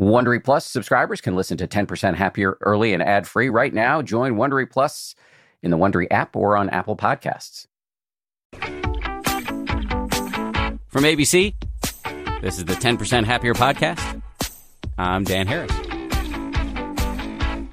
Wondery Plus subscribers can listen to 10% Happier early and ad free right now. Join Wondery Plus in the Wondery app or on Apple Podcasts. From ABC, this is the 10% Happier podcast. I'm Dan Harris.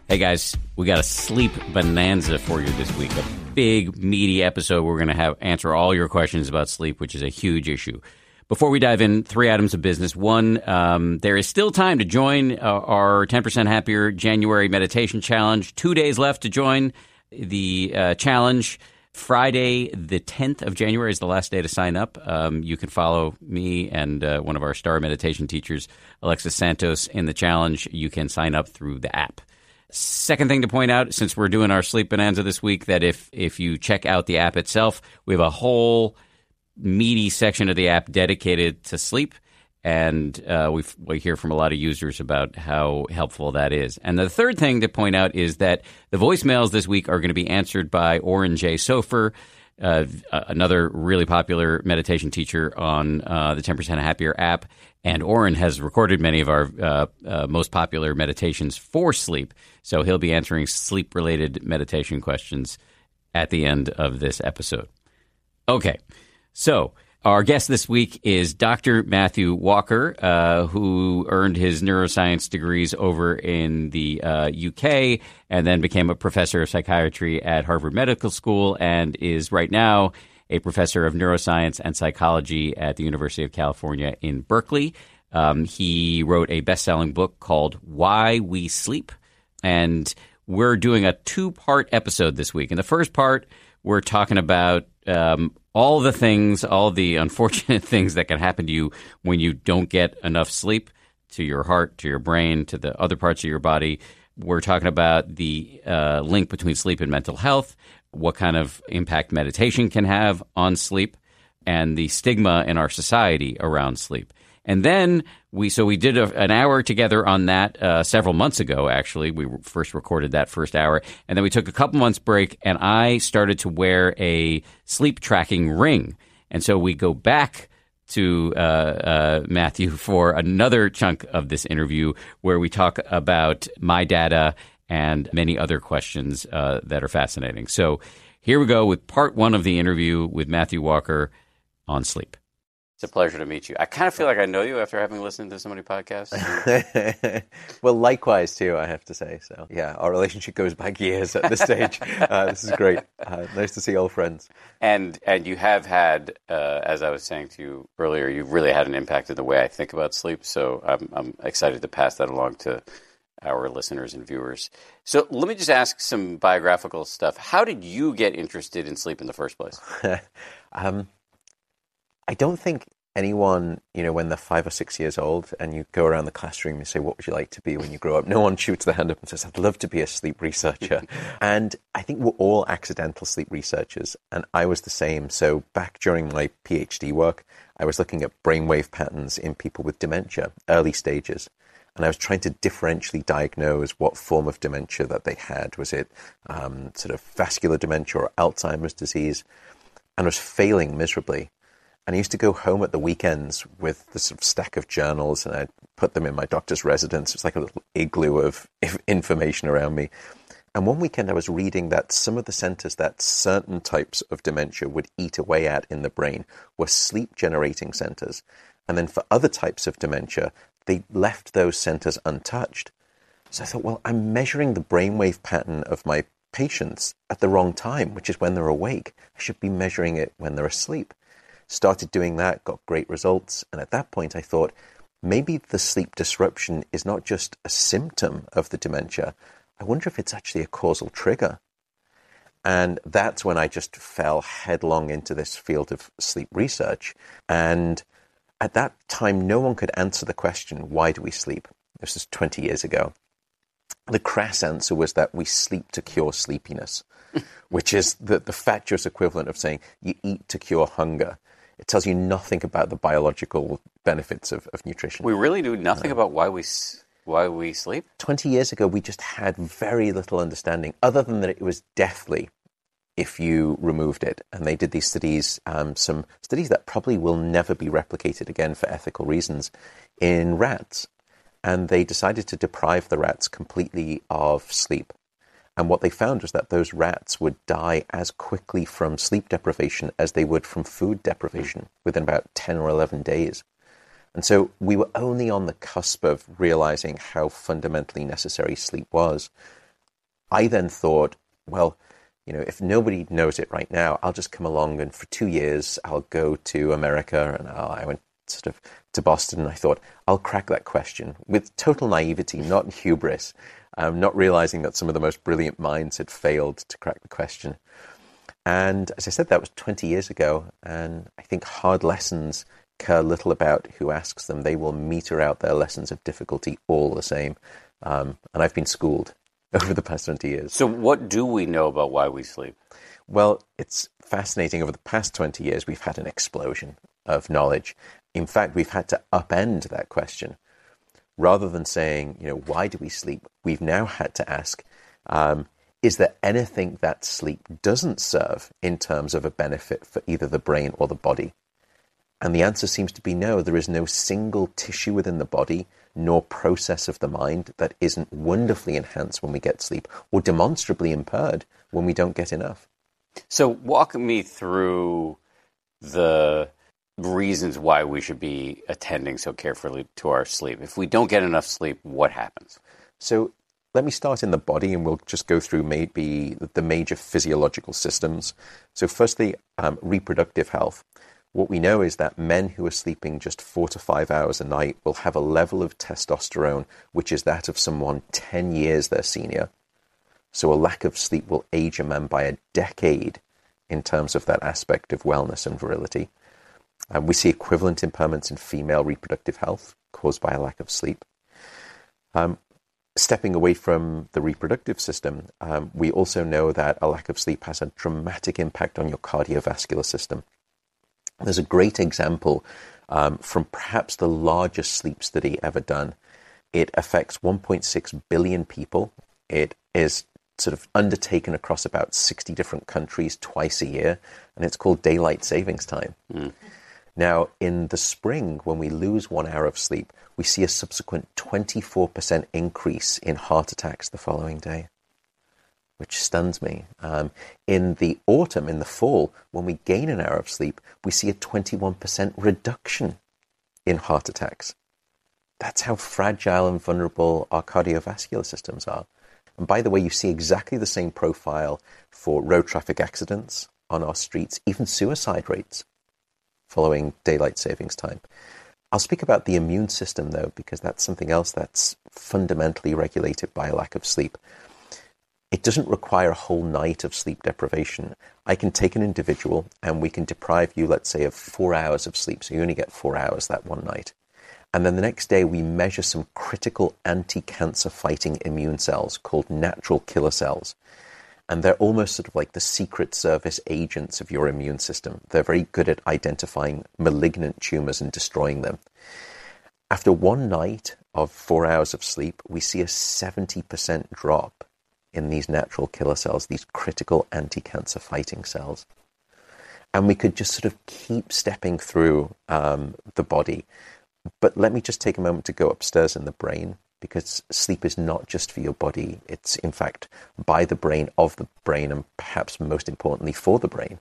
Hey guys, we got a sleep bonanza for you this week. A big, meaty episode. We're going to have answer all your questions about sleep, which is a huge issue. Before we dive in, three items of business. One, um, there is still time to join uh, our 10% Happier January Meditation Challenge. Two days left to join the uh, challenge. Friday, the 10th of January, is the last day to sign up. Um, you can follow me and uh, one of our star meditation teachers, Alexis Santos, in the challenge. You can sign up through the app. Second thing to point out, since we're doing our sleep bonanza this week, that if if you check out the app itself, we have a whole meaty section of the app dedicated to sleep. And uh, we we hear from a lot of users about how helpful that is. And the third thing to point out is that the voicemails this week are going to be answered by Oren J. Sofer, uh, another really popular meditation teacher on uh, the 10% Happier app. And Oren has recorded many of our uh, uh, most popular meditations for sleep. So he'll be answering sleep related meditation questions at the end of this episode. Okay. So, our guest this week is Dr. Matthew Walker, uh, who earned his neuroscience degrees over in the uh, UK and then became a professor of psychiatry at Harvard Medical School and is right now a professor of neuroscience and psychology at the University of California in Berkeley. Um, he wrote a best selling book called Why We Sleep. And we're doing a two part episode this week. In the first part, we're talking about um, all the things, all the unfortunate things that can happen to you when you don't get enough sleep to your heart, to your brain, to the other parts of your body. We're talking about the uh, link between sleep and mental health, what kind of impact meditation can have on sleep, and the stigma in our society around sleep. And then we so we did a, an hour together on that uh, several months ago. Actually, we first recorded that first hour, and then we took a couple months break, and I started to wear a sleep tracking ring, and so we go back to uh, uh, Matthew for another chunk of this interview where we talk about my data and many other questions uh, that are fascinating. So here we go with part one of the interview with Matthew Walker on sleep. It's a pleasure to meet you. I kind of feel like I know you after having listened to so many podcasts. well, likewise too, I have to say. So yeah, our relationship goes back years at this stage. uh, this is great. Uh, nice to see old friends. And and you have had, uh, as I was saying to you earlier, you've really had an impact in the way I think about sleep. So I'm I'm excited to pass that along to our listeners and viewers. So let me just ask some biographical stuff. How did you get interested in sleep in the first place? um, I don't think anyone, you know, when they're five or six years old and you go around the classroom and say, What would you like to be when you grow up? No one shoots their hand up and says, I'd love to be a sleep researcher. and I think we're all accidental sleep researchers. And I was the same. So back during my PhD work, I was looking at brainwave patterns in people with dementia, early stages. And I was trying to differentially diagnose what form of dementia that they had. Was it um, sort of vascular dementia or Alzheimer's disease? And I was failing miserably. And I used to go home at the weekends with this sort of stack of journals and I'd put them in my doctor's residence. It's like a little igloo of information around me. And one weekend I was reading that some of the centers that certain types of dementia would eat away at in the brain were sleep generating centers. And then for other types of dementia, they left those centers untouched. So I thought, well, I'm measuring the brainwave pattern of my patients at the wrong time, which is when they're awake. I should be measuring it when they're asleep. Started doing that, got great results. And at that point, I thought maybe the sleep disruption is not just a symptom of the dementia. I wonder if it's actually a causal trigger. And that's when I just fell headlong into this field of sleep research. And at that time, no one could answer the question, why do we sleep? This was 20 years ago. The crass answer was that we sleep to cure sleepiness, which is the, the fatuous equivalent of saying you eat to cure hunger. It tells you nothing about the biological benefits of, of nutrition. We really do nothing about why we why we sleep. Twenty years ago, we just had very little understanding, other than that it was deathly if you removed it. And they did these studies, um, some studies that probably will never be replicated again for ethical reasons, in rats. And they decided to deprive the rats completely of sleep. And what they found was that those rats would die as quickly from sleep deprivation as they would from food deprivation within about 10 or 11 days. And so we were only on the cusp of realizing how fundamentally necessary sleep was. I then thought, well, you know, if nobody knows it right now, I'll just come along and for two years I'll go to America and I'll, I went sort of to Boston and I thought I'll crack that question with total naivety, not hubris, um, not realizing that some of the most brilliant minds had failed to crack the question. And as I said, that was 20 years ago, and I think hard lessons care little about who asks them. They will meter out their lessons of difficulty all the same. Um, and I've been schooled over the past 20 years. So, what do we know about why we sleep? Well, it's fascinating. Over the past 20 years, we've had an explosion of knowledge. In fact, we've had to upend that question. Rather than saying, you know, why do we sleep? We've now had to ask, um, is there anything that sleep doesn't serve in terms of a benefit for either the brain or the body? And the answer seems to be no. There is no single tissue within the body nor process of the mind that isn't wonderfully enhanced when we get sleep or demonstrably impaired when we don't get enough. So, walk me through the reasons why we should be attending so carefully to our sleep. If we don't get enough sleep, what happens? So, let me start in the body and we'll just go through maybe the major physiological systems. So, firstly, um, reproductive health. What we know is that men who are sleeping just four to five hours a night will have a level of testosterone which is that of someone 10 years their senior. So a lack of sleep will age a man by a decade in terms of that aspect of wellness and virility. And we see equivalent impairments in female reproductive health caused by a lack of sleep. Um, stepping away from the reproductive system, um, we also know that a lack of sleep has a dramatic impact on your cardiovascular system. There's a great example um, from perhaps the largest sleep study ever done. It affects 1.6 billion people. It is sort of undertaken across about 60 different countries twice a year, and it's called daylight savings time. Mm. Now, in the spring, when we lose one hour of sleep, we see a subsequent 24% increase in heart attacks the following day which stuns me. Um, in the autumn, in the fall, when we gain an hour of sleep, we see a 21% reduction in heart attacks. That's how fragile and vulnerable our cardiovascular systems are. And by the way, you see exactly the same profile for road traffic accidents on our streets, even suicide rates following daylight savings time. I'll speak about the immune system though, because that's something else that's fundamentally regulated by a lack of sleep it doesn't require a whole night of sleep deprivation. I can take an individual and we can deprive you, let's say, of four hours of sleep. So you only get four hours that one night. And then the next day, we measure some critical anti cancer fighting immune cells called natural killer cells. And they're almost sort of like the secret service agents of your immune system. They're very good at identifying malignant tumors and destroying them. After one night of four hours of sleep, we see a 70% drop in these natural killer cells, these critical anti cancer fighting cells. And we could just sort of keep stepping through um, the body. But let me just take a moment to go upstairs in the brain because sleep is not just for your body, it's in fact by the brain, of the brain, and perhaps most importantly for the brain.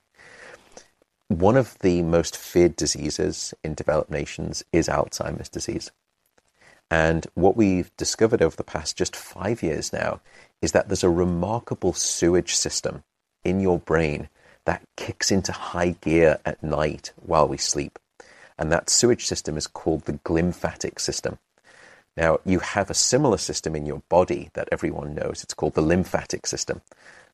One of the most feared diseases in developed nations is Alzheimer's disease. And what we've discovered over the past just five years now is that there's a remarkable sewage system in your brain that kicks into high gear at night while we sleep. And that sewage system is called the glymphatic system. Now, you have a similar system in your body that everyone knows. It's called the lymphatic system.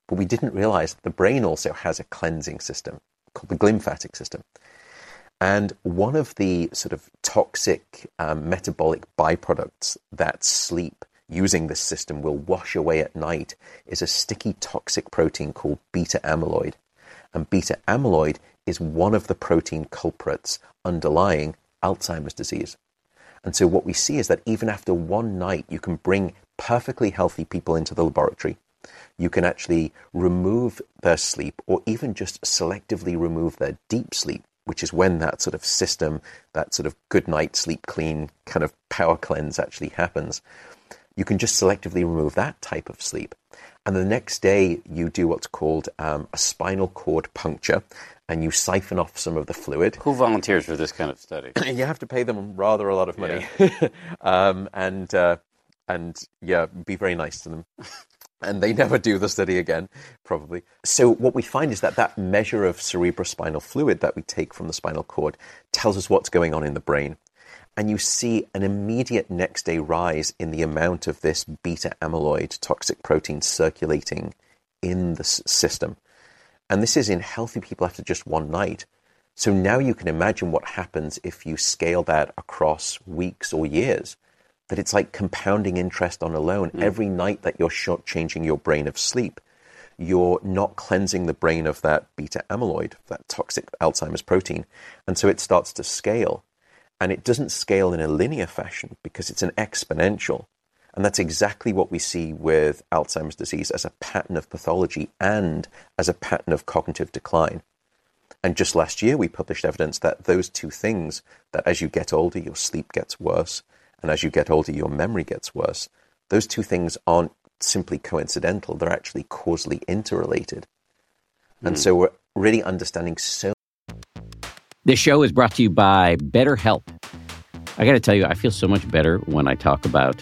But we didn't realize the brain also has a cleansing system called the glymphatic system. And one of the sort of toxic um, metabolic byproducts that sleep using this system will wash away at night is a sticky toxic protein called beta amyloid. And beta amyloid is one of the protein culprits underlying Alzheimer's disease. And so what we see is that even after one night, you can bring perfectly healthy people into the laboratory. You can actually remove their sleep or even just selectively remove their deep sleep which is when that sort of system, that sort of good night, sleep clean kind of power cleanse actually happens, you can just selectively remove that type of sleep. And the next day, you do what's called um, a spinal cord puncture, and you siphon off some of the fluid. Who volunteers for this kind of study? you have to pay them rather a lot of money, yeah. um, and uh, and yeah, be very nice to them. and they never do the study again, probably. So what we find is that that measure of cerebrospinal fluid that we take from the spinal cord tells us what's going on in the brain. And you see an immediate next day rise in the amount of this beta amyloid toxic protein circulating in the system. And this is in healthy people after just one night. So now you can imagine what happens if you scale that across weeks or years that it's like compounding interest on a loan. Mm. Every night that you're changing your brain of sleep, you're not cleansing the brain of that beta amyloid, that toxic Alzheimer's protein. And so it starts to scale. And it doesn't scale in a linear fashion because it's an exponential. And that's exactly what we see with Alzheimer's disease as a pattern of pathology and as a pattern of cognitive decline. And just last year, we published evidence that those two things, that as you get older, your sleep gets worse, and as you get older, your memory gets worse. Those two things aren't simply coincidental, they're actually causally interrelated. Mm. And hmm. so we're really understanding so. This show is brought to you by BetterHelp. I got to tell you, I feel so much better when I talk about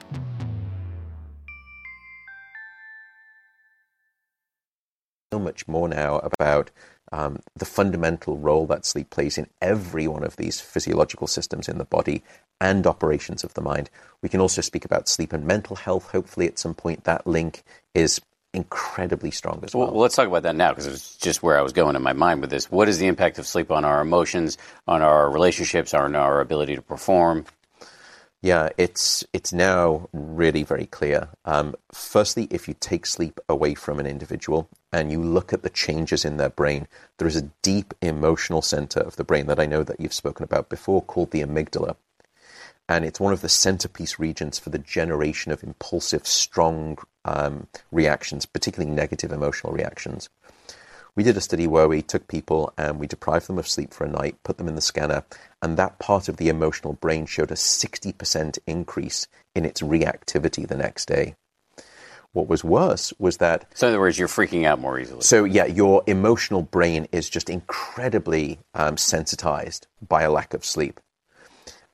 So much more now about um, the fundamental role that sleep plays in every one of these physiological systems in the body and operations of the mind. We can also speak about sleep and mental health. Hopefully, at some point, that link is incredibly strong as well. Well, let's talk about that now because it's just where I was going in my mind with this. What is the impact of sleep on our emotions, on our relationships, on our ability to perform? Yeah, it's it's now really very clear. Um, firstly, if you take sleep away from an individual and you look at the changes in their brain, there is a deep emotional center of the brain that I know that you've spoken about before called the amygdala. And it's one of the centerpiece regions for the generation of impulsive, strong um, reactions, particularly negative emotional reactions. We did a study where we took people and we deprived them of sleep for a night, put them in the scanner, and that part of the emotional brain showed a 60% increase in its reactivity the next day. What was worse was that. So, in other words, you're freaking out more easily. So, yeah, your emotional brain is just incredibly um, sensitized by a lack of sleep.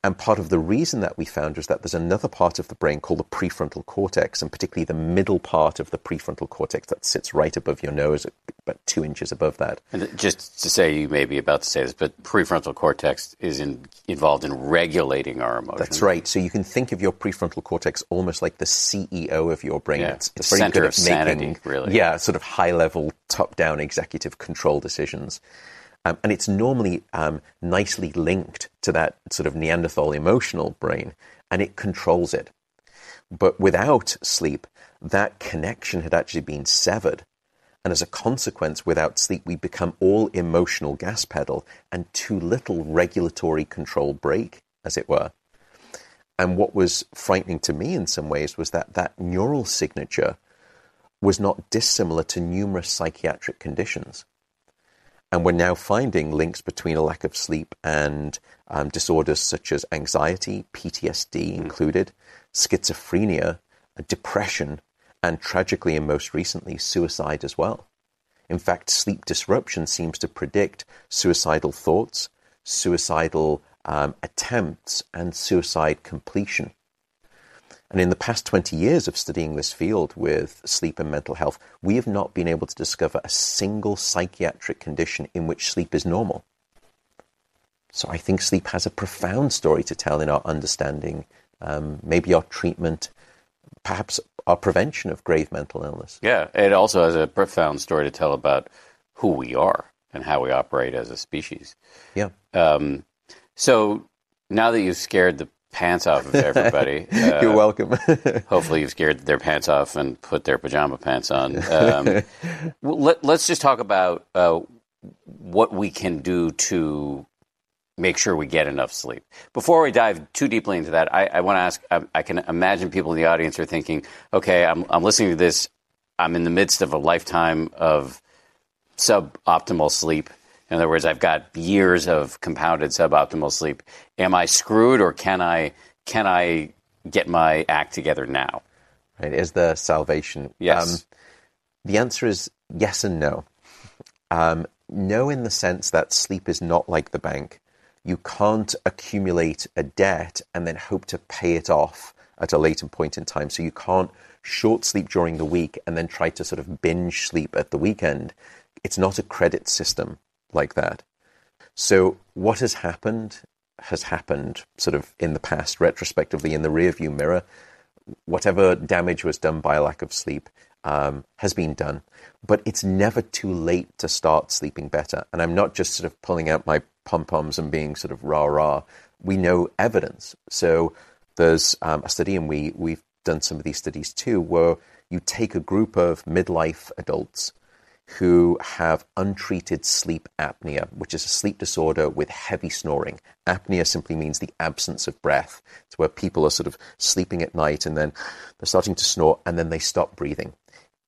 And part of the reason that we found was that there's another part of the brain called the prefrontal cortex, and particularly the middle part of the prefrontal cortex that sits right above your nose, about two inches above that. And just to say, you may be about to say this, but prefrontal cortex is in, involved in regulating our emotions. That's right. So you can think of your prefrontal cortex almost like the CEO of your brain. Yeah, it's, it's very good at making, sanity, really. Yeah, sort of high level, top down executive control decisions. Um, and it's normally um, nicely linked to that sort of Neanderthal emotional brain, and it controls it. But without sleep, that connection had actually been severed. And as a consequence, without sleep, we become all emotional gas pedal and too little regulatory control brake, as it were. And what was frightening to me in some ways was that that neural signature was not dissimilar to numerous psychiatric conditions. And we're now finding links between a lack of sleep and um, disorders such as anxiety, PTSD included, schizophrenia, depression, and tragically and most recently, suicide as well. In fact, sleep disruption seems to predict suicidal thoughts, suicidal um, attempts, and suicide completion. And in the past 20 years of studying this field with sleep and mental health, we have not been able to discover a single psychiatric condition in which sleep is normal. So I think sleep has a profound story to tell in our understanding, um, maybe our treatment, perhaps our prevention of grave mental illness. Yeah, it also has a profound story to tell about who we are and how we operate as a species. Yeah. Um, so now that you've scared the pants off of everybody, uh, you're welcome. hopefully, you've scared their pants off and put their pajama pants on. Um, let, us just talk about uh, what we can do to make sure we get enough sleep. Before we dive too deeply into that, I, I want to ask I, I, can imagine people in the audience are thinking, okay, I'm, I'm listening to this. I'm in the midst of a lifetime of suboptimal sleep. In other words, I've got years of compounded suboptimal sleep. Am I screwed or can I, can I get my act together now? Right. Is there salvation? Yes. Um, the answer is yes and no. Um, no, in the sense that sleep is not like the bank you can't accumulate a debt and then hope to pay it off at a later point in time. So you can't short sleep during the week and then try to sort of binge sleep at the weekend. It's not a credit system like that. So what has happened has happened sort of in the past, retrospectively, in the rearview mirror. Whatever damage was done by a lack of sleep um, has been done. But it's never too late to start sleeping better. And I'm not just sort of pulling out my pom poms and being sort of rah rah. We know evidence. So there's um, a study, and we we've done some of these studies too, where you take a group of midlife adults who have untreated sleep apnea, which is a sleep disorder with heavy snoring. Apnea simply means the absence of breath. It's where people are sort of sleeping at night and then they're starting to snore and then they stop breathing.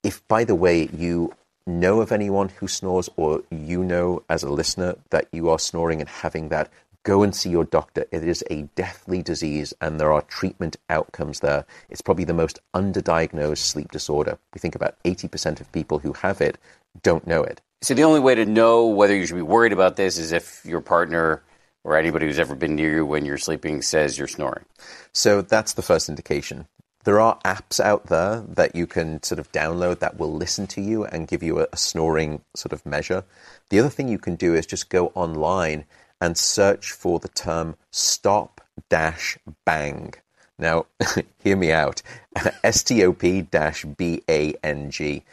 If, by the way, you know of anyone who snores or you know as a listener that you are snoring and having that, go and see your doctor. It is a deathly disease and there are treatment outcomes there. It's probably the most underdiagnosed sleep disorder. We think about 80% of people who have it don't know it. So the only way to know whether you should be worried about this is if your partner or anybody who's ever been near you when you're sleeping says you're snoring. So that's the first indication. There are apps out there that you can sort of download that will listen to you and give you a, a snoring sort of measure. The other thing you can do is just go online and search for the term stop dash bang. Now, hear me out. S T O P dash B A N G.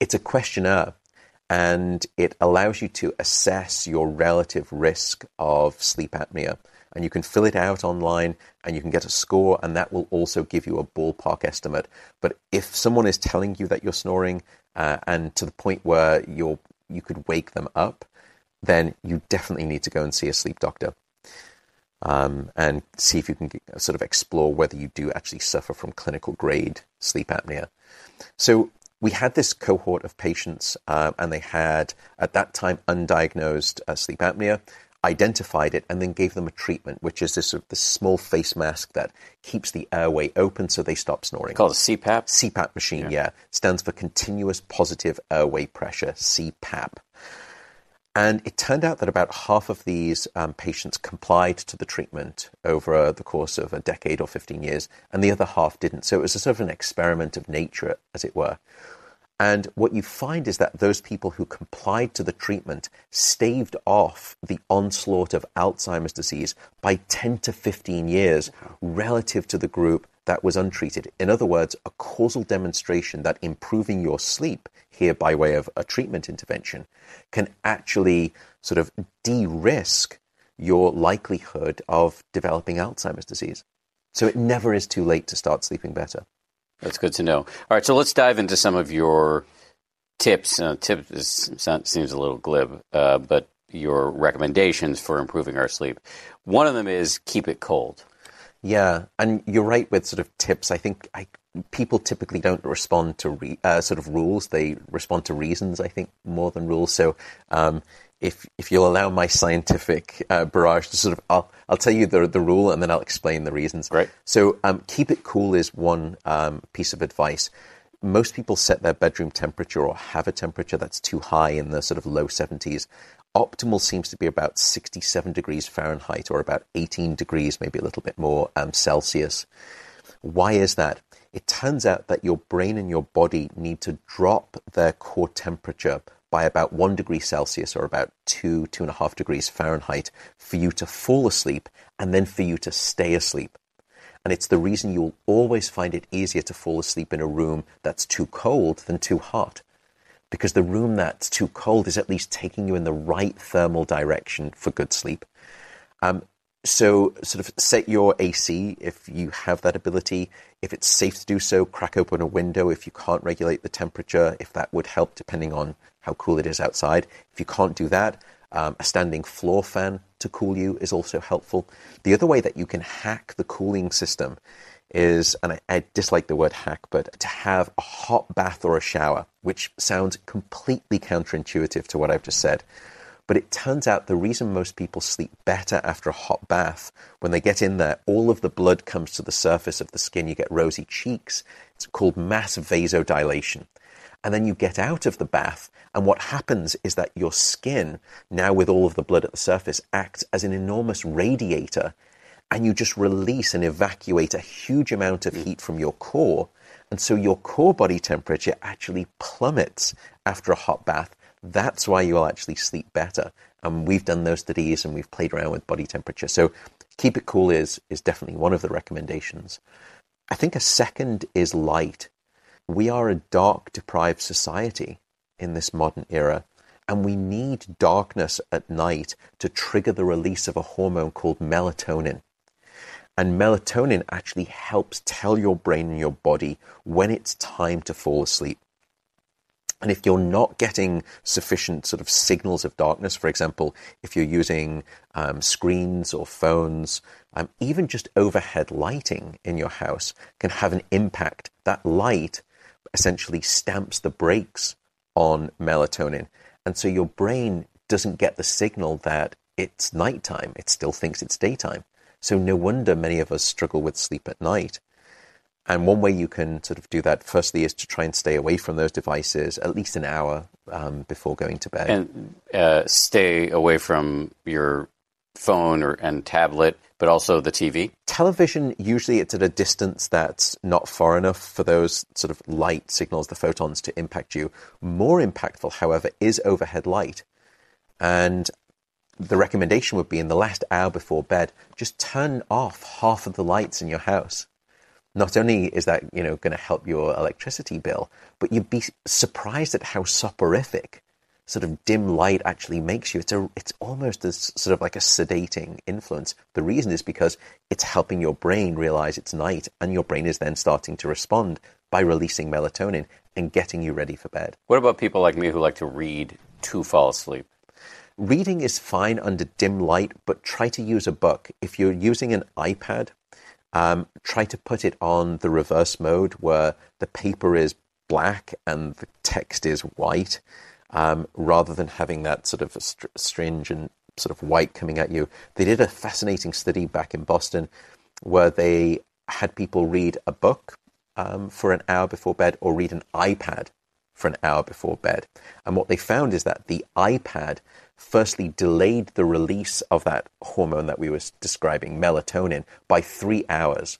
It's a questionnaire and it allows you to assess your relative risk of sleep apnea and you can fill it out online and you can get a score and that will also give you a ballpark estimate but if someone is telling you that you're snoring uh, and to the point where you're you could wake them up then you definitely need to go and see a sleep doctor um, and see if you can sort of explore whether you do actually suffer from clinical grade sleep apnea so we had this cohort of patients, uh, and they had, at that time, undiagnosed uh, sleep apnea identified it, and then gave them a treatment, which is this, sort of, this small face mask that keeps the airway open so they stop snoring. It's Called a CPAP? CPAP machine, yeah. yeah. Stands for Continuous Positive Airway Pressure, CPAP. And it turned out that about half of these um, patients complied to the treatment over uh, the course of a decade or 15 years, and the other half didn't. So it was a sort of an experiment of nature, as it were. And what you find is that those people who complied to the treatment staved off the onslaught of Alzheimer's disease by 10 to 15 years relative to the group that was untreated. In other words, a causal demonstration that improving your sleep, here by way of a treatment intervention, can actually sort of de risk your likelihood of developing Alzheimer's disease. So it never is too late to start sleeping better. That's good to know. All right, so let's dive into some of your tips. Uh, tip seems a little glib, uh, but your recommendations for improving our sleep. One of them is keep it cold. Yeah, and you're right with sort of tips. I think I people typically don't respond to re- uh, sort of rules; they respond to reasons. I think more than rules. So, um, if if you'll allow my scientific uh, barrage to sort of, I'll I'll tell you the the rule and then I'll explain the reasons. Right. So, um, keep it cool is one um, piece of advice. Most people set their bedroom temperature or have a temperature that's too high in the sort of low 70s. Optimal seems to be about 67 degrees Fahrenheit or about 18 degrees, maybe a little bit more um, Celsius. Why is that? It turns out that your brain and your body need to drop their core temperature by about one degree Celsius or about two, two and a half degrees Fahrenheit for you to fall asleep and then for you to stay asleep. And it's the reason you'll always find it easier to fall asleep in a room that's too cold than too hot. Because the room that's too cold is at least taking you in the right thermal direction for good sleep. Um, so, sort of set your AC if you have that ability. If it's safe to do so, crack open a window if you can't regulate the temperature, if that would help, depending on how cool it is outside. If you can't do that, um, a standing floor fan to cool you is also helpful. The other way that you can hack the cooling system is, and I, I, dislike the word hack, but to have a hot bath or a shower, which sounds completely counterintuitive to what I've just said. But it turns out the reason most people sleep better after a hot bath, when they get in there, all of the blood comes to the surface of the skin. You get rosy cheeks. It's called mass vasodilation. And then you get out of the bath, and what happens is that your skin, now with all of the blood at the surface, acts as an enormous radiator, and you just release and evacuate a huge amount of mm. heat from your core. And so your core body temperature actually plummets after a hot bath that's why you'll actually sleep better. And we've done those studies and we've played around with body temperature. So keep it cool is, is definitely one of the recommendations. I think a second is light. We are a dark deprived society in this modern era. And we need darkness at night to trigger the release of a hormone called melatonin. And melatonin actually helps tell your brain and your body when it's time to fall asleep. And if you're not getting sufficient sort of signals of darkness, for example, if you're using um, screens or phones, um, even just overhead lighting in your house can have an impact. That light essentially stamps the brakes on melatonin. And so your brain doesn't get the signal that it's nighttime. It still thinks it's daytime. So no wonder many of us struggle with sleep at night. And one way you can sort of do that, firstly, is to try and stay away from those devices at least an hour um, before going to bed. And uh, stay away from your phone or and tablet, but also the TV. Television usually it's at a distance that's not far enough for those sort of light signals, the photons, to impact you. More impactful, however, is overhead light, and the recommendation would be in the last hour before bed, just turn off half of the lights in your house not only is that you know going to help your electricity bill, but you'd be surprised at how soporific sort of dim light actually makes you. It's a, it's almost as sort of like a sedating influence. The reason is because it's helping your brain realize it's night, and your brain is then starting to respond by releasing melatonin and getting you ready for bed. What about people like me who like to read to fall asleep? Reading is fine under dim light, but try to use a book. If you're using an iPad um, try to put it on the reverse mode where the paper is black and the text is white, um, rather than having that sort of str- stringent sort of white coming at you. They did a fascinating study back in Boston where they had people read a book um, for an hour before bed or read an iPad for an hour before bed. And what they found is that the iPad firstly delayed the release of that hormone that we were describing, melatonin, by three hours.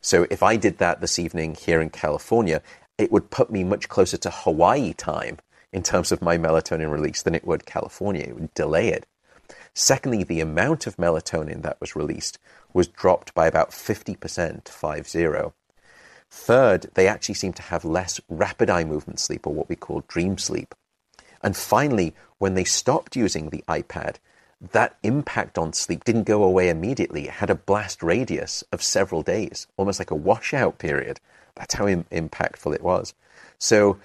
So if I did that this evening here in California, it would put me much closer to Hawaii time in terms of my melatonin release than it would California. It would delay it. Secondly, the amount of melatonin that was released was dropped by about 50%, 5 Third, they actually seem to have less rapid eye movement sleep, or what we call dream sleep. And finally, when they stopped using the iPad, that impact on sleep didn't go away immediately. It had a blast radius of several days, almost like a washout period. That's how Im- impactful it was. So,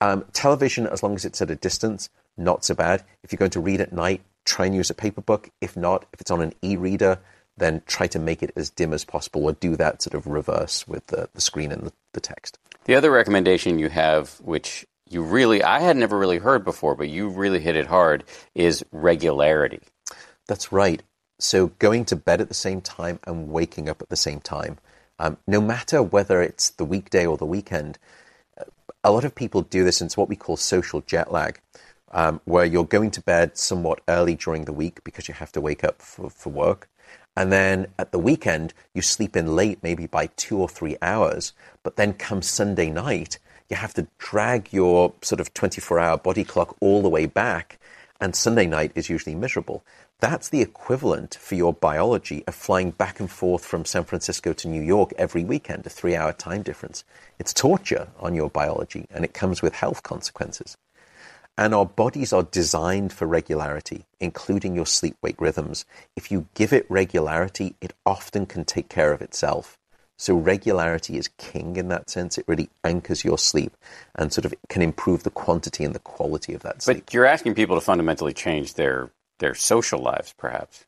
um, television, as long as it's at a distance, not so bad. If you're going to read at night, try and use a paper book. If not, if it's on an e reader, then try to make it as dim as possible or do that sort of reverse with the, the screen and the, the text. The other recommendation you have, which you really, I had never really heard before, but you really hit it hard, is regularity. That's right. So going to bed at the same time and waking up at the same time, um, no matter whether it's the weekday or the weekend, a lot of people do this, and it's what we call social jet lag, um, where you're going to bed somewhat early during the week because you have to wake up for, for work. And then at the weekend, you sleep in late, maybe by two or three hours. But then come Sunday night, you have to drag your sort of 24 hour body clock all the way back. And Sunday night is usually miserable. That's the equivalent for your biology of flying back and forth from San Francisco to New York every weekend, a three hour time difference. It's torture on your biology and it comes with health consequences. And our bodies are designed for regularity, including your sleep wake rhythms. If you give it regularity, it often can take care of itself. So regularity is king in that sense. It really anchors your sleep and sort of can improve the quantity and the quality of that sleep. But you're asking people to fundamentally change their their social lives, perhaps.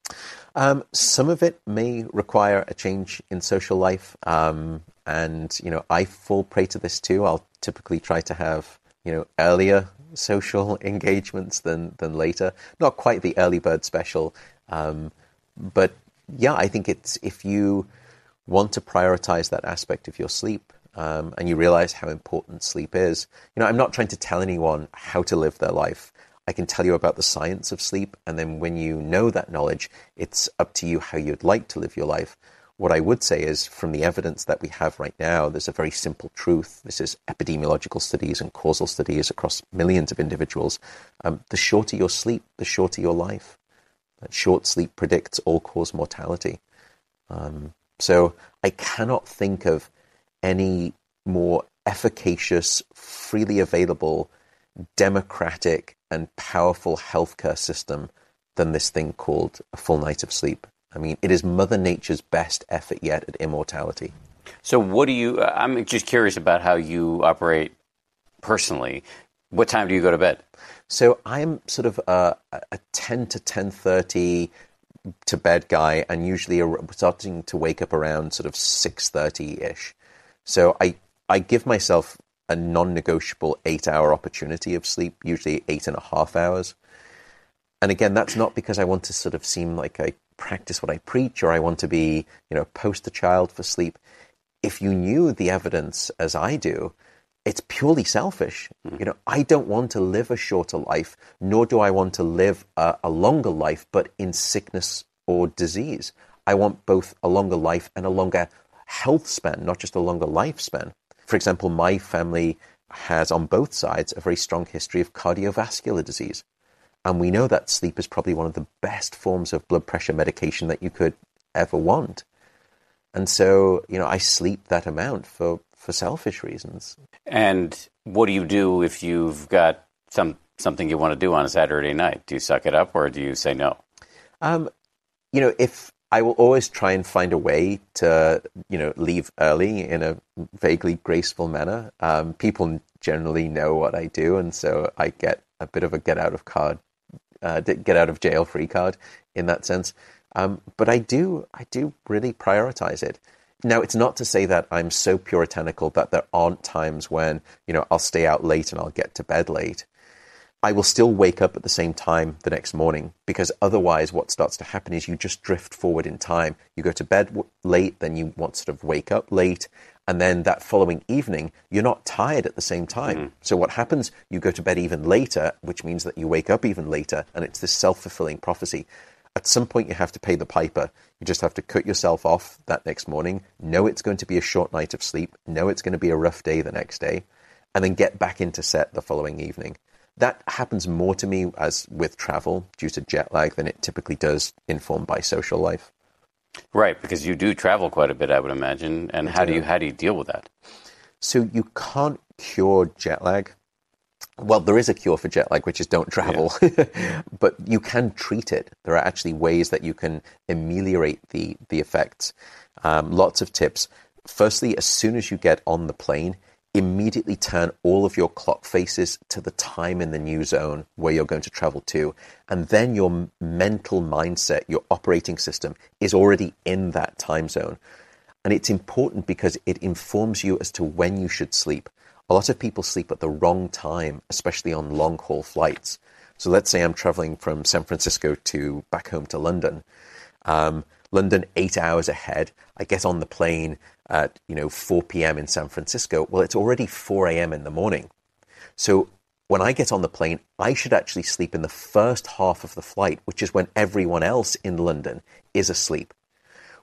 Um, some of it may require a change in social life, um, and you know I fall prey to this too. I'll typically try to have you know earlier social engagements than than later. Not quite the early bird special, um, but yeah, I think it's if you want to prioritize that aspect of your sleep. Um, and you realize how important sleep is. You know, I'm not trying to tell anyone how to live their life. I can tell you about the science of sleep, and then when you know that knowledge, it's up to you how you'd like to live your life. What I would say is, from the evidence that we have right now, there's a very simple truth. This is epidemiological studies and causal studies across millions of individuals. Um, the shorter your sleep, the shorter your life. That short sleep predicts all cause mortality. Um, so I cannot think of any more efficacious, freely available, democratic, and powerful healthcare system than this thing called a full night of sleep. I mean, it is Mother Nature's best effort yet at immortality. So, what do you? Uh, I'm just curious about how you operate personally. What time do you go to bed? So, I'm sort of a, a 10 to 10:30 to bed guy, and usually starting to wake up around sort of 6:30 ish. So, I I give myself a non-negotiable eight-hour opportunity of sleep, usually eight and a half hours. And again, that's not because I want to sort of seem like I practice what I preach or I want to be, you know, post poster child for sleep. If you knew the evidence as I do, it's purely selfish. Hmm. You know, I don't want to live a shorter life, nor do I want to live a, a longer life, but in sickness or disease. I want both a longer life and a longer health span, not just a longer lifespan. For example, my family has on both sides a very strong history of cardiovascular disease. And we know that sleep is probably one of the best forms of blood pressure medication that you could ever want. And so, you know, I sleep that amount for, for selfish reasons. And what do you do if you've got some something you want to do on a Saturday night? Do you suck it up or do you say no? Um, you know, if I will always try and find a way to, you know, leave early in a vaguely graceful manner. Um, people generally know what I do, and so I get a bit of a get out of card uh, get out of jail free card in that sense. Um, but I do, I do really prioritize it. Now, it's not to say that I'm so puritanical that there aren't times when, you know, I'll stay out late and I'll get to bed late. I will still wake up at the same time the next morning because otherwise, what starts to happen is you just drift forward in time. You go to bed late, then you want to sort of wake up late, and then that following evening, you're not tired at the same time. Mm-hmm. So what happens? You go to bed even later, which means that you wake up even later, and it's this self fulfilling prophecy. At some point, you have to pay the piper. You just have to cut yourself off that next morning, know it's going to be a short night of sleep, know it's going to be a rough day the next day, and then get back into set the following evening. That happens more to me as with travel due to jet lag than it typically does informed by social life. Right, because you do travel quite a bit, I would imagine. And how do you how do you deal with that? So you can't cure jet lag. Well, there is a cure for jet lag, which is don't travel, yeah. but you can treat it. There are actually ways that you can ameliorate the the effects. Um, lots of tips. Firstly, as soon as you get on the plane, immediately turn all of your clock faces to the time in the new zone where you're going to travel to. And then your mental mindset, your operating system is already in that time zone. And it's important because it informs you as to when you should sleep. A lot of people sleep at the wrong time, especially on long haul flights. So let's say I'm traveling from San Francisco to back home to London. Um, London eight hours ahead. I get on the plane at you know 4 p.m. in San Francisco. Well, it's already 4 a.m. in the morning. So when I get on the plane, I should actually sleep in the first half of the flight, which is when everyone else in London is asleep.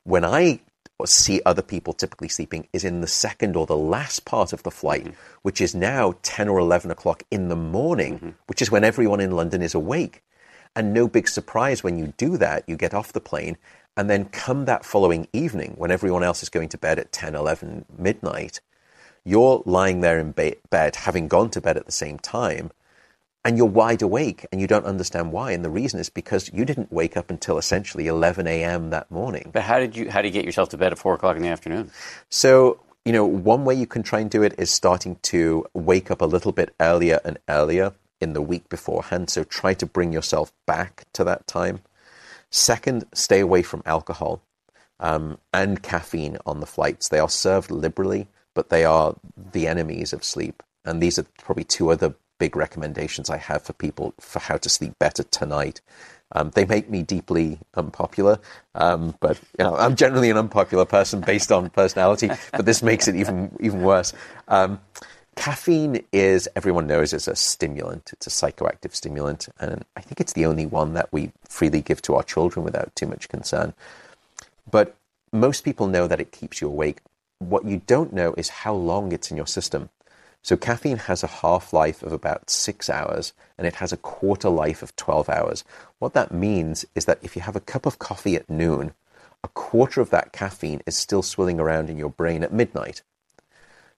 When I see other people typically sleeping is in the second or the last part of the flight, mm-hmm. which is now 10 or 11 o'clock in the morning, mm-hmm. which is when everyone in London is awake. And no big surprise when you do that, you get off the plane and then come that following evening when everyone else is going to bed at 10, 11, midnight, you're lying there in be- bed, having gone to bed at the same time, and you're wide awake and you don't understand why. And the reason is because you didn't wake up until essentially 11 a.m. that morning. But how did you, how do you get yourself to bed at 4 o'clock in the afternoon? So, you know, one way you can try and do it is starting to wake up a little bit earlier and earlier in the week beforehand. So try to bring yourself back to that time. Second, stay away from alcohol um, and caffeine on the flights. They are served liberally, but they are the enemies of sleep. And these are probably two other big recommendations I have for people for how to sleep better tonight. Um, they make me deeply unpopular, um, but you know, I'm generally an unpopular person based on personality. But this makes it even even worse. Um, Caffeine is, everyone knows, is a stimulant. It's a psychoactive stimulant. And I think it's the only one that we freely give to our children without too much concern. But most people know that it keeps you awake. What you don't know is how long it's in your system. So caffeine has a half life of about six hours and it has a quarter life of 12 hours. What that means is that if you have a cup of coffee at noon, a quarter of that caffeine is still swirling around in your brain at midnight.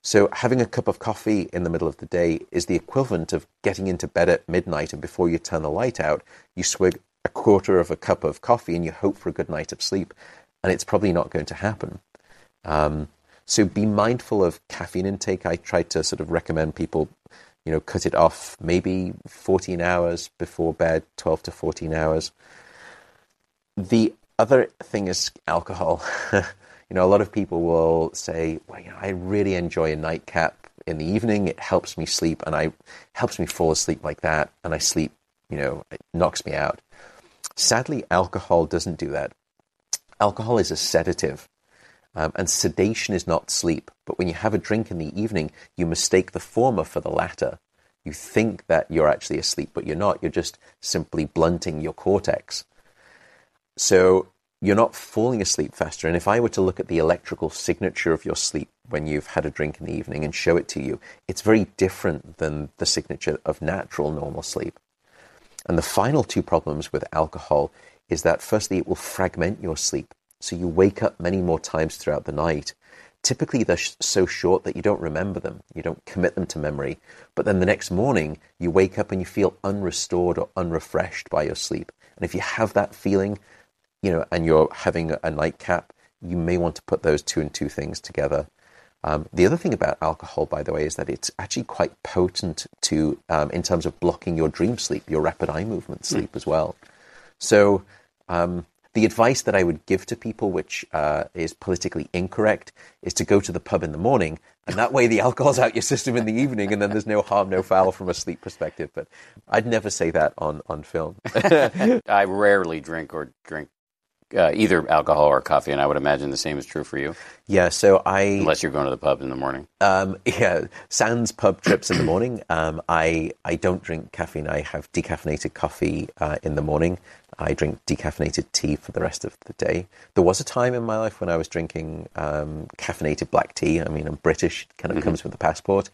So having a cup of coffee in the middle of the day is the equivalent of getting into bed at midnight and before you turn the light out, you swig a quarter of a cup of coffee and you hope for a good night of sleep. And it's probably not going to happen. Um, so be mindful of caffeine intake. I try to sort of recommend people, you know, cut it off maybe 14 hours before bed, 12 to 14 hours. The other thing is alcohol. you know, a lot of people will say, well, you know, I really enjoy a nightcap in the evening. It helps me sleep and I helps me fall asleep like that. And I sleep, you know, it knocks me out. Sadly, alcohol doesn't do that. Alcohol is a sedative. Um, and sedation is not sleep. But when you have a drink in the evening, you mistake the former for the latter. You think that you're actually asleep, but you're not. You're just simply blunting your cortex. So you're not falling asleep faster. And if I were to look at the electrical signature of your sleep when you've had a drink in the evening and show it to you, it's very different than the signature of natural normal sleep. And the final two problems with alcohol is that firstly, it will fragment your sleep. So you wake up many more times throughout the night. Typically, they're so short that you don't remember them. You don't commit them to memory. But then the next morning, you wake up and you feel unrestored or unrefreshed by your sleep. And if you have that feeling, you know, and you're having a nightcap, you may want to put those two and two things together. Um, the other thing about alcohol, by the way, is that it's actually quite potent to um, in terms of blocking your dream sleep, your rapid eye movement hmm. sleep mm. as well. So um, the advice that I would give to people, which uh, is politically incorrect, is to go to the pub in the morning, and that way the alcohol's out your system in the evening, and then there's no harm, no foul from a sleep perspective. But I'd never say that on on film. I rarely drink or drink uh, either alcohol or coffee, and I would imagine the same is true for you. Yeah, so I unless you're going to the pub in the morning. Um, yeah, sans pub trips in the morning. Um, I I don't drink caffeine. I have decaffeinated coffee uh, in the morning. I drink decaffeinated tea for the rest of the day. There was a time in my life when I was drinking um, caffeinated black tea. I mean, I'm British; kind of mm-hmm. comes with the passport.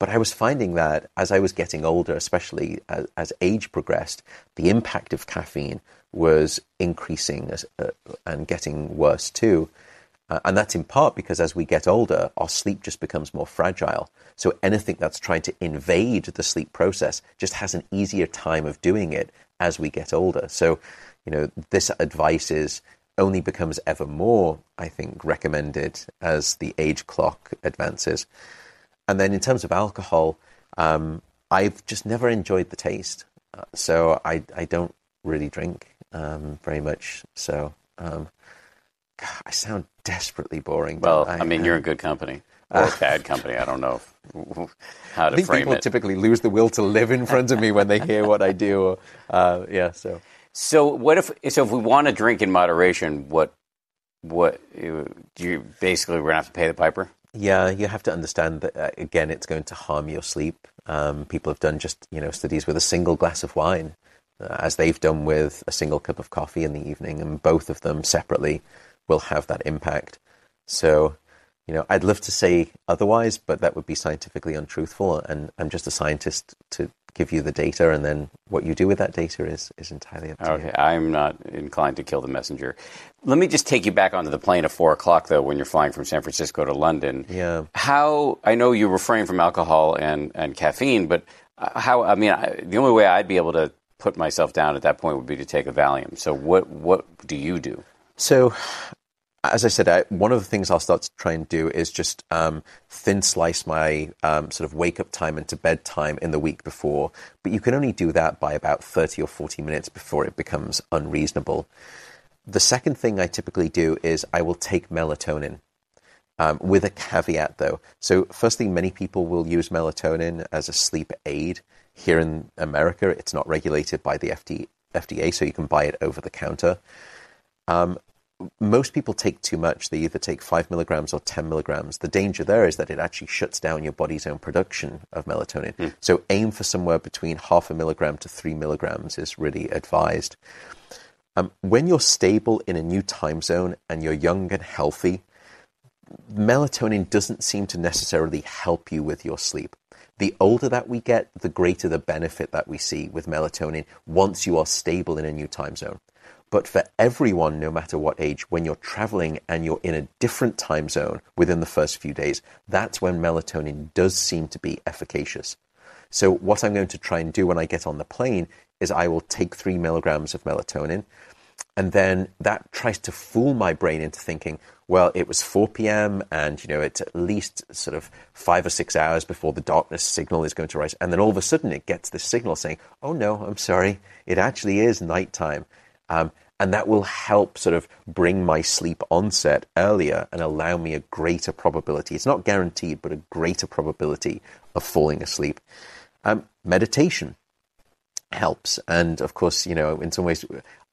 But I was finding that as I was getting older, especially as, as age progressed, the impact of caffeine was increasing as, uh, and getting worse too. Uh, and that's in part because as we get older, our sleep just becomes more fragile. So anything that's trying to invade the sleep process just has an easier time of doing it as we get older. So, you know, this advice is only becomes ever more, I think, recommended as the age clock advances. And then in terms of alcohol, um, I've just never enjoyed the taste. Uh, so I, I don't really drink um, very much. So um, God, I sound desperately boring. Well, don't I, mean, you're in good company or bad company. I don't know how to I think frame people it. typically lose the will to live in front of me when they hear what I do. Or, uh, yeah, so So what if so if we want to drink in moderation, what what you- basically we're gonna have to pay the piper? Yeah, you have to understand that uh, again, it's going to harm your sleep. Um, people have done just you know studies with a single glass of wine, uh, as they've done with a single cup of coffee in the evening, and both of them separately will have that impact. So, you know, I'd love to say otherwise, but that would be scientifically untruthful, and I'm just a scientist to give you the data, and then what you do with that data is is entirely up to you. Okay, I'm not inclined to kill the messenger. Let me just take you back onto the plane at four o'clock though, when you're flying from San Francisco to London. Yeah. How I know you refrain from alcohol and, and caffeine, but uh, how? I mean, I, the only way I'd be able to put myself down at that point would be to take a Valium. So what what do you do? So, as I said, I, one of the things I'll start to try and do is just um, thin slice my um, sort of wake up time into bedtime in the week before. But you can only do that by about 30 or 40 minutes before it becomes unreasonable. The second thing I typically do is I will take melatonin. Um, with a caveat, though. So, firstly, many people will use melatonin as a sleep aid. Here in America, it's not regulated by the FD, FDA, so you can buy it over the counter most people take too much. They either take five milligrams or 10 milligrams. The danger there is that it actually shuts down your body's own production of melatonin. So aim for somewhere between half a milligram to three milligrams is really advised. Um, when you're stable in a new time zone and you're young and healthy, melatonin doesn't seem to necessarily help you with your sleep. The older that we get, the greater the benefit that we see with melatonin once you are stable in a new time zone. But for everyone, no matter what age, when you're traveling and you're in a different time zone within the first few days, that's when melatonin does seem to be efficacious. So, what I'm going to try and do when I get on the plane is I will take three milligrams of melatonin, and then that tries to fool my brain into thinking, well, it was 4 p.m. and you know it's at least sort of five or six hours before the darkness signal is going to rise, and then all of a sudden it gets this signal saying, oh no, I'm sorry, it actually is nighttime. Um, and that will help sort of bring my sleep onset earlier and allow me a greater probability. It's not guaranteed, but a greater probability of falling asleep. Um, meditation helps. And of course, you know, in some ways,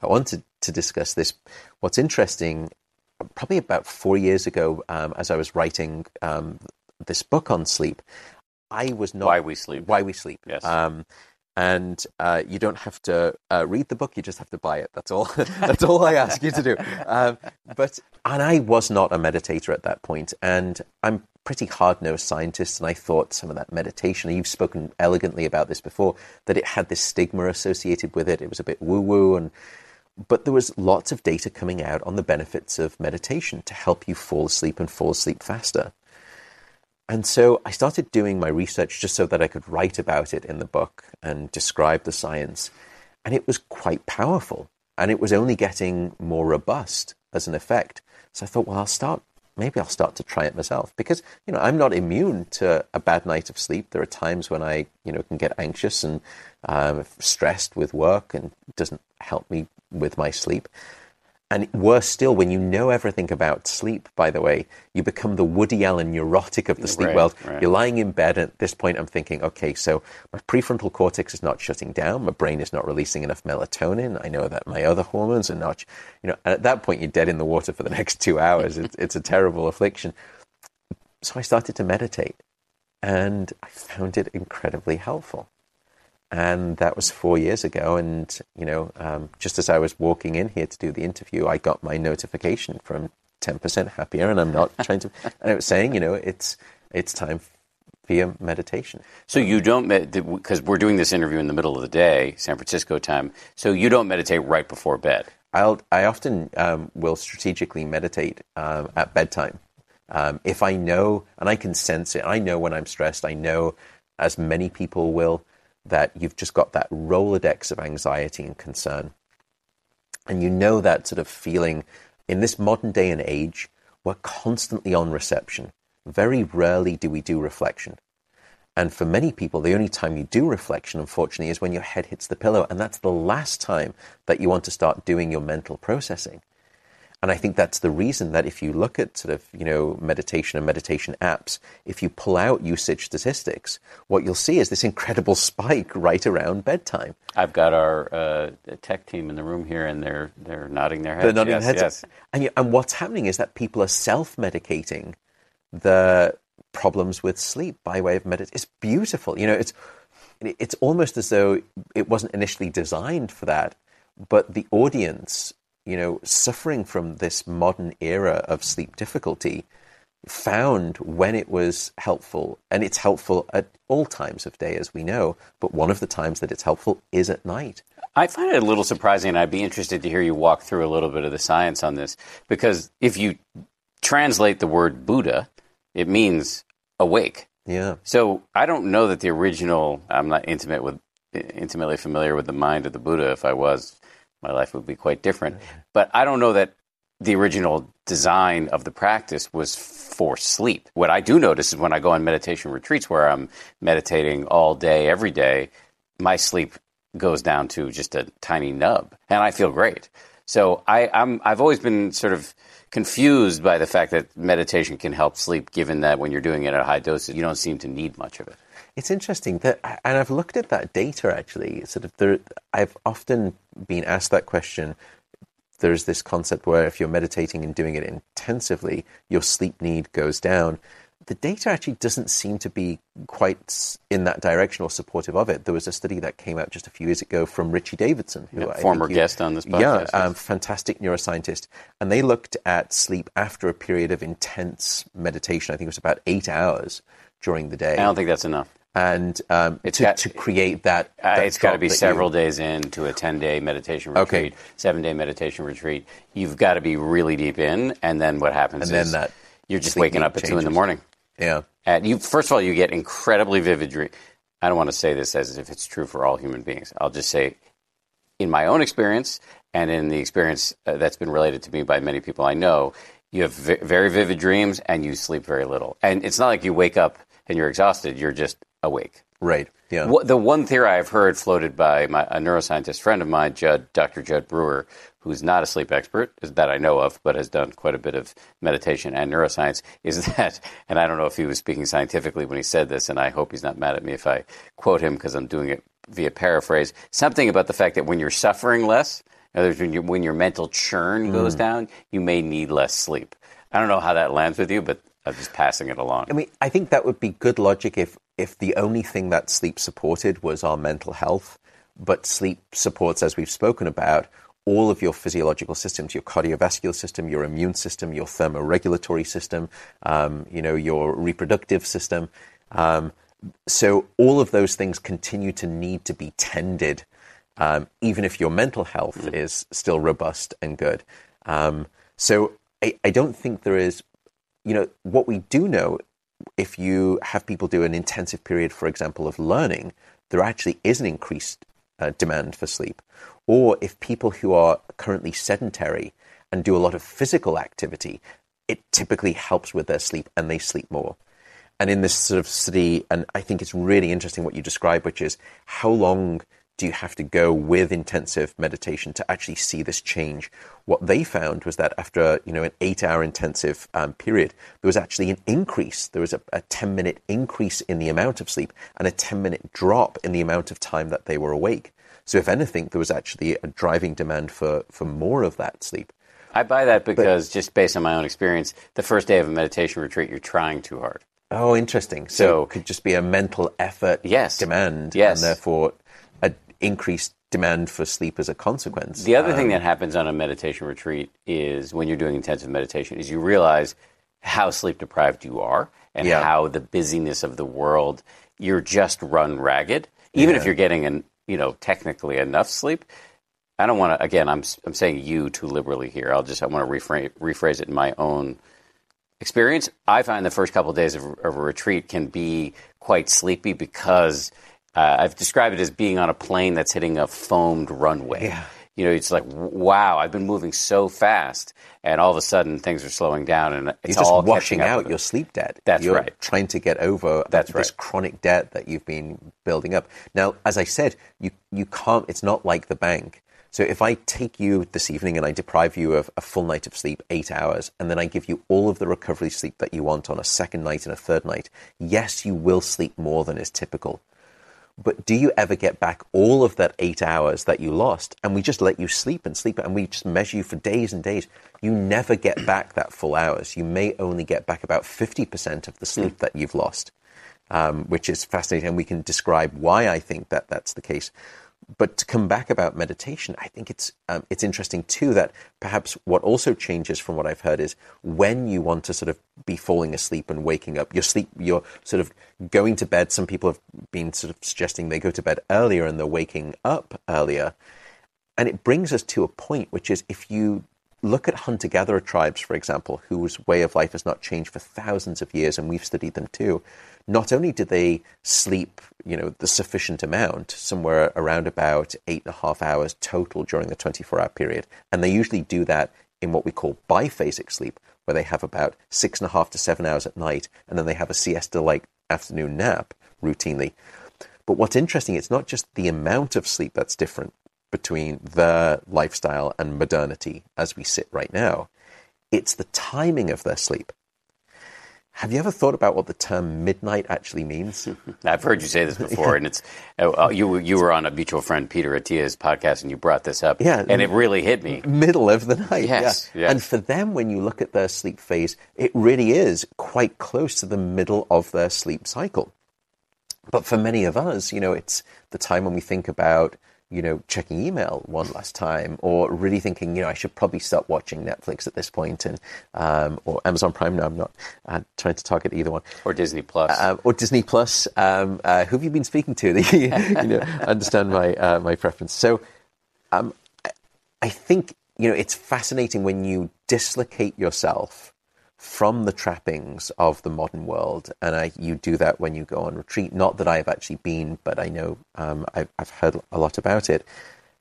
I wanted to discuss this. What's interesting, probably about four years ago, um, as I was writing um, this book on sleep, I was not. Why We Sleep. Why We Sleep. Yes. Um, and uh, you don't have to uh, read the book; you just have to buy it. That's all. That's all I ask you to do. Um, but and I was not a meditator at that point, and I'm pretty hard-nosed scientist, and I thought some of that meditation. You've spoken elegantly about this before that it had this stigma associated with it. It was a bit woo-woo, and but there was lots of data coming out on the benefits of meditation to help you fall asleep and fall asleep faster. And so I started doing my research just so that I could write about it in the book and describe the science. And it was quite powerful. And it was only getting more robust as an effect. So I thought, well, I'll start, maybe I'll start to try it myself because, you know, I'm not immune to a bad night of sleep. There are times when I, you know, can get anxious and um, stressed with work and doesn't help me with my sleep. And worse still, when you know everything about sleep, by the way, you become the Woody Allen neurotic of the sleep Right, world. right. You're lying in bed, and at this point, I'm thinking, okay, so my prefrontal cortex is not shutting down. My brain is not releasing enough melatonin. I know that my other hormones are not, you know, and at that point, you're dead in the water for the next two hours. It's, it's a terrible affliction. So I started to meditate, and I found it incredibly helpful and that was four years ago. And you know, um, just as I was walking in here to do the interview, I got my notification from Ten Percent Happier, and I'm not trying to. And it was saying, you know, it's it's time for your meditation. So you don't because we're doing this interview in the middle of the day, San Francisco time. So you don't meditate right before bed. I'll I often um, will strategically meditate um, at bedtime. Um, if I know, and I can sense it, I know when I'm stressed. I know, as many people will, that you've just got that rolodex of anxiety and concern. And you know that sort of feeling in this modern day and age, we're constantly on reception. Very rarely do we do reflection. And for many people, the only time you do reflection, unfortunately, is when your head hits the pillow. And that's the last time that you want to start doing your mental processing. And I think that's the reason that if you look at sort of, you know, meditation and meditation apps, if you pull out usage statistics, what you'll see is this incredible spike right around bedtime. I've got our uh, tech team in the room here, and they're they're nodding their heads. They're nodding yes, their heads. Yes. And, and what's happening is that people are self-medicating the problems with sleep by way of meditation. It's beautiful. You know, it's it's almost as though it wasn't initially designed for that, but the audience, you know, suffering from this modern era of sleep difficulty, found when it was helpful, and it's helpful at all times of day, as we know. But one of the times that it's helpful is at night. I find it a little surprising, and I'd be interested to hear you walk through a little bit of the science on this, because if you translate the word Buddha, it means awake. Yeah. So I don't know that the original. I'm not intimate with intimately familiar with the mind of the Buddha. If I was, my life would be quite different. But I don't know that the original design of the practice was for sleep. What I do notice is when I go on meditation retreats where I'm meditating all day, every day, my sleep goes down to just a tiny nub, and I feel great. So I, I'm, I've always been sort of confused by the fact that meditation can help sleep, given that when you're doing it at high doses, you don't seem to need much of it. It's interesting that, and I've looked at that data actually. Sort of, there, I've often been asked that question. There's this concept where if you're meditating and doing it intensively, your sleep need goes down. The data actually doesn't seem to be quite in that direction or supportive of it. There was a study that came out just a few years ago from Richie Davidson, who Yeah, I former you- guest on this Yeah, podcast, yes. um, fantastic neuroscientist, and they looked at sleep after a period of intense meditation. I think it was about eight hours during the day I don't think that's enough. And um, It's to, got- to create that, Uh, that it's got to be that you- several days into a 10 day meditation retreat, Okay. seven day meditation retreat. You've got to be really deep in, and then what happens And then is that you're just waking up at 2 in the morning. yeah, And you, first of all, you get incredibly vivid dreams. I don't want to say this as if it's true for all human beings. I'll just say, in my own experience and in the experience uh, that's been related to me by many people I know, you have v- very vivid dreams and you sleep very little. And it's not like you wake up and you're exhausted, you're just awake. right, yeah, What, the one theory I've heard floated by my, a neuroscientist friend of mine, Judd, Dr. Judd Brewer, who's not a sleep expert that I know of, but has done quite a bit of meditation and neuroscience, is that, and I don't know if he was speaking scientifically when he said this, and I hope he's not mad at me if I quote him because I'm doing it via paraphrase, something about the fact that when you're suffering less, in other words, when, you when your mental churn mm. goes down, you may need less sleep. I don't know how that lands with you, but I'm just passing it along. I mean, I think that would be good logic if if the only thing that sleep supported was our mental health, but sleep supports, as we've spoken about, all of your physiological systems, your cardiovascular system, your immune system, your thermoregulatory system, um, you know, your reproductive system. Um, so all of those things continue to need to be tended, um, even if your mental health is still robust and good. Um, so I, I don't think there is you know, what we do know, if you have people do an intensive period, for example, of learning, there actually is an increased uh, demand for sleep. Or if people who are currently sedentary and do a lot of physical activity, it typically helps with their sleep and they sleep more. And in this sort of study, and I think it's really interesting what you describe, which is how long do you have to go with intensive meditation to actually see this change? What they found was that after you know an eight-hour intensive um, period, there was actually an increase. There was a, a ten-minute increase in the amount of sleep and a ten-minute drop in the amount of time that they were awake. So, if anything, there was actually a driving demand for for more of that sleep. I buy that because, just based on my own experience, the first day of a meditation retreat, you're trying too hard. Oh, interesting. So, So- it could just be a mental effort Yes. demand, Yes. and therefore increased demand for sleep as a consequence. The other Um, thing that happens on a meditation retreat is when you're doing intensive meditation is you realize how sleep deprived you are and Yeah. how the busyness of the world you're just run ragged even if you're getting an you know technically enough sleep I don't want to again I'm I'm saying you too liberally here I'll just I want to rephrase rephrase it in my own experience, I find the first couple of days of, of a retreat can be quite sleepy because uh, I've described it as being on a plane that's hitting a foamed runway. Yeah. you know, it's like, wow, I've been moving so fast, and all of a sudden things are slowing down, and it's You're just all washing out your sleep debt. That's You're right. Trying to get over That's this right. chronic debt that you've been building up. Now, as I said, you you can't. It's not like the bank. So if I take you this evening and I deprive you of a full night of sleep, eight hours, and then I give you all of the recovery sleep that you want on a second night and a third night, yes, you will sleep more than is typical. But do you ever get back all of that eight hours that you lost? And we just let you sleep and sleep, and we just measure you for days and days. You never get back that full hours. You may only get back about 50% of the sleep that you've lost, um, which is fascinating. And we can describe why I think that that's the case. But to come back about meditation, I think it's um, it's interesting too that perhaps what also changes from what I've heard is when you want to sort of be falling asleep and waking up, your sleep, you're sort of going to bed. Some people have been sort of suggesting they go to bed earlier and they're waking up earlier, and it brings us to a point which is if you look at hunter gatherer tribes, for example, whose way of life has not changed for thousands of years, and we've studied them too. Not only do they sleep, you know, the sufficient amount, somewhere around about eight and a half hours total during the 24 hour period, and they usually do that in what we call biphasic sleep, where they have about six and a half to seven hours at night, and then they have a siesta like afternoon nap routinely. But what's interesting, it's not just the amount of sleep that's different between their lifestyle and modernity as we sit right now. It's the timing of their sleep. Have you ever thought about what the term midnight actually means? I've heard you say this before, and it's uh, you. were- You were on a mutual friend Peter Attia's podcast, and you brought this up, Yeah. and it really hit me. Middle of the night. Yes, yeah. yes. And for them, when you look at their sleep phase, it really is quite close to the middle of their sleep cycle. But for many of us, you know, it's the time when we think about, you know, checking email one last time, or really thinking, you know, I should probably stop watching Netflix at this point, and um, or Amazon Prime. Now I'm not uh, trying to target either one. Or Disney Plus. Um, or Disney Plus. Um, uh, who have you been speaking to? that you, you know, understand my uh, my preference. So, um, I think you know it's fascinating when you dislocate yourself from the trappings of the modern world, and I, you do that when you go on retreat. Not that I have actually been, but I know um, I've, I've heard a lot about it.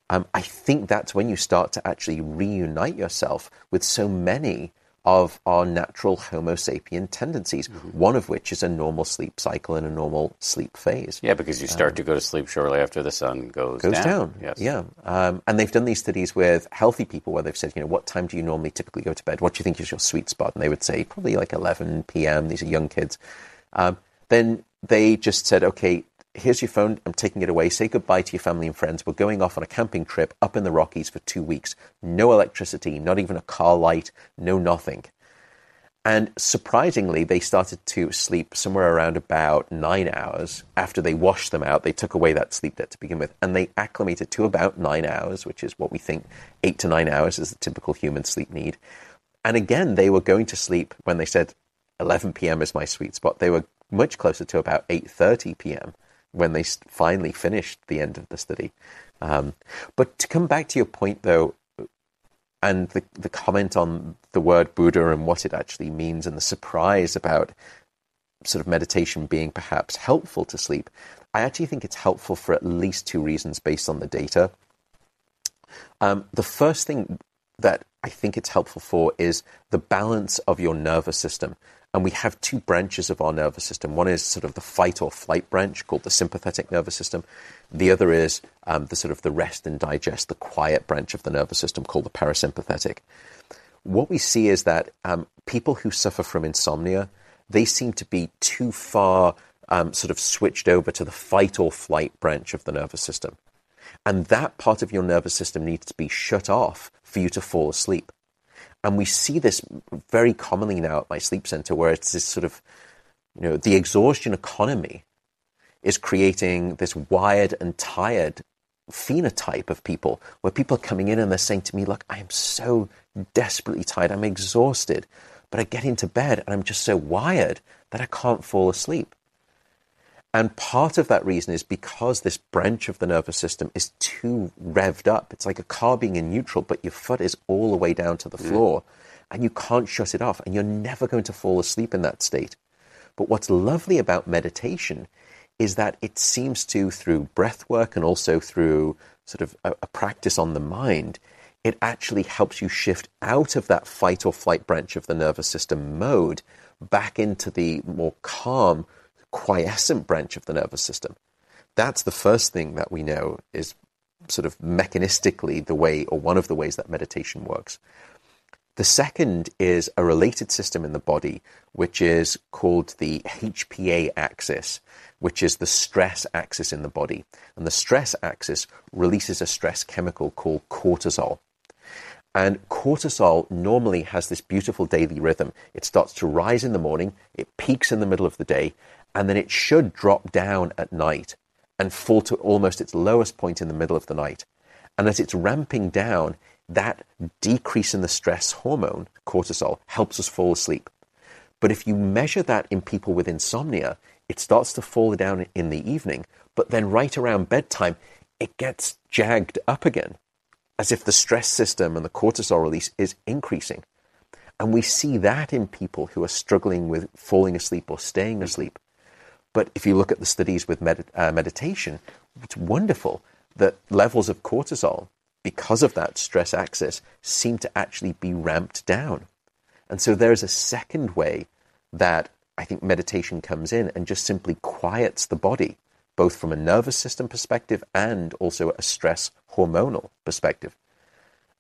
Um, I think that's when you start to actually reunite yourself with so many of our natural Homo sapien tendencies, one of which is a normal sleep cycle and a normal sleep phase. yeah, because you start to go to sleep shortly after the sun goes, Goes down. Yes. Yeah. Um, and they've done these studies with healthy people where they've said, you know, what time do you normally typically go to bed? What do you think is your sweet spot? And they would say probably like 11 p.m. These are young kids. Um, then they just said, okay, here's your phone. I'm taking it away. Say goodbye to your family and friends. We're going off on a camping trip up in the Rockies for two weeks. No electricity, not even a car light, no nothing. And surprisingly, they started to sleep somewhere around about nine hours after they washed them out. They took away that sleep debt to begin with, and they acclimated to about nine hours, which is what we think eight to nine hours is the typical human sleep need. And again, they were going to sleep when they said 11 p.m. is my sweet spot. They were much closer to about 8:30 p.m. when they finally finished the end of the study. Um, but to come back to your point, though, and the, the comment on the word Buddha and what it actually means, and the surprise about sort of meditation being perhaps helpful to sleep, I actually think it's helpful for at least two reasons based on the data. Um, the first thing that I think it's helpful for is the balance of your nervous system. And we have two branches of our nervous system. One is sort of the fight or flight branch called the sympathetic nervous system. The other is um, the sort of the rest and digest, the quiet branch of the nervous system called the parasympathetic. What we see is that um, people who suffer from insomnia, they seem to be too far um, sort of switched over to the fight or flight branch of the nervous system. And that part of your nervous system needs to be shut off for you to fall asleep. And we see this very commonly now at my sleep center where it's this sort of, you know, the exhaustion economy is creating this wired and tired phenotype of people where people are coming in and they're saying to me, Look, I am so desperately tired. I'm exhausted, but I get into bed and I'm just so wired that I can't fall asleep. And part of that reason is because this branch of the nervous system is too revved up. It's like a car being in neutral, but your foot is all the way down to the mm. floor and you can't shut it off and you're never going to fall asleep in that state. But what's lovely about meditation is that it seems to, through breath work and also through sort of a, a practice on the mind, it actually helps you shift out of that fight or flight branch of the nervous system mode back into the more calm, quiescent branch of the nervous system. That's the first thing that we know is sort of mechanistically the way or one of the ways that meditation works. The second is a related system in the body, which is called the HPA axis, which is the stress axis in the body. And the stress axis releases a stress chemical called cortisol. And cortisol normally has this beautiful daily rhythm. It starts to rise in the morning, it peaks in the middle of the day, and then it should drop down at night and fall to almost its lowest point in the middle of the night. And as it's ramping down, that decrease in the stress hormone, cortisol, helps us fall asleep. But if you measure that in people with insomnia, it starts to fall down in the evening, but then right around bedtime, it gets jagged up again as if the stress system and the cortisol release is increasing. And we see that in people who are struggling with falling asleep or staying asleep. But if you look at the studies with med- uh, meditation, it's wonderful that levels of cortisol, because of that stress axis, seem to actually be ramped down. And so there's a second way that I think meditation comes in and just simply quiets the body both from a nervous system perspective and also a stress hormonal perspective.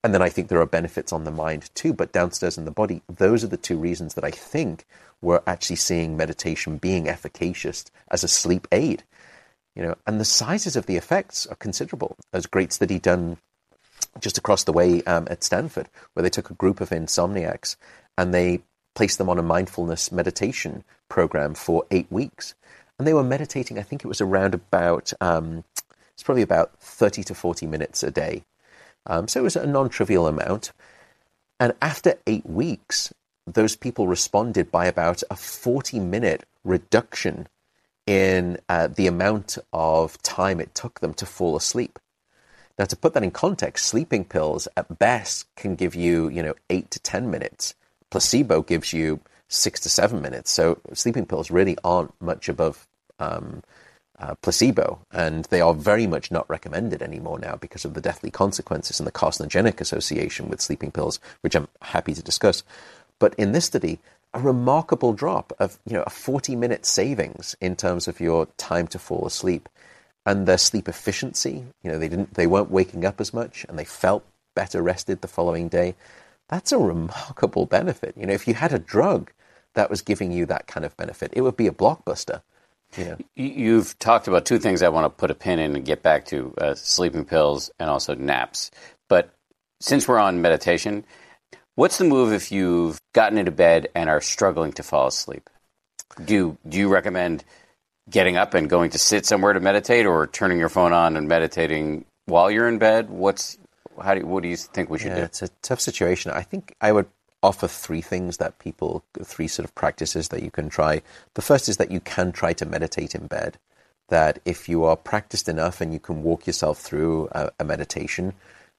And then I think there are benefits on the mind too, but downstairs in the body, those are the two reasons that I think we're actually seeing meditation being efficacious as a sleep aid. You know, and the sizes of the effects are considerable. There's a great study done just across the way um, at Stanford where they took a group of insomniacs and they placed them on a mindfulness meditation program for eight weeks and they were meditating. I think it was around about um, it's probably about thirty to forty minutes a day. Um, so it was a non-trivial amount. And after eight weeks, those people responded by about a forty-minute reduction in uh, the amount of time it took them to fall asleep. Now, to put that in context, sleeping pills at best can give you, you know, eight to ten minutes. Placebo gives you six to seven minutes. So sleeping pills really aren't much above um, uh, placebo, and they are very much not recommended anymore now because of the deathly consequences and the carcinogenic association with sleeping pills, which I'm happy to discuss. But in this study, a remarkable drop of you know a 40 minute savings in terms of your time to fall asleep and their sleep efficiency. You know they didn't they weren't waking up as much and they felt better rested the following day. That's a remarkable benefit. You know, if you had a drug that was giving you that kind of benefit, it would be a blockbuster. Yeah. You've talked about two things I want to put a pin in and get back to uh, sleeping pills and also naps. But since we're on meditation, what's the move if you've gotten into bed and are struggling to fall asleep? Do you, do you recommend getting up and going to sit somewhere to meditate or turning your phone on and meditating while you're in bed? What's how do what do you think we should yeah, do? It's a tough situation. I think I would offer three things that people, three sort of practices that you can try. The first is that you can try to meditate in bed. That if you are practiced enough and you can walk yourself through a, a meditation,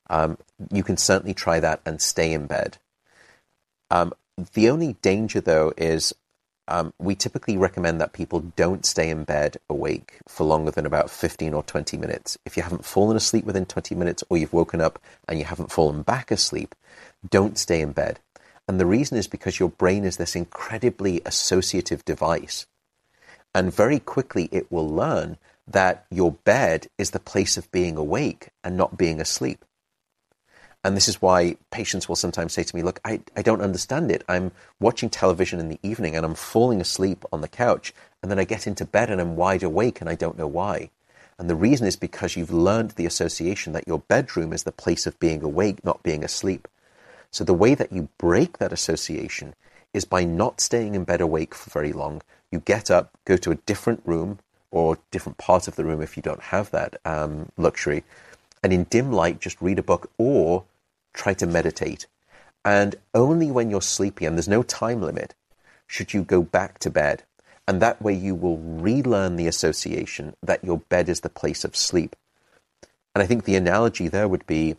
um, you can certainly try that and stay in bed. Um, the only danger, though, is um, we typically recommend that people don't stay in bed awake for longer than about 15 or 20 minutes. If you haven't fallen asleep within 20 minutes or you've woken up and you haven't fallen back asleep, don't stay in bed. And the reason is because your brain is this incredibly associative device. And very quickly it will learn that your bed is the place of being awake and not being asleep. And this is why patients will sometimes say to me, Look, I, I don't understand it. I'm watching television in the evening and I'm falling asleep on the couch. And then I get into bed and I'm wide awake and I don't know why. And the reason is because you've learned the association that your bedroom is the place of being awake, not being asleep. So the way that you break that association is by not staying in bed awake for very long. You get up, go to a different room or different part of the room if you don't have that um, luxury, and in dim light, just read a book or try to meditate. And only when you're sleepy, and there's no time limit, should you go back to bed. And that way you will relearn the association that your bed is the place of sleep. And I think the analogy there would be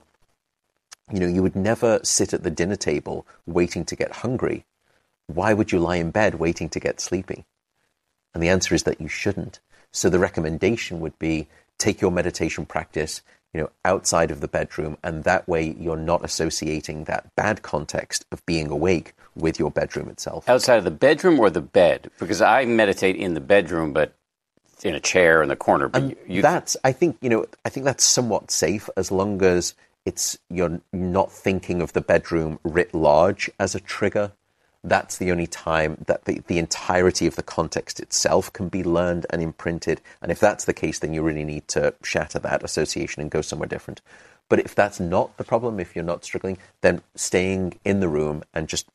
you know, you would never sit at the dinner table waiting to get hungry. Why would you lie in bed waiting to get sleepy? And the answer is that you shouldn't. So the recommendation would be take your meditation practice you know, outside of the bedroom, and that way you're not associating that bad context of being awake with your bedroom itself. Outside of the bedroom or the bed? Because I meditate in the bedroom, but in a chair in the corner. But you, you, that's, I think, you know, I think that's somewhat safe as long as it's you're not thinking of the bedroom writ large as a trigger. That's the only time that the, the entirety of the context itself can be learned and imprinted. And if that's the case, then you really need to shatter that association and go somewhere different. But if that's not the problem, if you're not struggling, then staying in the room and just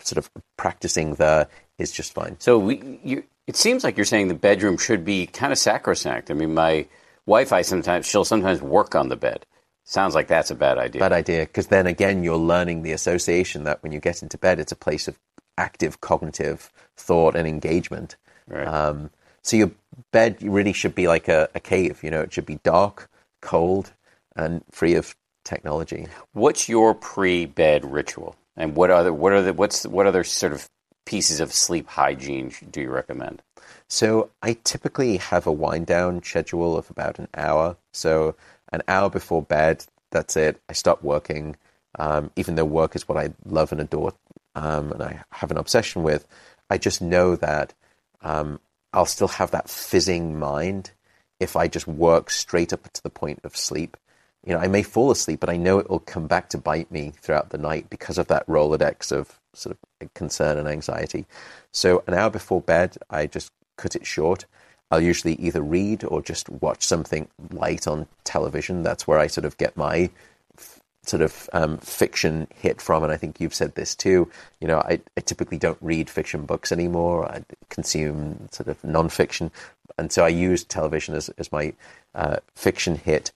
sort of practicing there is just fine. So we, you, it seems like you're saying the bedroom should be kind of sacrosanct. I mean, my wife, I sometimes she'll sometimes work on the bed. Sounds like that's a bad idea. bad idea because then again you're learning the association that when you get into bed it's a place of active cognitive thought and engagement Right. um, so your bed really should be like a, a cave you know it should be dark cold and free of technology What's your pre-bed ritual, and what other what are the what's what other sort of pieces of sleep hygiene do you recommend? So I typically have a wind down schedule of about an hour. So an hour before bed, that's it. I stop working. Um, even though work is what I love and adore, um, and I have an obsession with, I just know that um, I'll still have that fizzing mind if I just work straight up to the point of sleep. You know, I may fall asleep, but I know it will come back to bite me throughout the night because of that Rolodex of sort of concern and anxiety. So an hour before bed, I just cut it short. I'll usually either read or just watch something light on television. That's where I sort of get my f- sort of um, fiction hit from. And I think you've said this too. You know, I, I typically don't read fiction books anymore. I consume sort of nonfiction. And so I use television as, as my uh, fiction hit.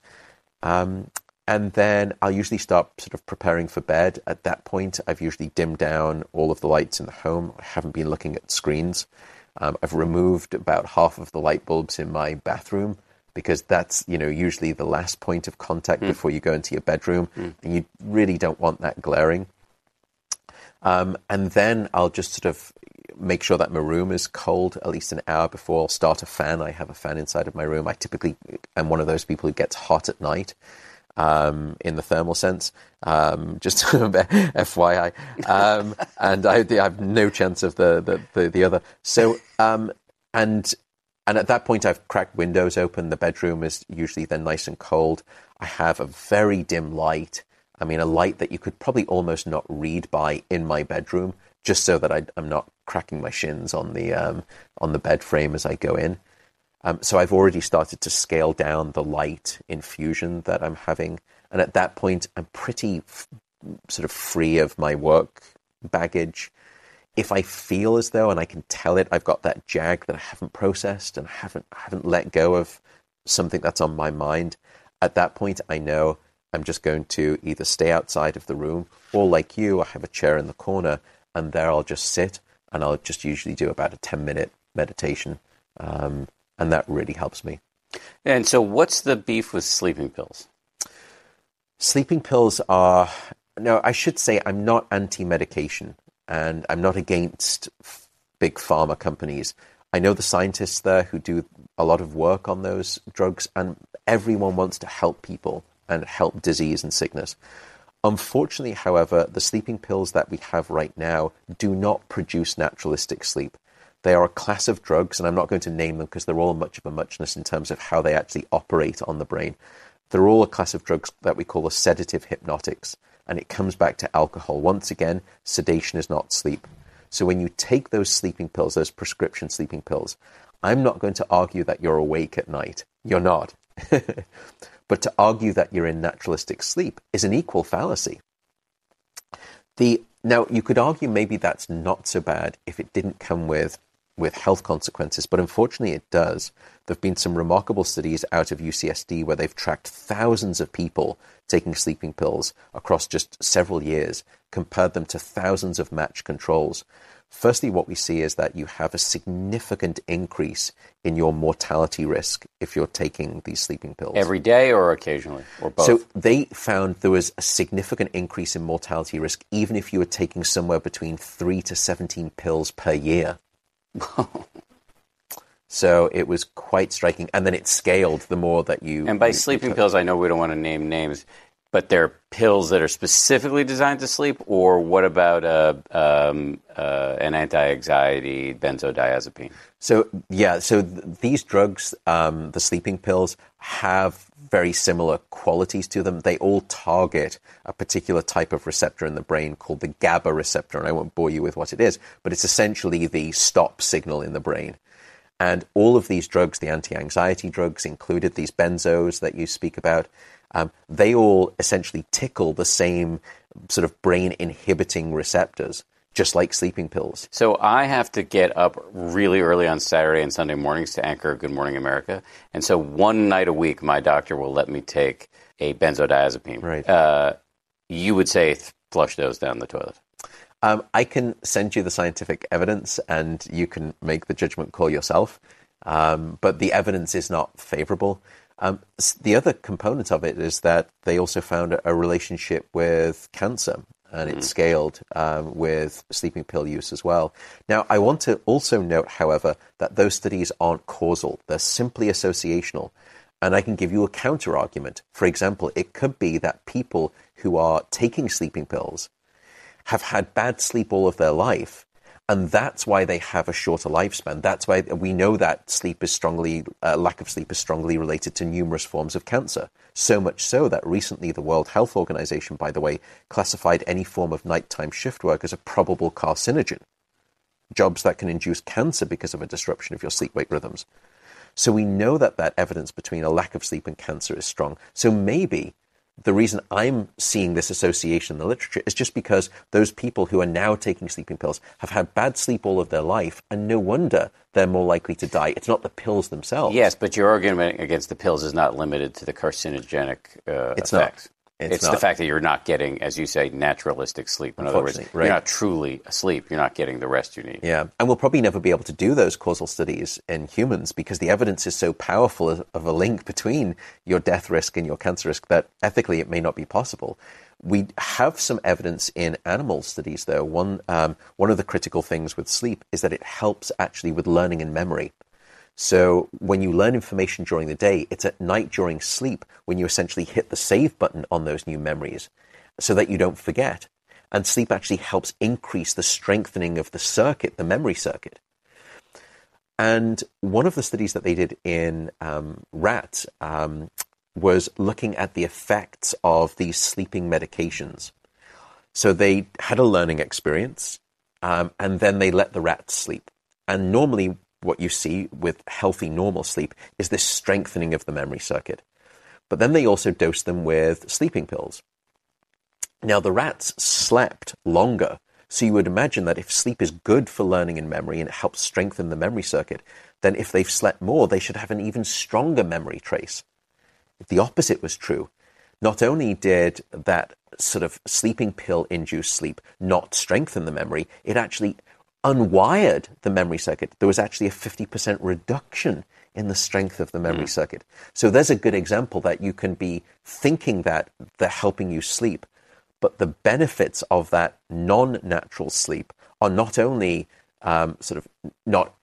Um, and then I'll usually start sort of preparing for bed. At that point, I've usually dimmed down all of the lights in the home. I haven't been looking at screens. Um, I've removed about half of the light bulbs in my bathroom because that's you know usually the last point of contact before you go into your bedroom, and you really don't want that glaring. Um, and then I'll just sort of make sure that my room is cold at least an hour before I'll start a fan. I have a fan inside of my room. I typically am one of those people who gets hot at night um, in the thermal sense. Um, just FYI, um, and I, I have no chance of the the, the, the other. So um, and and at that point, I've cracked windows open. The bedroom is usually then nice and cold. I have a very dim light. I mean, a light that you could probably almost not read by in my bedroom, just so that I, I'm not cracking my shins on the um, on the bed frame as I go in. Um, so I've already started to scale down the light infusion that I'm having, and at that point, I'm pretty f- sort of free of my work baggage. If I feel as though, and I can tell it, I've got that jag that I haven't processed and haven't haven't let go of something that's on my mind, at that point, I know I'm just going to either stay outside of the room or, like you, I have a chair in the corner, and there I'll just sit and I'll just usually do about a 10 minute meditation. Um, and that really helps me. And so, what's the beef with sleeping pills? Sleeping pills are, no, I should say I'm not anti medication and I'm not against big pharma companies. I know the scientists there who do a lot of work on those drugs, and everyone wants to help people and help disease and sickness. Unfortunately, however, the sleeping pills that we have right now do not produce naturalistic sleep. They are a class of drugs, and I'm not going to name them because they're all much of a muchness in terms of how they actually operate on the brain. They're all a class of drugs that we call the sedative hypnotics, and it comes back to alcohol. Once again, sedation is not sleep. So when you take those sleeping pills, those prescription sleeping pills, I'm not going to argue that you're awake at night. You're not. but to argue that you're in naturalistic sleep is an equal fallacy. The now you could argue maybe that's not so bad if it didn't come with with health consequences, but unfortunately it does. There have been some remarkable studies out of UCSD where they've tracked thousands of people taking sleeping pills across just several years, compared them to thousands of matched controls. Firstly, what we see is that you have a significant increase in your mortality risk if you're taking these sleeping pills. Every day or occasionally, or both? So they found there was a significant increase in mortality risk even if you were taking somewhere between 3 to 17 pills per year. So it was quite striking. And then it scaled the more that you. And by you- sleeping pills, I know we don't want to name names, but they're pills that are specifically designed to sleep, or what about uh, um, uh, an anti-anxiety benzodiazepine? So yeah, so th- these drugs, um, the sleeping pills, have very similar qualities to them. They all target a particular type of receptor in the brain called the GABA receptor, and I won't bore you with what it is, but it's essentially the stop signal in the brain. And all of these drugs, the anti-anxiety drugs, included these benzos that you speak about, um, they all essentially tickle the same sort of brain inhibiting receptors, just like sleeping pills. So I have to get up really early on Saturday and Sunday mornings to anchor Good Morning America, and so one night a week, my doctor will let me take a benzodiazepine. Right. Uh, you would say th- flush those down the toilet. Um, I can send you the scientific evidence, and you can make the judgment call yourself. Um, but the evidence is not favorable. Um, the other component of it is that they also found a, a relationship with cancer, and it's scaled um, with sleeping pill use as well. Now, I want to also note, however, that those studies aren't causal; they're simply associational. And I can give you a counter argument. For example, it could be that people who are taking sleeping pills have had bad sleep all of their life. And that's why they have a shorter lifespan. That's why we know that sleep is strongly, uh, lack of sleep is strongly related to numerous forms of cancer. So much so that recently the World Health Organization, by the way, classified any form of nighttime shift work as a probable carcinogen. Jobs that can induce cancer because of a disruption of your sleep wake rhythms. So we know that that evidence between a lack of sleep and cancer is strong. So maybe the reason I'm seeing this association in the literature is just because those people who are now taking sleeping pills have had bad sleep all of their life, and no wonder they're more likely to die. It's not the pills themselves. Yes, but your argument against the pills is not limited to the carcinogenic uh, It's. Effects. It's the fact that you're not getting, as you say, naturalistic sleep. In other words, right. you're not truly asleep. You're not getting the rest you need. Yeah, and we'll probably never be able to do those causal studies in humans because the evidence is so powerful of- of a link between your death risk and your cancer risk that ethically it may not be possible. We have some evidence in animal studies, though. One um, one of the critical things with sleep is that it helps actually with learning and memory. So when you learn information during the day, it's at night during sleep when you essentially hit the save button on those new memories so that you don't forget. And sleep actually helps increase the strengthening of the circuit, the memory circuit. And one of the studies that they did in um, rats um, was looking at the effects of these sleeping medications. So they had a learning experience, um, and then they let the rats sleep. And normally, what you see with healthy, normal sleep is this strengthening of the memory circuit. But then they also dosed them with sleeping pills. Now, the rats slept longer. So you would imagine that if sleep is good for learning and memory and it helps strengthen the memory circuit, then if they've slept more, they should have an even stronger memory trace. If the opposite was true, not only did that sort of sleeping pill induced sleep not strengthen the memory, it actually unwired the memory circuit. There was actually a 50% reduction in the strength of the memory circuit. So there's a good example that you can be thinking that they're helping you sleep, but the benefits of that non natural sleep are not only um, sort of not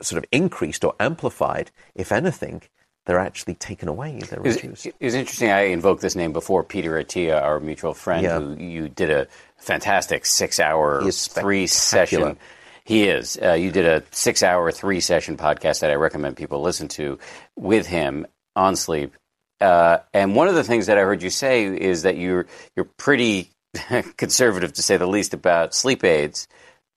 sort of increased or amplified, if anything, they're actually taken away. They're It reduced. was, interesting. I invoked this name before, Peter Attia, our mutual friend, Yeah. who you did a fantastic six-hour, three-session. He is. Uh, you did a six-hour, three-session podcast that I recommend people listen to with him on sleep. Uh, and one of the things that I heard you say is that you're you're pretty conservative, to say the least, about sleep aids.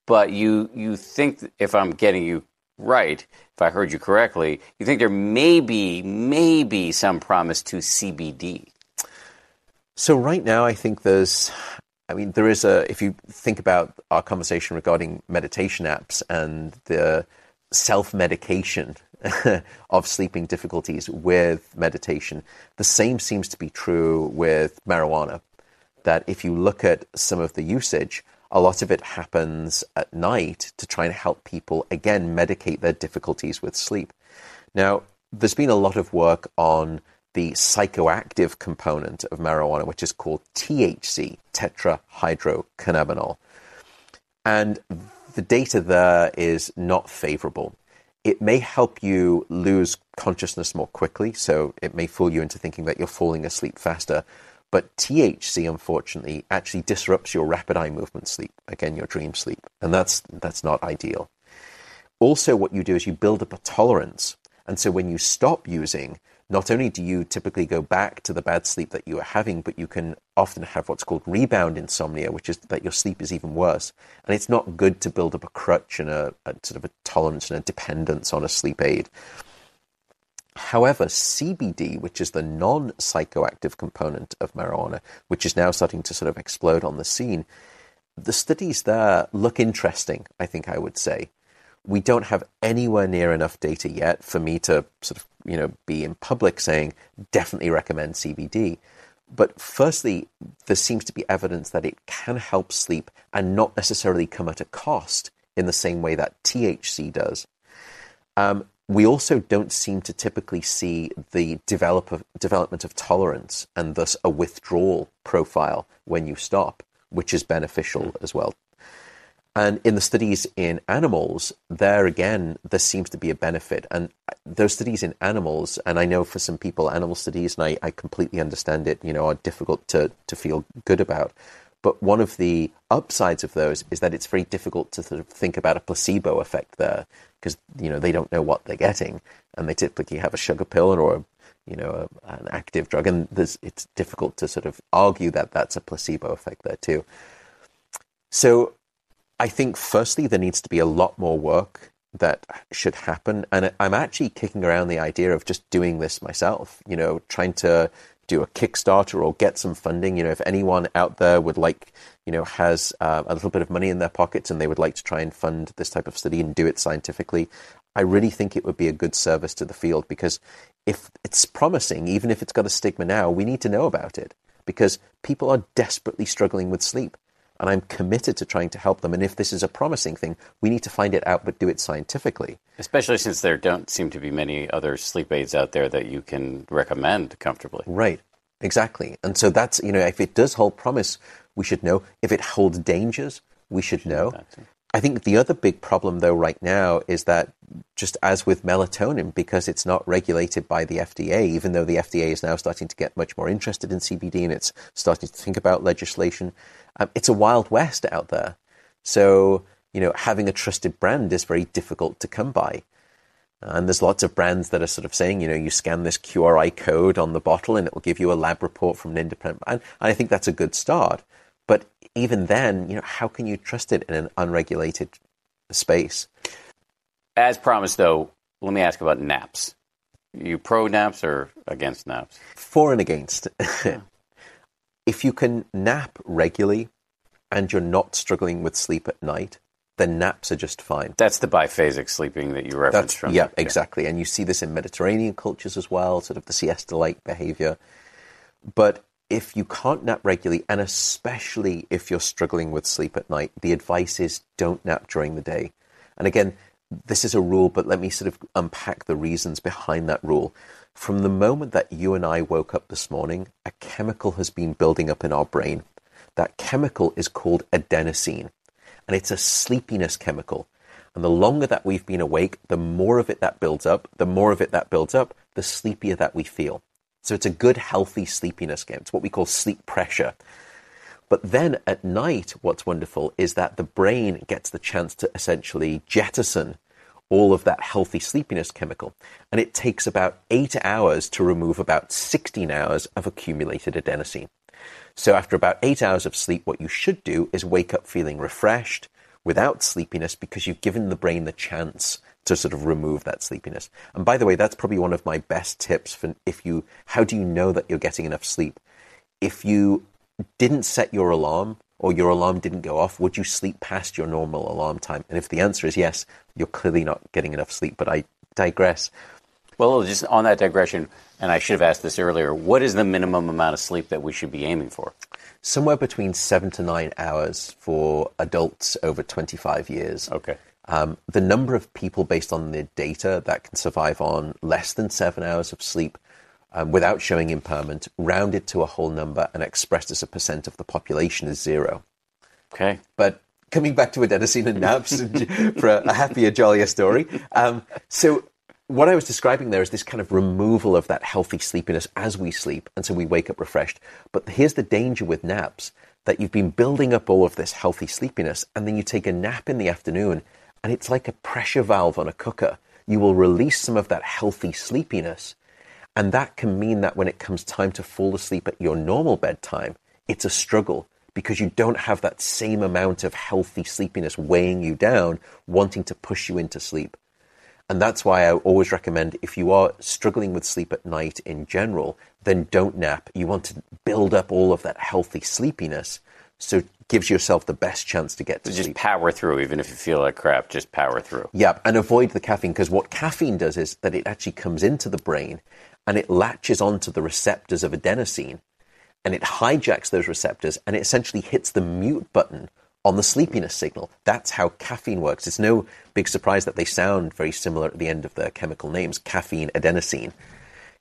But you you think, if I'm getting you right, if I heard you correctly, you think there may be maybe some promise to CBD. So right now, I think there's, I mean, there is a. If you think about our conversation regarding meditation apps and the self-medication of sleeping difficulties with meditation, the same seems to be true with marijuana. That if you look at some of the usage, a lot of it happens at night to try and help people again medicate their difficulties with sleep. Now, there's been a lot of work on the psychoactive component of marijuana, which is called THC, tetrahydrocannabinol. And the data there is not favorable. it may help you lose consciousness more quickly, so it may fool you into thinking that you're falling asleep faster. But THC, unfortunately, actually disrupts your rapid eye movement sleep, again, your dream sleep, and that's that's not ideal. Also, what you do is you build up a tolerance, and so when you stop using, not only do you typically go back to the bad sleep that you were having, but you can often have what's called rebound insomnia, which is that your sleep is even worse. And it's not good to build up a crutch and a, a sort of a tolerance and a dependence on a sleep aid. However, CBD, which is the non psychoactive component of marijuana, which is now starting to sort of explode on the scene, the studies there look interesting, I think I would say we don't have anywhere near enough data yet for me to sort of you know be in public saying definitely recommend CBD. But firstly, there seems to be evidence that it can help sleep and not necessarily come at a cost in the same way that THC does. Um, we also don't seem to typically see the develop of, development of tolerance and thus a withdrawal profile when you stop, which is beneficial as well and in the studies in animals, there again, there seems to be a benefit. And those studies in animals, and I know for some people, animal studies, and I, I completely understand it, you know, are difficult to, to feel good about. But one of the upsides of those is that it's very difficult to sort of think about a placebo effect there because, you know, they don't know what they're getting. And they typically have a sugar pill or, you know, a, an active drug. And it's difficult to sort of argue that that's a placebo effect there too. So I think, firstly, there needs to be a lot more work that should happen. And I'm actually kicking around the idea of just doing this myself, you know, trying to do a Kickstarter or get some funding. You know, if anyone out there would like, you know, has uh, a little bit of money in their pockets and they would like to try and fund this type of study and do it scientifically, I really think it would be a good service to the field because if it's promising, even if it's got a stigma now, we need to know about it because people are desperately struggling with sleep and I'm committed to trying to help them. And if this is a promising thing, we need to find it out, but do it scientifically. Especially since there don't seem to be many other sleep aids out there that you can recommend comfortably. Right, exactly. And so that's, you know, if it does hold promise, we should know. If it holds dangers, we should know. I think the other big problem, though, right now is that just as with melatonin, because it's not regulated by the FDA, even though the FDA is now starting to get much more interested in CBD and it's starting to think about legislation, um, it's a wild west out there. So, you know, having a trusted brand is very difficult to come by. And there's lots of brands that are sort of saying, you know, you scan this QRI code on the bottle and it will give you a lab report from an independent. And I think that's a good start. But even then, you know, how can you trust it in an unregulated space? As promised, though, let me ask about naps. You pro naps or against naps? For and against. if you can nap regularly and you're not struggling with sleep at night, then naps are just fine. That's the biphasic sleeping that you referenced from. Yeah, exactly. And you see this in Mediterranean cultures as well, sort of the siesta like behavior. But if you can't nap regularly, and especially if you're struggling with sleep at night, the advice is don't nap during the day. And again, this is a rule, but let me sort of unpack the reasons behind that rule. From the moment that you and I woke up this morning, a chemical has been building up in our brain. That chemical is called adenosine, and it's a sleepiness chemical. And the longer that we've been awake, the more of it that builds up, the more of it that builds up, the sleepier that we feel. So it's a good, healthy sleepiness game. It's what we call sleep pressure. But then at night, what's wonderful is that the brain gets the chance to essentially jettison all of that healthy sleepiness chemical. And it takes about eight hours to remove about 16 hours of accumulated adenosine. So after about eight hours of sleep, what you should do is wake up feeling refreshed without sleepiness because you've given the brain the chance to sort of remove that sleepiness. And by the way, that's probably one of my best tips for if you, how do you know that you're getting enough sleep? If you didn't set your alarm or your alarm didn't go off, would you sleep past your normal alarm time? And if the answer is yes, you're clearly not getting enough sleep. But I digress. Well, just on that digression, and I should have asked this earlier, what is the minimum amount of sleep that we should be aiming for? Somewhere between seven to nine hours for adults over 25 years. Okay. Um, the number of people based on the data that can survive on less than seven hours of sleep um, without showing impairment, rounded to a whole number and expressed as a percent of the population is zero. Okay. But coming back to adenosine and naps for a, a, happier, jollier story. Um, so what I was describing there is this kind of removal of that healthy sleepiness as we sleep, and so we wake up refreshed. But here's the danger with naps that you've been building up all of this healthy sleepiness, and then you take a nap in the afternoon, and it's like a pressure valve on a cooker. You will release some of that healthy sleepiness, and that can mean that when it comes time to fall asleep at your normal bedtime, it's a struggle because you don't have that same amount of healthy sleepiness weighing you down, wanting to push you into sleep. And that's why I always recommend if you are struggling with sleep at night in general, then don't nap. You want to build up all of that healthy sleepiness so it gives yourself the best chance to get to so sleep. Just power through, even if you feel like crap, just power through. Yeah, and avoid the caffeine because what caffeine does is that it actually comes into the brain and it latches onto the receptors of adenosine and it hijacks those receptors and it essentially hits the mute button on the sleepiness signal. That's how caffeine works. It's no big surprise that they sound very similar at the end of their chemical names caffeine, adenosine.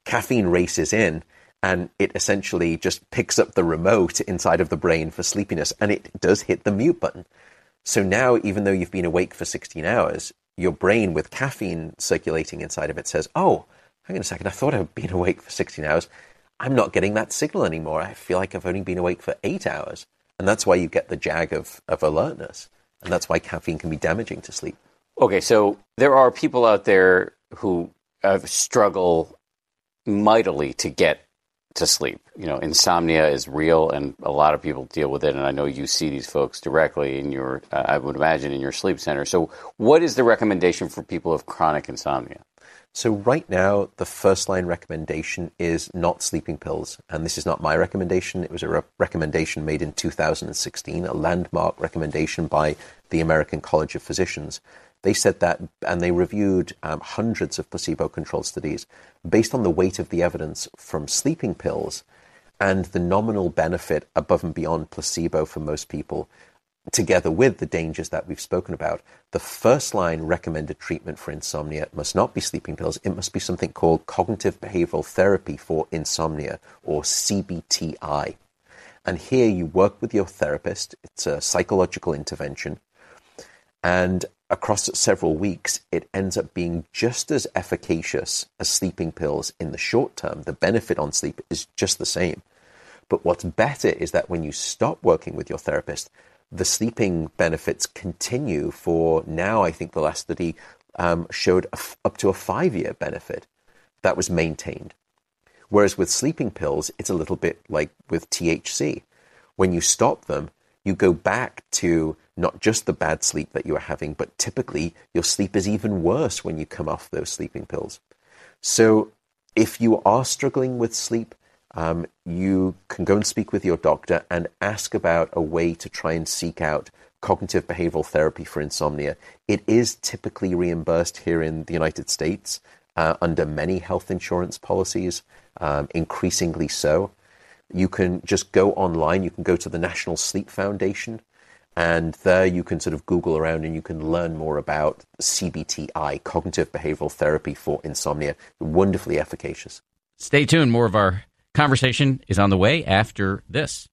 Caffeine races in and it essentially just picks up the remote inside of the brain for sleepiness and it does hit the mute button. So now, even though you've been awake for 16 hours, your brain with caffeine circulating inside of it says, Oh, hang on a second, I thought I'd been awake for 16 hours. I'm not getting that signal anymore. I feel like I've only been awake for eight hours. And that's why you get the jag of, of alertness. And that's why caffeine can be damaging to sleep. Okay, so there are people out there who uh, struggle mightily to get to sleep. You know, insomnia is real, and a lot of people deal with it. And I know you see these folks directly in your, uh, I would imagine, in your sleep center. So, what is the recommendation for people of chronic insomnia? So, right now, the first line recommendation is not sleeping pills. And this is not my recommendation. It was a re- recommendation made in 2016, a landmark recommendation by the American College of Physicians. They said that, and they reviewed um, hundreds of placebo controlled studies based on the weight of the evidence from sleeping pills and the nominal benefit above and beyond placebo for most people together with the dangers that we've spoken about, the first line recommended treatment for insomnia must not be sleeping pills. It must be something called cognitive behavioral therapy for insomnia, or CBTI. And here you work with your therapist, it's a psychological intervention. And across several weeks, it ends up being just as efficacious as sleeping pills in the short term. The benefit on sleep is just the same. But what's better is that when you stop working with your therapist, the sleeping benefits continue for now. I think the last study um, showed up to a five year benefit that was maintained. Whereas with sleeping pills, it's a little bit like with THC. When you stop them, you go back to not just the bad sleep that you are having, but typically your sleep is even worse when you come off those sleeping pills. So if you are struggling with sleep, um, you can go and speak with your doctor and ask about a way to try and seek out cognitive behavioral therapy for insomnia. It is typically reimbursed here in the United States uh, under many health insurance policies, um, increasingly so. You can just go online, you can go to the National Sleep Foundation, and there you can sort of Google around and you can learn more about CBTI, cognitive behavioral therapy for insomnia. Wonderfully efficacious. Stay tuned. More of our Conversation is on the way after this.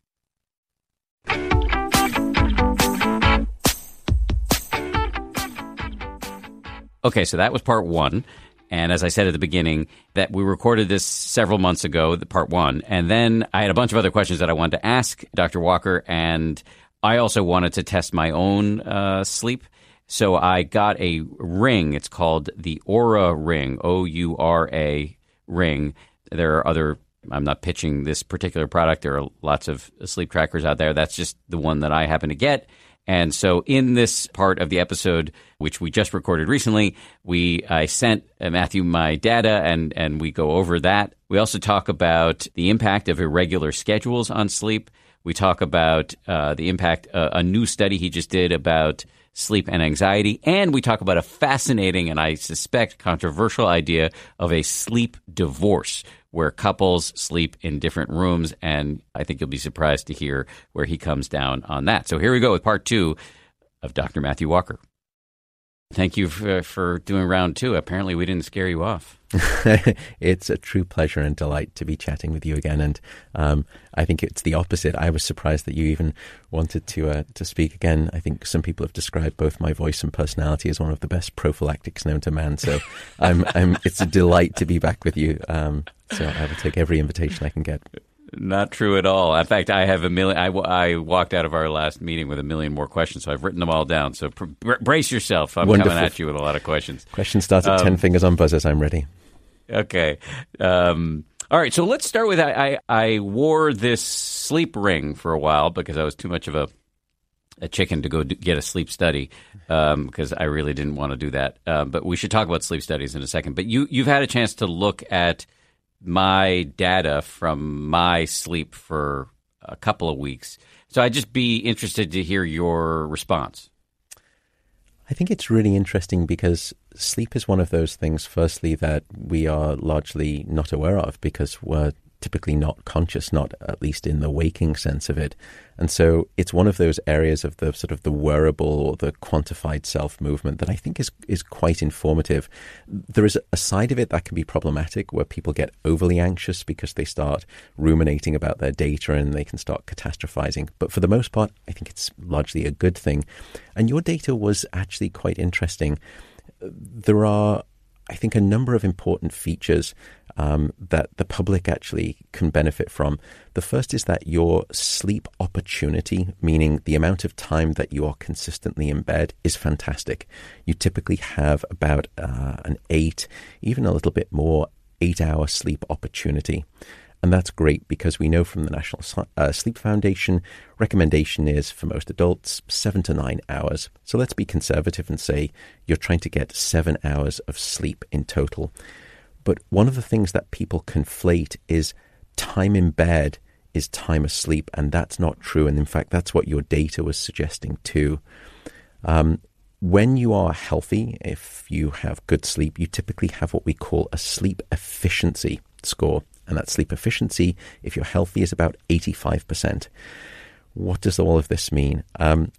Okay, so that was part one. And as I said at the beginning, that we recorded this several months ago, the part one. And then I had a bunch of other questions that I wanted to ask Dr. Walker. And I also wanted to test my own uh, sleep. So I got a ring. It's called the Oura Ring, O U R A ring. There are other I'm not pitching this particular product. There are lots of sleep trackers out there. That's just the one that I happen to get. And so in this part of the episode, which we just recorded recently, we I sent uh, Matthew my data and and we go over that. We also talk about the impact of irregular schedules on sleep. We talk about uh, the impact uh, a new study he just did about sleep and anxiety, and we talk about a fascinating and I suspect controversial idea of a sleep divorce, where couples sleep in different rooms. And I think you'll be surprised to hear where he comes down on that. So here we go with part two of Dr. Matthew Walker. Thank you for, for doing round two. Apparently, we didn't scare you off. it's a true pleasure and delight to be chatting with you again. And um, I think it's the opposite. I was surprised that you even wanted to uh, to speak again. I think some people have described both my voice and personality as one of the best prophylactics known to man. So I'm, I'm, it's a delight to be back with you. Um, so I will take every invitation I can get. Not true at all. In fact, I have a million. I, I walked out of our last meeting with a million more questions, so I've written them all down. So pr- brace yourself. I'm Wonderful. coming at you with a lot of questions. Question starts at um, 10 fingers on buzzers. I'm ready. Okay. Um, all right. So let's start with I, I, I wore this sleep ring for a while because I was too much of a a chicken to go do, get a sleep study because um, I really didn't want to do that. Uh, but we should talk about sleep studies in a second. But you you've had a chance to look at my data from my sleep for a couple of weeks. So I'd just be interested to hear your response. I think it's really interesting because sleep is one of those things, firstly, that we are largely not aware of because we're typically not conscious, not at least in the waking sense of it. And so it's one of those areas of the sort of the wearable or the quantified self movement that I think is is quite informative. There is a side of it that can be problematic where people get overly anxious because they start ruminating about their data and they can start catastrophizing. But for the most part, I think it's largely a good thing. And your data was actually quite interesting. There are I think a number of important features um, that the public actually can benefit from. The first is that your sleep opportunity, meaning the amount of time that you are consistently in bed, is fantastic. You typically have about uh, an eight, even a little bit more, eight hour sleep opportunity. And that's great because we know from the National uh, Sleep Foundation, recommendation is for most adults seven to nine hours. So let's be conservative and say you're trying to get seven hours of sleep in total. But one of the things that people conflate is time in bed is time asleep, and that's not true. And in fact, that's what your data was suggesting too. Um, when you are healthy, if you have good sleep, you typically have what we call a sleep efficiency score. And that sleep efficiency, if you're healthy, is about 85%. What does all of this mean? Um,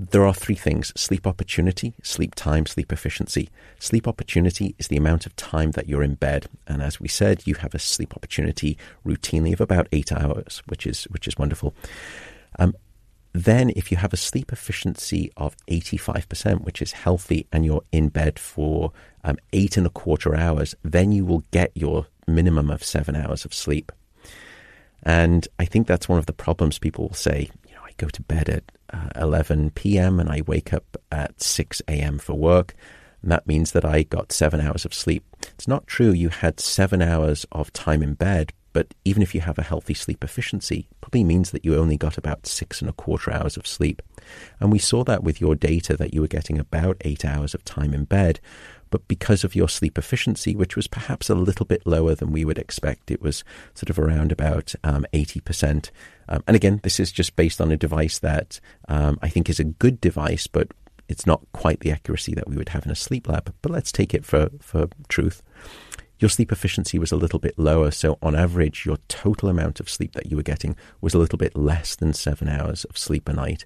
there are three things sleep opportunity, sleep time, sleep efficiency. Sleep opportunity is the amount of time that you're in bed. And as we said, you have a sleep opportunity routinely of about eight hours, which is, which is wonderful. Um, then, if you have a sleep efficiency of 85%, which is healthy, and you're in bed for um, eight and a quarter hours, then you will get your minimum of seven hours of sleep. And I think that's one of the problems people will say, you know, I go to bed at uh, 11 p.m. and I wake up at 6 a.m. for work. And that means that I got seven hours of sleep. It's not true. You had seven hours of time in bed, but even if you have a healthy sleep efficiency, probably means that you only got about six and a quarter hours of sleep. And we saw that with your data that you were getting about eight hours of time in bed. But because of your sleep efficiency, which was perhaps a little bit lower than we would expect, it was sort of around about um, 80%. Um, and again, this is just based on a device that um, I think is a good device, but it's not quite the accuracy that we would have in a sleep lab. But let's take it for, for truth your sleep efficiency was a little bit lower. So, on average, your total amount of sleep that you were getting was a little bit less than seven hours of sleep a night.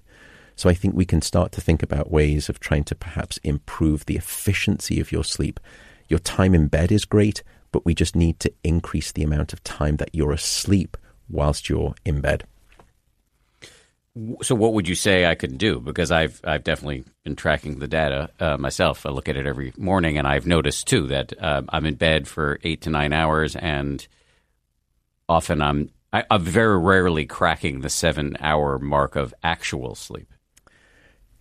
So, I think we can start to think about ways of trying to perhaps improve the efficiency of your sleep. Your time in bed is great, but we just need to increase the amount of time that you're asleep whilst you're in bed. So, what would you say I could do? Because I've I've definitely been tracking the data uh, myself. I look at it every morning, and I've noticed too that uh, I'm in bed for eight to nine hours, and often I'm I, am very rarely cracking the seven hour mark of actual sleep.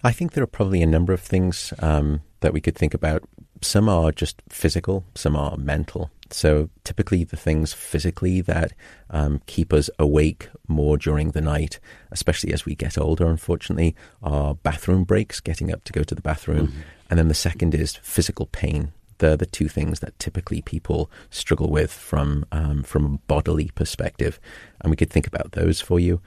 I think there are probably a number of things um, that we could think about. Some are just physical, some are mental. So typically, the things physically that um, keep us awake more during the night, especially as we get older, unfortunately, are bathroom breaks, getting up to go to the bathroom. Mm-hmm. And then the second is physical pain. They're the two things that typically people struggle with from um, from a bodily perspective, and we could think about those for you.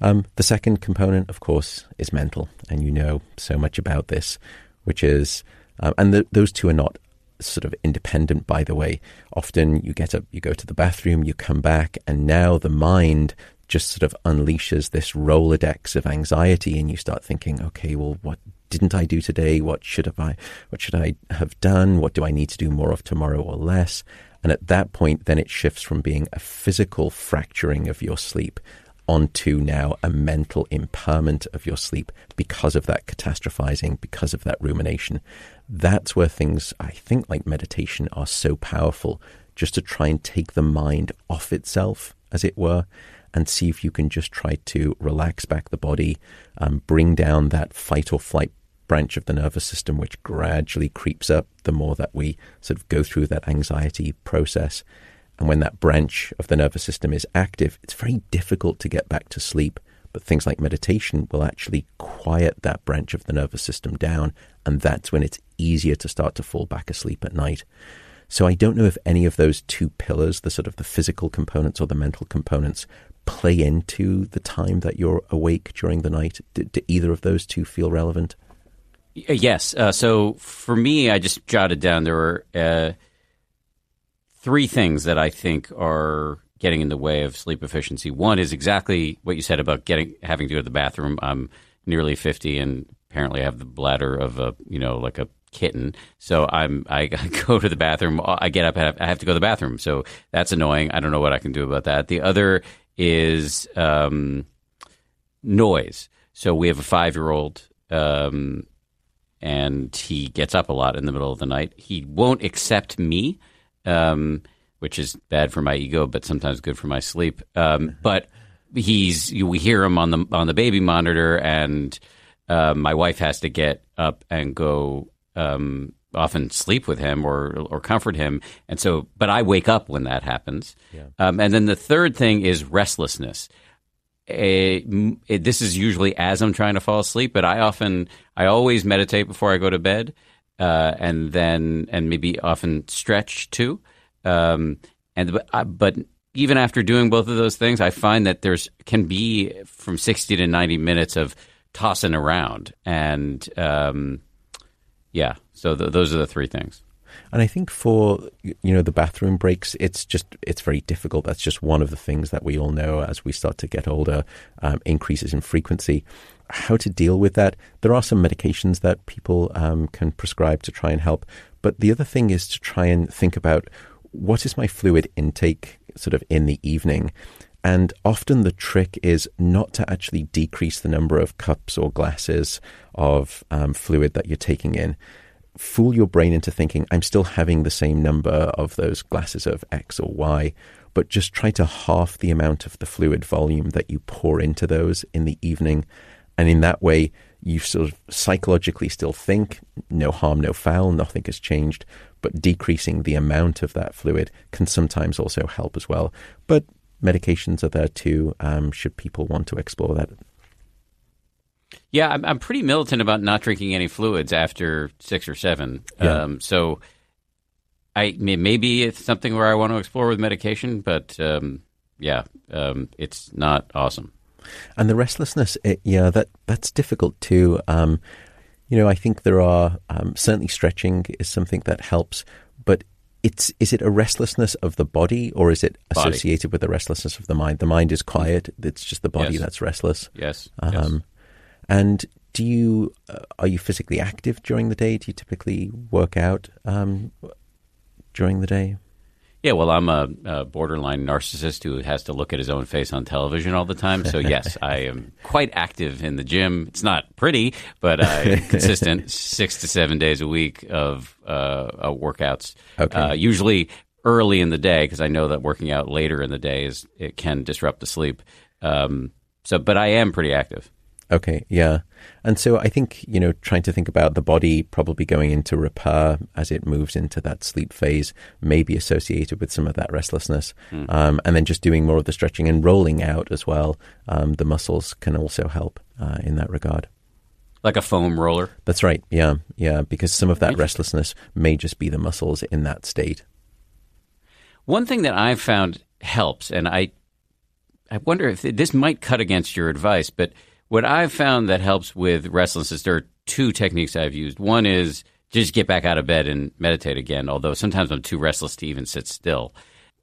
Um, the second component, of course, is mental, and you know so much about this, which is, uh, and the, those two are not sort of independent, by the way. Often you get up, you go to the bathroom, you come back, and now the mind just sort of unleashes this Rolodex of anxiety, and you start thinking, okay, well, what didn't I do today? What should have I what should I have done? What do I need to do more of tomorrow or less? And at that point, then it shifts from being a physical fracturing of your sleep onto now a mental impairment of your sleep because of that catastrophizing, because of that rumination. That's where things, I think, like meditation are so powerful, just to try and take the mind off itself, as it were, and see if you can just try to relax back the body, um, bring down that fight or flight branch of the nervous system, which gradually creeps up the more that we sort of go through that anxiety process. And when that branch of the nervous system is active, it's very difficult to get back to sleep. But things like meditation will actually quiet that branch of the nervous system down. And that's when it's easier to start to fall back asleep at night. So I don't know if any of those two pillars, the sort of the physical components or the mental components, play into the time that you're awake during the night. Do, do either of those two feel relevant? Yes. Uh, so for me, I just jotted down there were uh, three things that I think are getting in the way of sleep efficiency. One is exactly what you said about getting having to go to the bathroom. I'm nearly 50 and apparently I have the bladder of a, you know, like a kitten. So I'm I go to the bathroom, I get up I have to go to the bathroom. So that's annoying. I don't know what I can do about that. The other is um, noise. So we have a 5-year-old um, and he gets up a lot in the middle of the night. He won't accept me um, which is bad for my ego, but sometimes good for my sleep. Um, but he's we hear him on the on the baby monitor, and uh, my wife has to get up and go. Um, often sleep with him or or comfort him, and so. But I wake up when that happens. Yeah. Um, and then the third thing is restlessness. It, it, this is usually as I'm trying to fall asleep, but I often, I always meditate before I go to bed uh, and then and maybe often stretch too. Um, and but, uh, even after doing both of those things, I find that there's can be from sixty to ninety minutes of tossing around, and um, yeah. So th- those are the three things. And I think for you know the bathroom breaks, it's just it's very difficult. That's just one of the things that we all know as we start to get older, um, increases in frequency how to deal with that. There are some medications that people um, can prescribe to try and help. But the other thing is to try and think about what is my fluid intake sort of in the evening. And often the trick is not to actually decrease the number of cups or glasses of um, fluid that you're taking in. Fool your brain into thinking, I'm still having the same number of those glasses of X or Y, but just try to half the amount of the fluid volume that you pour into those in the evening and in that way, you sort of psychologically still think no harm, no foul, nothing has changed. But decreasing the amount of that fluid can sometimes also help as well. But medications are there too, um, should people want to explore that. Yeah, I'm, I'm pretty militant about not drinking any fluids after six or seven. Yeah. Um, so I maybe it's something where I want to explore with medication, but um, yeah, um, it's not awesome. And the restlessness, it, yeah, that that's difficult too. Um, you know, I think there are um, certainly stretching is something that helps, but it's is it a restlessness of the body or is it associated body. with the restlessness of the mind? The mind is quiet; it's just the body yes. that's restless. Yes. Um, yes. And do you uh, are you physically active during the day? Do you typically work out um, during the day? Yeah, well, I'm a, a, borderline narcissist who has to look at his own face on television all the time. So, yes, I am quite active in the gym. It's not pretty, but uh, consistent six to seven days a week of uh, workouts. Okay. Uh, usually early in the day because I know that working out later in the day is it can disrupt the sleep. Um, so, but I am pretty active. Okay, yeah. And so I think, you know, trying to think about the body probably going into repair as it moves into that sleep phase may be associated with some of that restlessness. Mm. Um, and then just doing more of the stretching and rolling out as well. Um, the muscles can also help uh, in that regard. Like a foam roller? That's right, yeah, yeah, because some of that restlessness may just be the muscles in that state. One thing that I've found helps, and I, I wonder if this might cut against your advice, but – what I've found that helps with restlessness, there are two techniques I've used. One is just get back out of bed and meditate again, although sometimes I'm too restless to even sit still.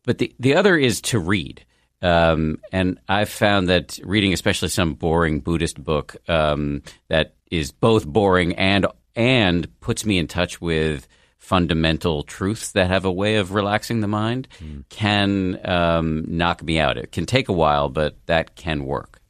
But the, the other is to read. Um, and I've found that reading, especially some boring Buddhist book um, that is both boring and and puts me in touch with fundamental truths that have a way of relaxing the mind mm. can um, knock me out. It can take a while, but that can work.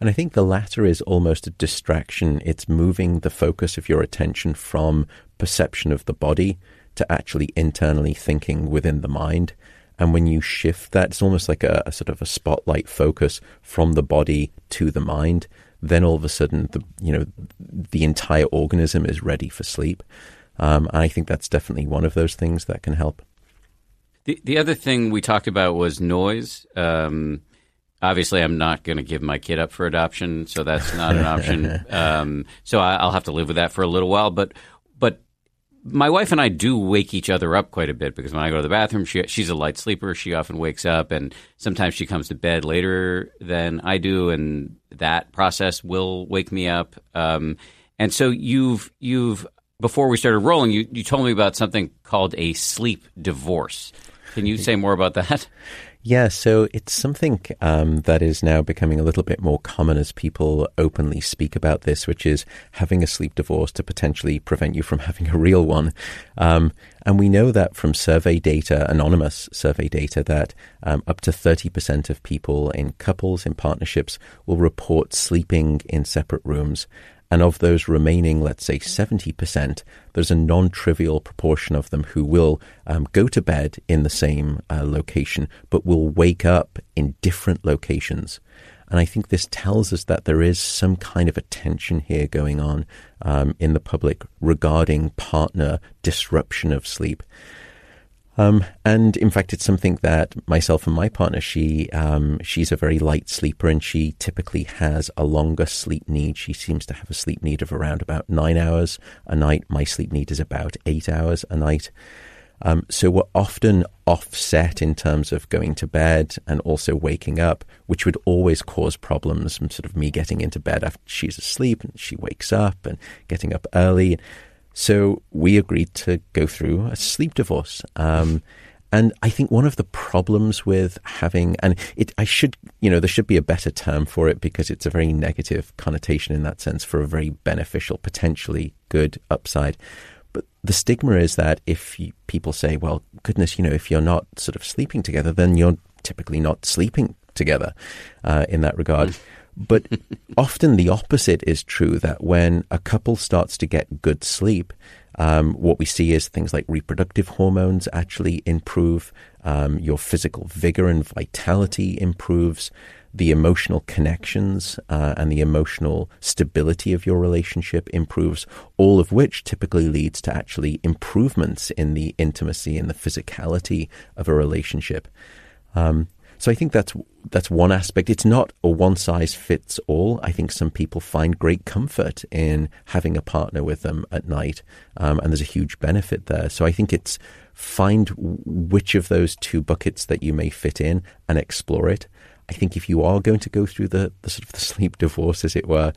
And I think the latter is almost a distraction. It's moving the focus of your attention from perception of the body to actually internally thinking within the mind. And when you shift that, it's almost like a, a, sort of a spotlight focus from the body to the mind. Then all of a sudden, the you know the entire organism is ready for sleep. Um, I think that's definitely one of those things that can help. The the other thing we talked about was noise. Um, obviously, I'm not going to give my kid up for adoption, so that's not an option. Um, so I, will have to live with that for a little while. But but my wife and I do wake each other up quite a bit because when I go to the bathroom, she, she's a light sleeper. She often wakes up, and sometimes she comes to bed later than I do, and that process will wake me up. Um, and so you've you've before we started rolling, you, you told me about something called a sleep divorce. Can you say more about that? Yeah, so it's something um, that is now becoming a little bit more common as people openly speak about this, which is having a sleep divorce to potentially prevent you from having a real one. Um, and we know that from survey data, anonymous survey data, that um, up to 30% of people in couples, in partnerships, will report sleeping in separate rooms. And of those remaining, let's say 70%, there's a non trivial proportion of them who will um, go to bed in the same uh, location, but will wake up in different locations. And I think this tells us that there is some kind of a tension here going on um, in the public regarding partner disruption of sleep. Um, and in fact, it's something that myself and my partner, she um, she's a very light sleeper, and she typically has a longer sleep need. She seems to have a sleep need of around about nine hours a night. My sleep need is about eight hours a night. Um, so we're often offset in terms of going to bed and also waking up, which would always cause problems. Sort of me getting into bed after she's asleep and she wakes up and getting up early. So we agreed to go through a sleep divorce. Um, and I think one of the problems with having, and it, I should, you know, there should be a better term for it because it's a very negative connotation in that sense for a very beneficial, potentially good upside. But the stigma is that if you, people say, well, goodness, you know, if you're not sort of sleeping together, then you're typically not sleeping together uh, in that regard. Mm. But often the opposite is true that when a couple starts to get good sleep, um, what we see is things like reproductive hormones actually improve, um, your physical vigor and vitality improves, the emotional connections uh, and the emotional stability of your relationship improves, all of which typically leads to actually improvements in the intimacy and the physicality of a relationship. Um, so I think that's that's one aspect. It's not a one size fits all. I think some people find great comfort in having a partner with them at night, um, and there's a huge benefit there. So I think it's find which of those two buckets that you may fit in and explore it. I think if you are going to go through the, the sort of the sleep divorce, as it were,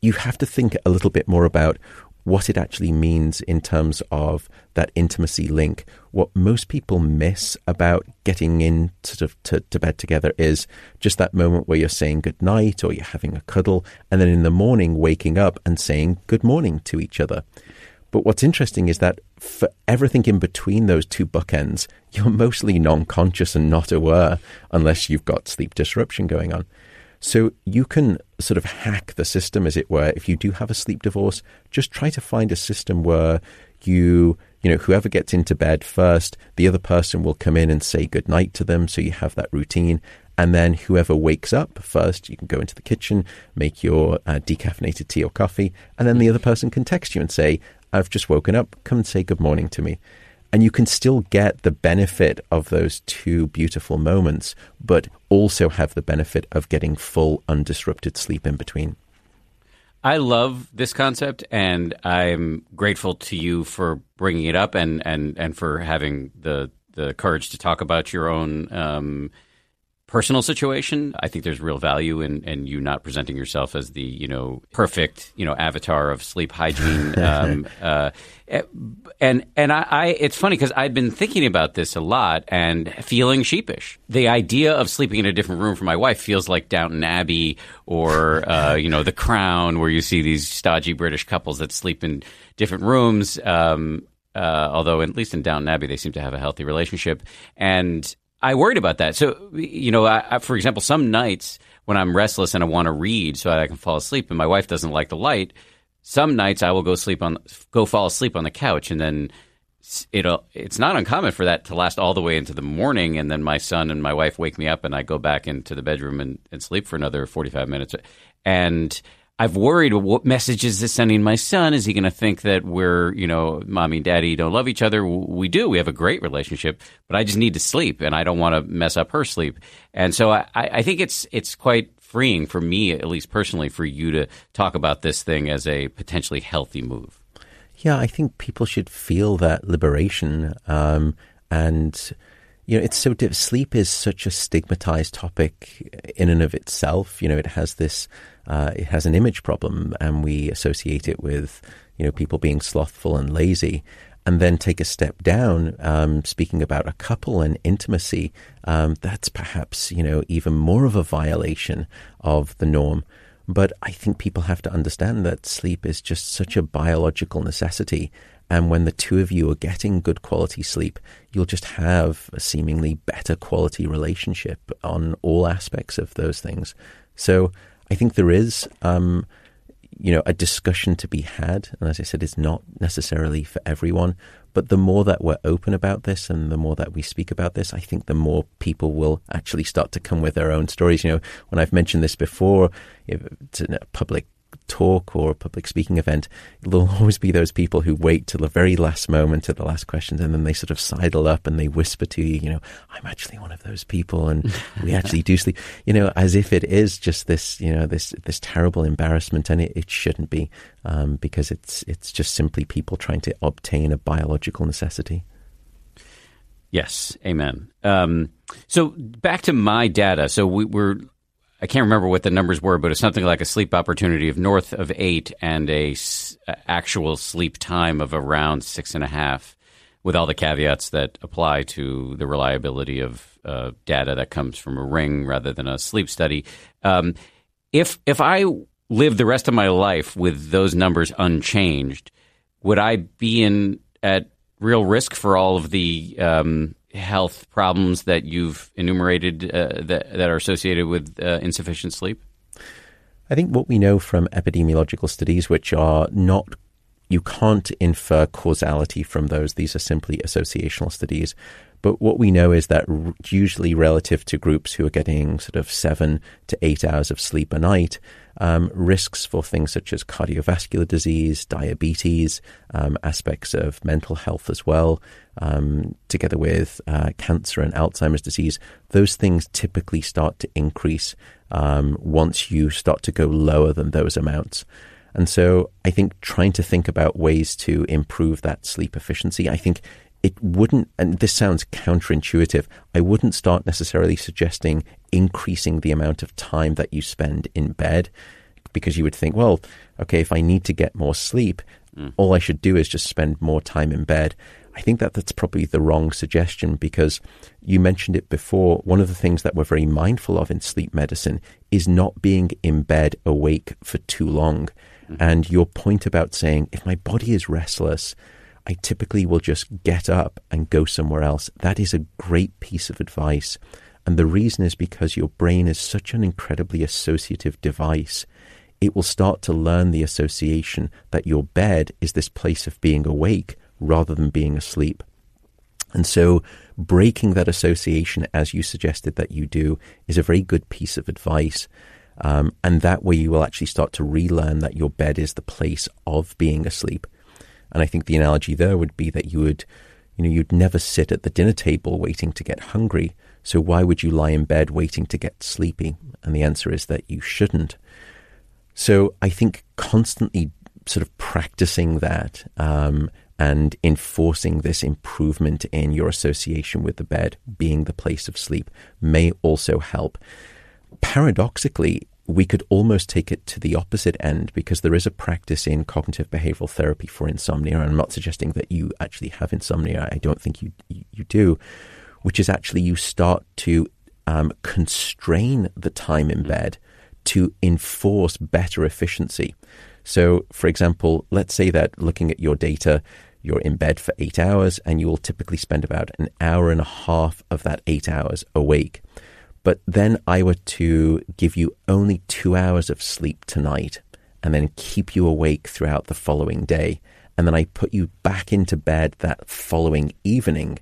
you have to think a little bit more about what it actually means in terms of that intimacy link. What most people miss about getting in sort of to, to, bed together is just that moment where you're saying good night or you're having a cuddle, and then in the morning waking up and saying good morning to each other. But what's interesting is that for everything in between those two bookends, you're mostly non conscious and not aware unless you've got sleep disruption going on. So you can sort of hack the system, as it were. If you do have a sleep divorce, just try to find a system where you, you know, whoever gets into bed first, the other person will come in and say good night to them. So you have that routine. And then whoever wakes up first, you can go into the kitchen, make your uh, decaffeinated tea or coffee, and then the other person can text you and say, I've just woken up, come and say good morning to me. And you can still get the benefit of those two beautiful moments, but also have the benefit of getting full, undisrupted sleep in between. I love this concept, and I'm grateful to you for bringing it up and, and, and for having the, the courage to talk about your own um, personal situation. I think there's real value in, in you not presenting yourself as the you know perfect you know avatar of sleep hygiene. um, uh, and and I, I it's funny because I've been thinking about this a lot and feeling sheepish. The idea of sleeping in a different room for my wife feels like Downton Abbey or uh, you know The Crown, where you see these stodgy British couples that sleep in different rooms. Um, uh, although at least in Downton Abbey they seem to have a healthy relationship, and I worried about that. So, you know, I, I, for example, some nights when I'm restless and I want to read so I can fall asleep, and my wife doesn't like the light, some nights I will go sleep on, go fall asleep on the couch, and then it'll. It's not uncommon for that to last all the way into the morning, and then my son and my wife wake me up, and I go back into the bedroom and, and sleep for another forty five minutes, and I've worried what message is this sending my son? Is he going to think that we're, you know, mommy and daddy don't love each other? We do. We have a great relationship, but I just need to sleep and I don't want to mess up her sleep. And so I, I think it's, it's quite freeing for me, at least personally, for you to talk about this thing as a potentially healthy move. Yeah, I think people should feel that liberation. Um, and, you know, it's so diff- sleep is such a stigmatized topic in and of itself. You know, it has this uh, it has an image problem, and we associate it with you know people being slothful and lazy. And then take a step down, um, speaking about a couple and intimacy. Um, that's perhaps you know even more of a violation of the norm. But I think people have to understand that sleep is just such a biological necessity. And when the two of you are getting good quality sleep, you'll just have a seemingly better quality relationship on all aspects of those things. So I think there is, um, you know, a discussion to be had. And as I said, it's not necessarily for everyone. But the more that we're open about this and the more that we speak about this, I think the more people will actually start to come with their own stories. You know, when I've mentioned this before, it's a public talk or a public speaking event, there'll always be those people who wait till the very last moment to the last questions and then they sort of sidle up and they whisper to you, you know, I'm actually one of those people and we actually do sleep, you know, as if it is just this, you know, this, this terrible embarrassment and it, it shouldn't be, um, because it's, it's just simply people trying to obtain a biological necessity. Yes, amen. Um, so back to my data. So we, we're I can't remember what the numbers were, but it's something like a sleep opportunity of north of eight and a s- actual sleep time of around six and a half, with all the caveats that apply to the reliability of uh, data that comes from a ring rather than a sleep study. Um, if if I live the rest of my life with those numbers unchanged, would I be in at real risk for all of the um, health problems that you've enumerated uh, that, that are associated with uh, insufficient sleep? I think what we know from epidemiological studies, which are not, you can't infer causality from those, these are simply associational studies. But what we know is that usually relative to groups who are getting sort of seven to eight hours of sleep a night, um, risks for things such as cardiovascular disease, diabetes, um, aspects of mental health as well, um, together with uh, cancer and Alzheimer's disease, those things typically start to increase um, once you start to go lower than those amounts. And so I think trying to think about ways to improve that sleep efficiency, I think it wouldn't, and this sounds counterintuitive, I wouldn't start necessarily suggesting increasing the amount of time that you spend in bed because you would think, well, okay, if I need to get more sleep, mm. all I should do is just spend more time in bed. I think that that's probably the wrong suggestion because you mentioned it before. One of the things that we're very mindful of in sleep medicine is not being in bed awake for too long. Mm-hmm. And your point about saying, if my body is restless, I typically will just get up and go somewhere else. That is a great piece of advice. And the reason is because your brain is such an incredibly associative device. It will start to learn the association that your bed is this place of being awake rather than being asleep. And so breaking that association, as you suggested that you do, is a very good piece of advice. Um, and that way you will actually start to relearn that your bed is the place of being asleep. And I think the analogy there would be that you would, you know, you'd never sit at the dinner table waiting to get hungry. So why would you lie in bed waiting to get sleepy? And the answer is that you shouldn't. So I think constantly sort of practicing that um, and enforcing this improvement in your association with the bed being the place of sleep may also help. Paradoxically, we could almost take it to the opposite end because there is a practice in cognitive behavioral therapy for insomnia. I'm not suggesting that you actually have insomnia. I don't think you you do, which is actually you start to um, constrain the time in bed to enforce better efficiency. So, for example, let's say that looking at your data, you're in bed for eight hours and you will typically spend about an hour and a half of that eight hours awake. But then I were to give you only two hours of sleep tonight and then keep you awake throughout the following day. And then I put you back into bed that following evening.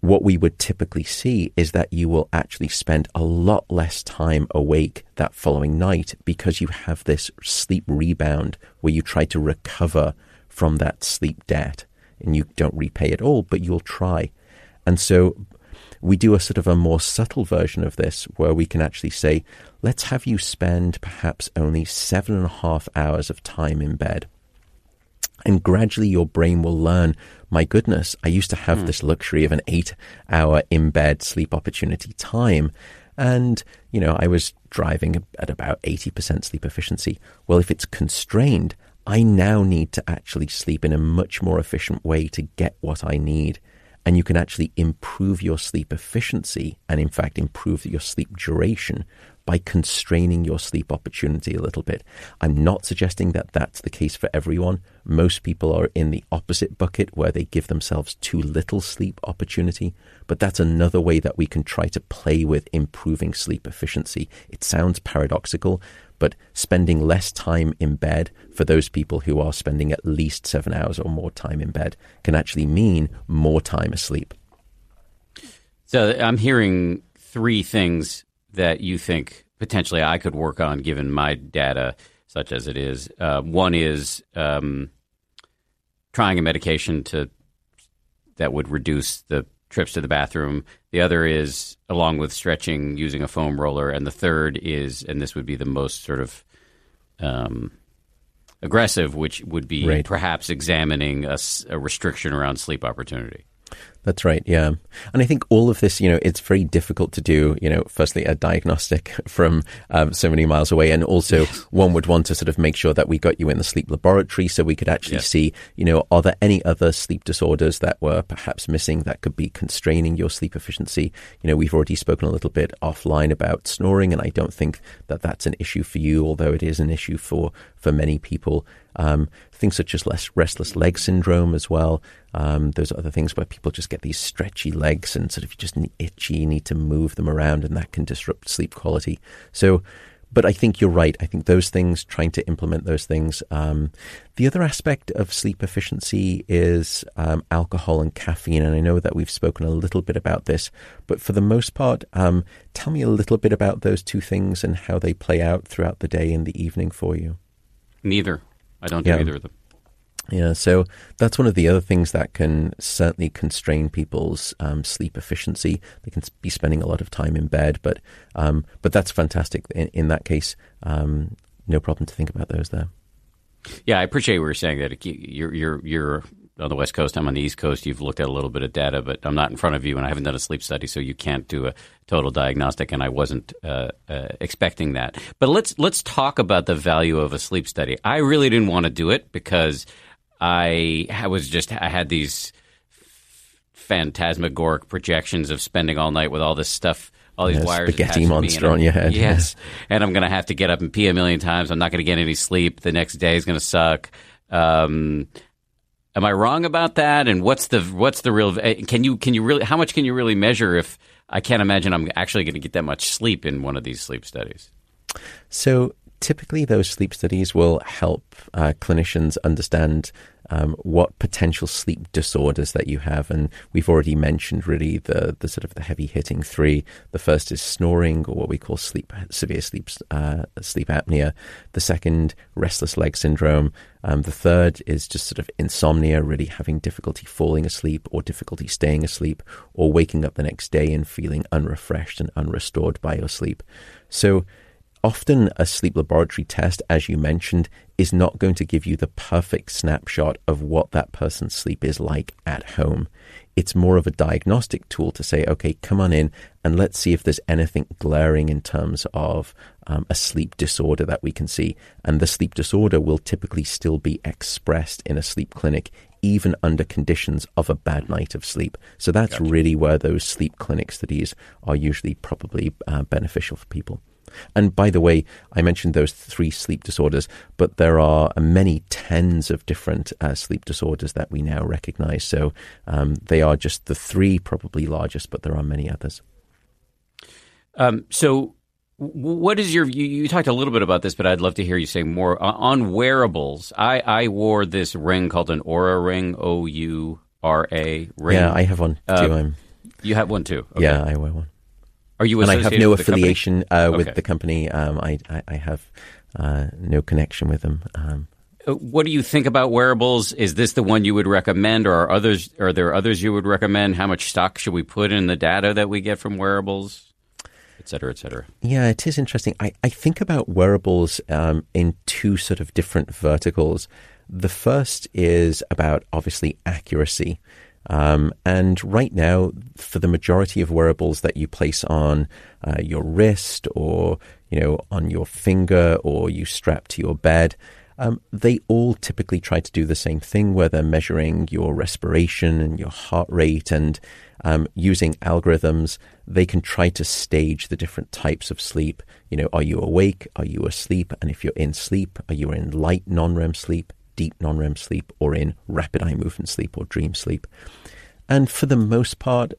What we would typically see is that you will actually spend a lot less time awake that following night because you have this sleep rebound where you try to recover from that sleep debt and you don't repay it all, but you'll try. And so we do a sort of a more subtle version of this where we can actually say, let's have you spend perhaps only seven and a half hours of time in bed. And gradually your brain will learn, my goodness, I used to have mm. this luxury of an eight hour in bed sleep opportunity time. And, you know, I was driving at about 80% sleep efficiency. Well, if it's constrained, I now need to actually sleep in a much more efficient way to get what I need and you can actually improve your sleep efficiency and, in fact, improve your sleep duration by constraining your sleep opportunity a little bit. I'm not suggesting that that's the case for everyone. Most people are in the opposite bucket where they give themselves too little sleep opportunity, but that's another way that we can try to play with improving sleep efficiency. It sounds paradoxical, but spending less time in bed for those people who are spending at least seven hours or more time in bed can actually mean more time asleep. So I'm hearing three things that you think potentially I could work on given my data, such as it is. Uh, one is um, trying a medication to that would reduce the trips to the bathroom. The other is, along with stretching, using a foam roller. And the third is, and this would be the most sort of um, aggressive, which would be right. perhaps examining a, a restriction around sleep opportunity. That's right. Yeah. And I think all of this, you know, it's very difficult to do, you know, firstly, a diagnostic from um, so many miles away. And also, yes. one would want to sort of make sure that we got you in the sleep laboratory so we could actually see, you know, are there any other sleep disorders that were perhaps missing that could be constraining your sleep efficiency? You know, we've already spoken a little bit offline about snoring, and I don't think that that's an issue for you, although it is an issue for, for many people. Um, things such as less restless leg syndrome as well. Um, those other things where people just get these stretchy legs and sort of just itchy, need to move them around, and that can disrupt sleep quality. So, but I think you're right. I think those things, trying to implement those things. Um, the other aspect of sleep efficiency is um, alcohol and caffeine. And I know that we've spoken a little bit about this, but for the most part, um, tell me a little bit about those two things and how they play out throughout the day and the evening for you. Neither. I don't do yeah. either of them. Yeah, so that's one of the other things that can certainly constrain people's um, sleep efficiency. They can be spending a lot of time in bed, but um, but that's fantastic. In, in that case, um, no problem to think about those there. Yeah, I appreciate what you're saying that you're you're you're on the West Coast. I'm on the East Coast. You've looked at a little bit of data, but I'm not in front of you, and I haven't done a sleep study, so you can't do a total diagnostic. And I wasn't uh, uh, expecting that. But let's let's talk about the value of a sleep study. I really didn't want to do it because I was just I had these phantasmagoric projections of spending all night with all this stuff all these wires spaghetti monster on your head. Yes, and I'm going to have to get up and pee a million times. I'm not going to get any sleep. The next day is going to suck. Um, Am I wrong about that? And what's the what's the real? Eh, can you can you really? How much can you really measure? If I can't imagine I'm actually going to get that much sleep in one of these sleep studies. So typically, those sleep studies will help uh, clinicians understand um, what potential sleep disorders that you have. And we've already mentioned really the, the sort of the heavy hitting three. The first is snoring, or what we call sleep severe sleep uh, sleep apnea. The second, restless leg syndrome. Um, the third is just sort of insomnia, really having difficulty falling asleep or difficulty staying asleep, or waking up the next day and feeling unrefreshed and unrestored by your sleep. So often a sleep laboratory test, as you mentioned, is not going to give you the perfect snapshot of what that person's sleep is like at home. It's more of a diagnostic tool to say, okay, come on in and let's see if there's anything glaring in terms of um, a sleep disorder that we can see. And the sleep disorder will typically still be expressed in a sleep clinic, even under conditions of a bad night of sleep. So that's gotcha. really where those sleep clinic studies are usually probably uh, beneficial for people. And by the way, I mentioned those three sleep disorders, but there are many tens of different uh, sleep disorders that we now recognize. So um, they are just the three probably largest, but there are many others. Um, so, what is your you, you, talked a little bit about this, but I'd love to hear you say more uh, on wearables. I, I wore this ring called an Oura ring, O U R A ring. Yeah, I have one too. Um, you have one too. Okay. Yeah, I wear one. Are you? And I have no affiliation uh, with the company. Um, I, I, I have uh, no connection with them. Um, uh, what do you think about wearables? Is this the one you would recommend, or are others? Are there others you would recommend? How much stock should we put in the data that we get from wearables, et cetera, et cetera? Yeah, it is interesting. I, I think about wearables um, in two sort of different verticals. The first is about obviously accuracy. Um, and right now, for the majority of wearables that you place on uh, your wrist or you know on your finger or you strap to your bed, um, they all typically try to do the same thing, where they're measuring your respiration and your heart rate, and um, using algorithms, they can try to stage the different types of sleep. You know, are you awake? Are you asleep? And if you're in sleep, are you in light non-REM sleep? Deep non REM sleep or in rapid eye movement sleep or dream sleep. And for the most part,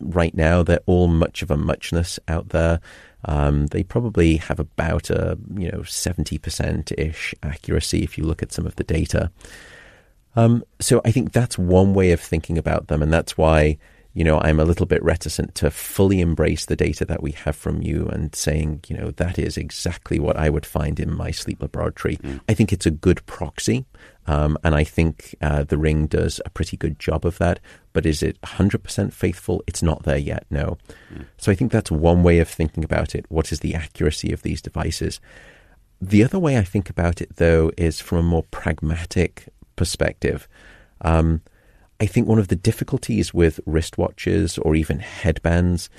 right now, they're all much of a muchness out there. Um, they probably have about a you know seventy percent ish accuracy if you look at some of the data. Um, so I think that's one way of thinking about them, and that's why you know, I'm a little bit reticent to fully embrace the data that we have from you and saying, you know, that is exactly what I would find in my sleep laboratory. Mm. I think it's a good proxy. Um, and I think uh, the ring does a pretty good job of that. But is it 100% faithful? It's not there yet, no. Mm. So I think that's one way of thinking about it. What is the accuracy of these devices? The other way I think about it, though, is from a more pragmatic perspective. Um, I think one of the difficulties with wristwatches or even headbands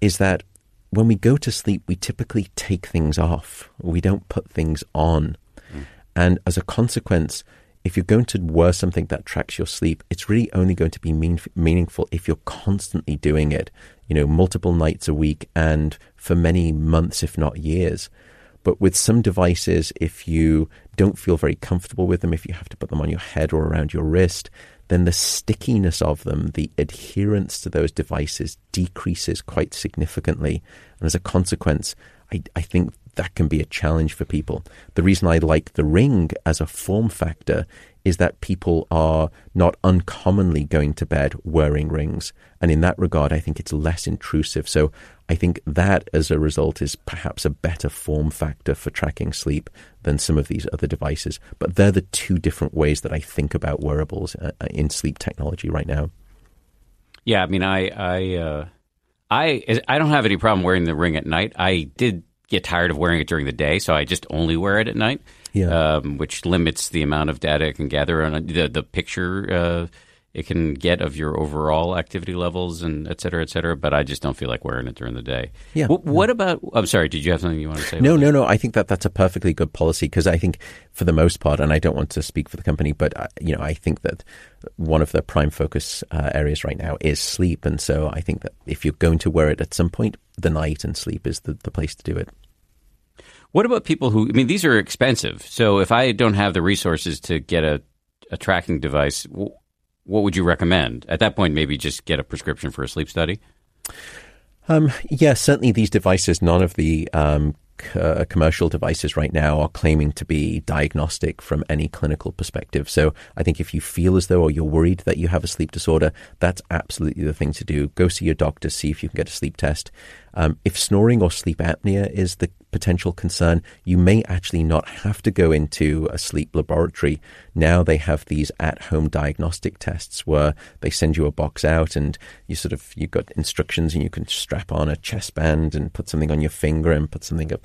is that when we go to sleep, we typically take things off. We don't put things on. Mm. And as a consequence, if you're going to wear something that tracks your sleep, it's really only going to be mean, meaningful if you're constantly doing it, you know, multiple nights a week and for many months, if not years. But with some devices, if you don't feel very comfortable with them, if you have to put them on your head or around your wrist, then the stickiness of them, the adherence to those devices decreases quite significantly. And as a consequence, I, I think that can be a challenge for people. The reason I like the ring as a form factor is that people are not uncommonly going to bed wearing rings. And in that regard, I think it's less intrusive. So I think that as a result is perhaps a better form factor for tracking sleep than some of these other devices. But they're the two different ways that I think about wearables uh, uh in sleep technology right now. Yeah, I mean, I, I, uh, I, I don't have any problem wearing the ring at night. I did get tired of wearing it during the day, so I just only wear it at night. Yeah. Um, which limits the amount of data it can gather on the the picture uh, it can get of your overall activity levels and et cetera, et cetera. But I just don't feel like wearing it during the day. Yeah. What about? I'm sorry. Did you have something you want to say? No, no, no. I think that that's a perfectly good policy because I think for the most part, and I don't want to speak for the company, but uh, you know, I think that one of the prime focus uh, areas right now is sleep, and so I think that if you're going to wear it at some point, the night and sleep is the, the place to do it. What about people who? I mean, these are expensive. So if I don't have the resources to get a, a tracking device, what would you recommend? At that point, maybe just get a prescription for a sleep study. Um, yeah, certainly these devices, none of the um, uh, commercial devices right now are claiming to be diagnostic from any clinical perspective. So I think if you feel as though or you're worried that you have a sleep disorder, that's absolutely the thing to do. Go see your doctor, see if you can get a sleep test. Um, if snoring or sleep apnea is the potential concern, you may actually not have to go into a sleep laboratory. Now they have these at home diagnostic tests where they send you a box out and you sort of, you've got instructions and you can strap on a chest band and put something on your finger and put something up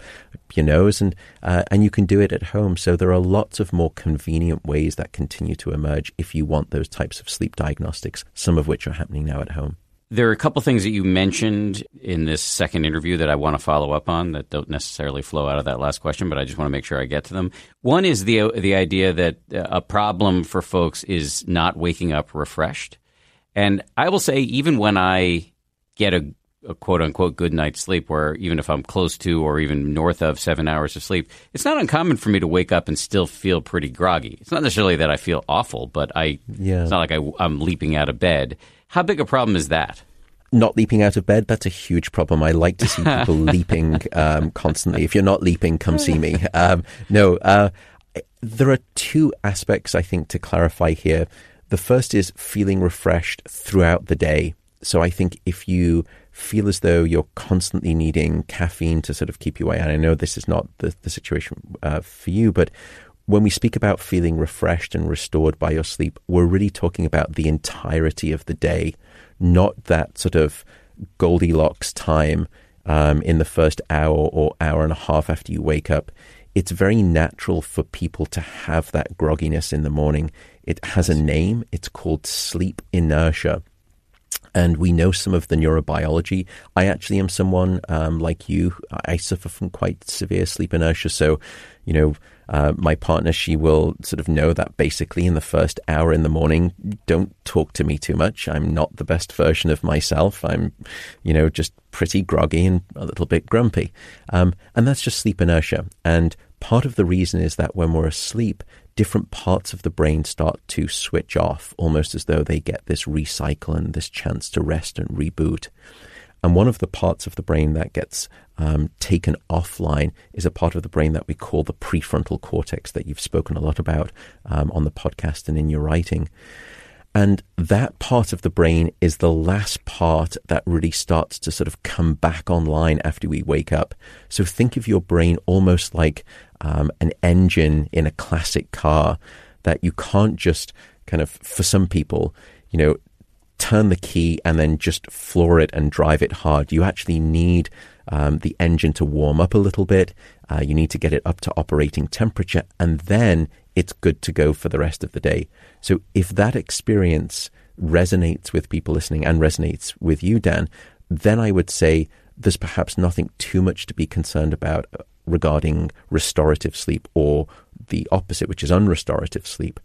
your nose and, uh, and you can do it at home. So there are lots of more convenient ways that continue to emerge if you want those types of sleep diagnostics, some of which are happening now at home. There are a couple things that you mentioned in this second interview that I want to follow up on that don't necessarily flow out of that last question, but I just want to make sure I get to them. One is the the idea that uh, a problem for folks is not waking up refreshed. And I will say even when I get a, a quote unquote good night's sleep where even if I'm close to or even north of 7 hours of sleep, it's not uncommon for me to wake up and still feel pretty groggy. It's not necessarily that I feel awful, but I Yeah. it's not like I, I'm leaping out of bed. How big a problem is that? not leaping out of bed, that's a huge problem. I like to see people leaping um, constantly. If you're not leaping, come see me. Um, no, uh, there are two aspects I think to clarify here. The first is feeling refreshed throughout the day. So I think if you feel as though you're constantly needing caffeine to sort of keep you awake, and I know this is not the, the situation uh, for you, but when we speak about feeling refreshed and restored by your sleep, we're really talking about the entirety of the day, not that sort of Goldilocks time um, in the first hour or hour and a half after you wake up. It's very natural for people to have that grogginess in the morning. It has a name. It's called sleep inertia and we know some of the neurobiology. I actually am someone um, like you. I suffer from quite severe sleep inertia. So, you know, uh, my partner, she will sort of know that basically in the first hour in the morning, don't talk to me too much. I'm not the best version of myself. I'm, you know, just pretty groggy and a little bit grumpy. Um, and that's just sleep inertia. And part of the reason is that when we're asleep, different parts of the brain start to switch off, almost as though they get this recycle and this chance to rest and reboot. And one of the parts of the brain that gets um, taken offline is a part of the brain that we call the prefrontal cortex, that you've spoken a lot about um, on the podcast and in your writing. And that part of the brain is the last part that really starts to sort of come back online after we wake up. So think of your brain almost like um, an engine in a classic car that you can't just kind of, for some people, you know, turn the key and then just floor it and drive it hard. You actually need um, the engine to warm up a little bit. Uh, you need to get it up to operating temperature, and then it's good to go for the rest of the day. So if that experience resonates with people listening and resonates with you, Dan, then I would say there's perhaps nothing too much to be concerned about uh, regarding restorative sleep or the opposite, which is unrestorative sleep.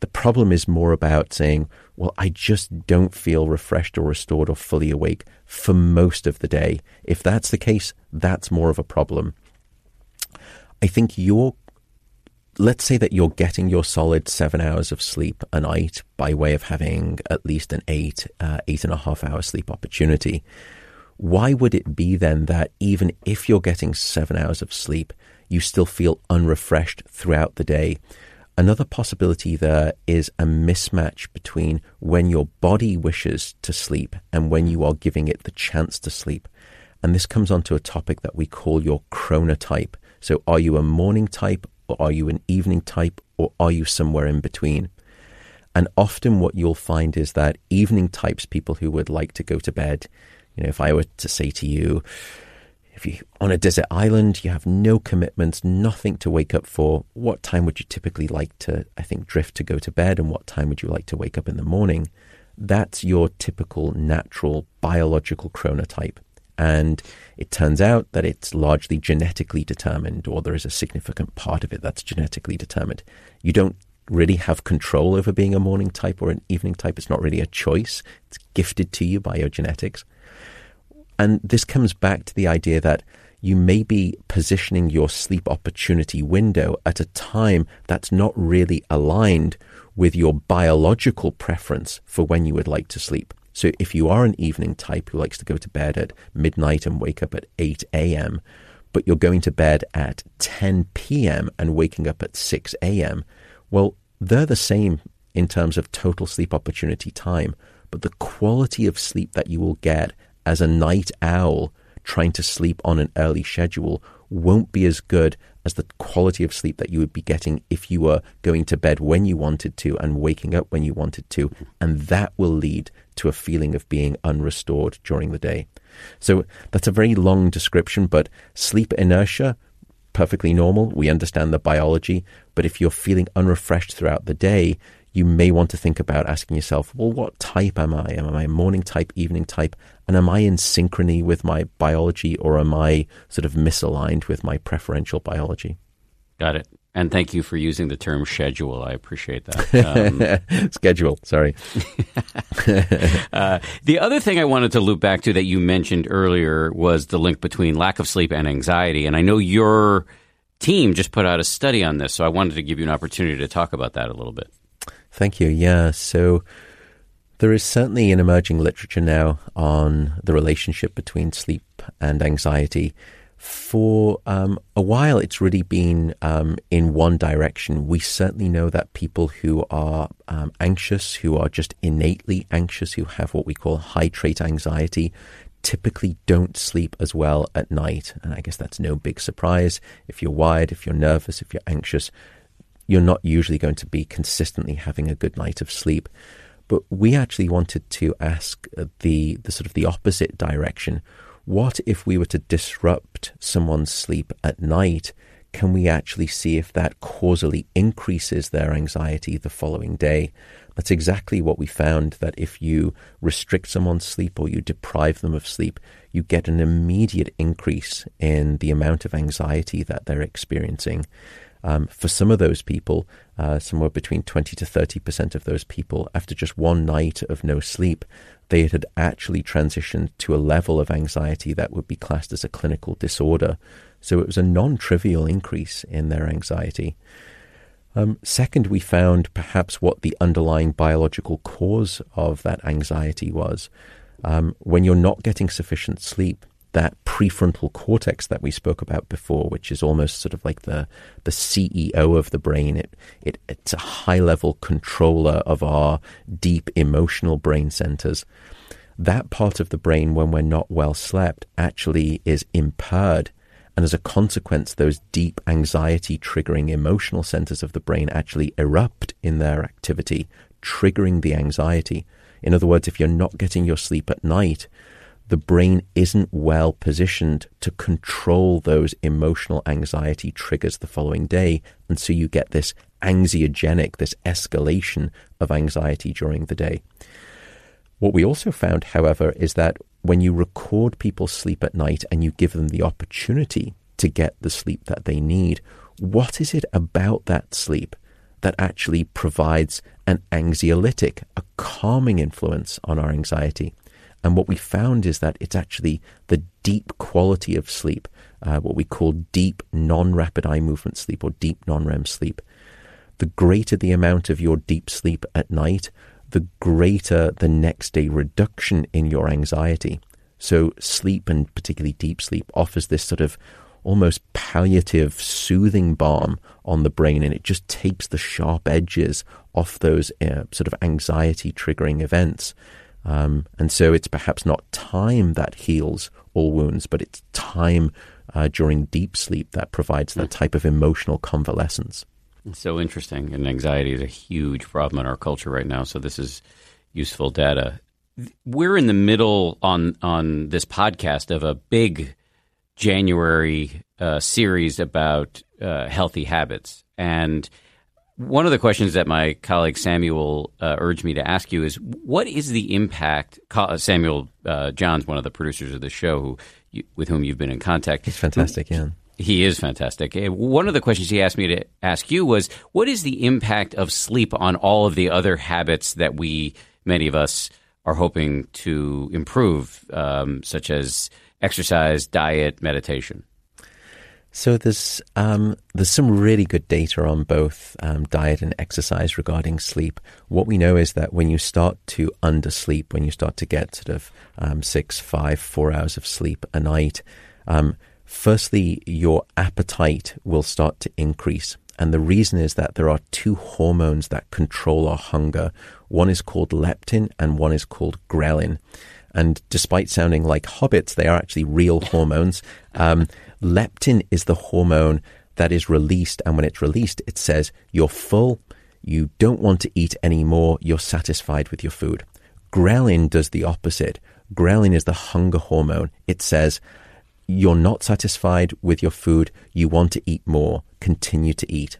The problem is more about saying, well, I just don't feel refreshed or restored or fully awake for most of the day. If that's the case, that's more of a problem. I think you're, let's say that you're getting your solid seven hours of sleep a night by way of having at least an eight, uh, eight and a half hour sleep opportunity. Why would it be then that even if you're getting seven hours of sleep, you still feel unrefreshed throughout the day? Another possibility there is a mismatch between when your body wishes to sleep and when you are giving it the chance to sleep. And this comes onto a topic that we call your chronotype. So, are you a morning type, or are you an evening type, or are you somewhere in between? And often, what you'll find is that evening types, people who would like to go to bed, you know, if I were to say to you, if you're on a desert island, you have no commitments, nothing to wake up for, what time would you typically like to, I think, drift to go to bed, and what time would you like to wake up in the morning? That's your typical natural biological chronotype. And it turns out that it's largely genetically determined, or there is a significant part of it that's genetically determined. You don't really have control over being a morning type or an evening type. It's not really a choice, it's gifted to you by your genetics. And this comes back to the idea that you may be positioning your sleep opportunity window at a time that's not really aligned with your biological preference for when you would like to sleep. So if you are an evening type who likes to go to bed at midnight and wake up at 8 a.m., but you're going to bed at 10 p.m. and waking up at 6 a.m., well, they're the same in terms of total sleep opportunity time, but the quality of sleep that you will get as a night owl trying to sleep on an early schedule won't be as good as the quality of sleep that you would be getting if you were going to bed when you wanted to and waking up when you wanted to. And that will lead to a feeling of being unrestored during the day. So that's a very long description, but sleep inertia, perfectly normal. We understand the biology. But if you're feeling unrefreshed throughout the day, you may want to think about asking yourself, well, what type am I? Am I a morning type, evening type? And am I in synchrony with my biology or am I sort of misaligned with my preferential biology? Got it. And thank you for using the term schedule. I appreciate that. Um, Schedule, sorry. uh, the other thing I wanted to loop back to that you mentioned earlier was the link between lack of sleep and anxiety. And I know your team just put out a study on this, so I wanted to give you an opportunity to talk about that a little bit. Thank you. Yeah. So there is certainly an emerging literature now on the relationship between sleep and anxiety. For um, a while, it's really been um, in one direction. We certainly know that people who are um, anxious, who are just innately anxious, who have what we call high trait anxiety, typically don't sleep as well at night. And I guess that's no big surprise. If you're wired, if you're nervous, if you're anxious, you're not usually going to be consistently having a good night of sleep. But we actually wanted to ask the, the sort of the opposite direction. What if we were to disrupt someone's sleep at night? Can we actually see if that causally increases their anxiety the following day? That's exactly what we found that if you restrict someone's sleep or you deprive them of sleep, you get an immediate increase in the amount of anxiety that they're experiencing. Um, for some of those people, uh, somewhere between 20 to 30% of those people, after just one night of no sleep, they had actually transitioned to a level of anxiety that would be classed as a clinical disorder. So it was a non trivial increase in their anxiety. Um, second, we found perhaps what the underlying biological cause of that anxiety was. Um, when you're not getting sufficient sleep, that prefrontal cortex that we spoke about before, which is almost sort of like the the CEO of the brain. It, it it's a high level controller of our deep emotional brain centers. That part of the brain, when we're not well slept, actually is impaired. And as a consequence, those deep anxiety triggering emotional centers of the brain actually erupt in their activity, triggering the anxiety. In other words, if you're not getting your sleep at night, the brain isn't well positioned to control those emotional anxiety triggers the following day. And so you get this anxiogenic, this escalation of anxiety during the day. What we also found, however, is that when you record people's sleep at night and you give them the opportunity to get the sleep that they need, what is it about that sleep that actually provides an anxiolytic, a calming influence on our anxiety? And what we found is that it's actually the deep quality of sleep, uh, what we call deep non rapid eye movement sleep or deep non REM sleep. The greater the amount of your deep sleep at night, the greater the next day reduction in your anxiety. So, sleep and particularly deep sleep offers this sort of almost palliative, soothing balm on the brain, and it just takes the sharp edges off those uh, sort of anxiety triggering events. Um, and so it's perhaps not time that heals all wounds, but it's time uh, during deep sleep that provides that type of emotional convalescence. It's so interesting. And anxiety is a huge problem in our culture right now. So this is useful data. We're in the middle on on this podcast of a big January uh, series about uh, healthy habits, and one of the questions that my colleague Samuel uh, urged me to ask you is what is the impact? Samuel uh, Johns, one of the producers of the show, who you, with whom you've been in contact. He's fantastic, yeah. He is fantastic. One of the questions he asked me to ask you was what is the impact of sleep on all of the other habits that we, many of us, are hoping to improve, um, such as exercise, diet, meditation? So there's um, there's some really good data on both um, diet and exercise regarding sleep. What we know is that when you start to undersleep, when you start to get sort of um, six, five, four hours of sleep a night, um, firstly your appetite will start to increase, and the reason is that there are two hormones that control our hunger. One is called leptin, and one is called ghrelin. And despite sounding like hobbits, they are actually real hormones. Um, leptin is the hormone that is released. And when it's released, it says you're full, you don't want to eat anymore, you're satisfied with your food. Ghrelin does the opposite. Ghrelin is the hunger hormone. It says you're not satisfied with your food, you want to eat more, continue to eat.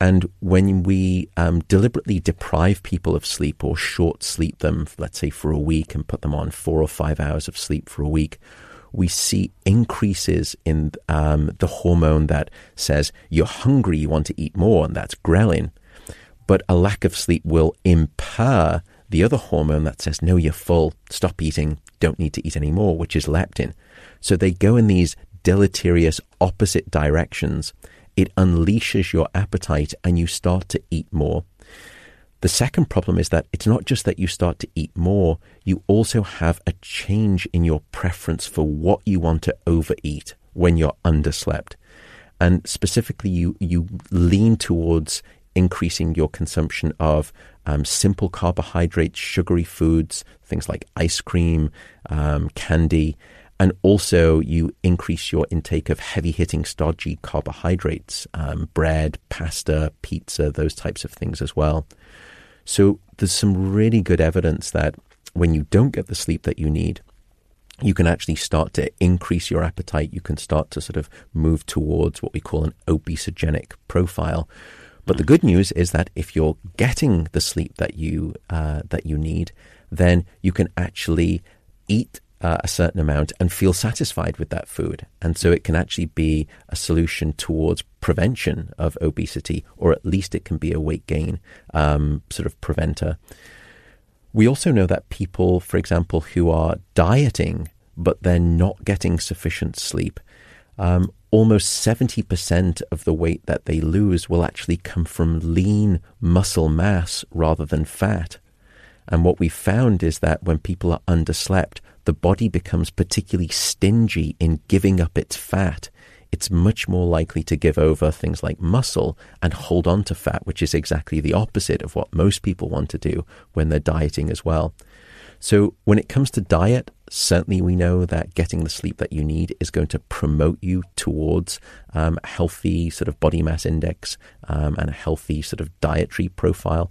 And when we um, deliberately deprive people of sleep or short sleep them, let's say for a week, and put them on four or five hours of sleep for a week, we see increases in um, the hormone that says you're hungry, you want to eat more, and that's ghrelin. But a lack of sleep will impair the other hormone that says, no, you're full, stop eating, don't need to eat anymore, which is leptin. So they go in these deleterious opposite directions. It unleashes your appetite and you start to eat more. The second problem is that it's not just that you start to eat more, you also have a change in your preference for what you want to overeat when you're underslept. And specifically, you, you lean towards increasing your consumption of um, simple carbohydrates, sugary foods, things like ice cream, um, candy, and also you increase your intake of heavy hitting, stodgy carbohydrates, um, bread, pasta, pizza, those types of things as well. So there's some really good evidence that when you don't get the sleep that you need, you can actually start to increase your appetite. You can start to sort of move towards what we call an obesogenic profile, but the good news is that if you're getting the sleep that you uh, that you need, then you can actually eat uh, a certain amount and feel satisfied with that food. And so it can actually be a solution towards prevention of obesity, or at least it can be a weight gain um, sort of preventer. We also know that people, for example, who are dieting but they're not getting sufficient sleep, um, almost 70% of the weight that they lose will actually come from lean muscle mass rather than fat. And what we found is that when people are underslept, the body becomes particularly stingy in giving up its fat. It's much more likely to give over things like muscle and hold on to fat, which is exactly the opposite of what most people want to do when they're dieting as well. So when it comes to diet, certainly we know that getting the sleep that you need is going to promote you towards um, a healthy sort of body mass index um, and a healthy sort of dietary profile.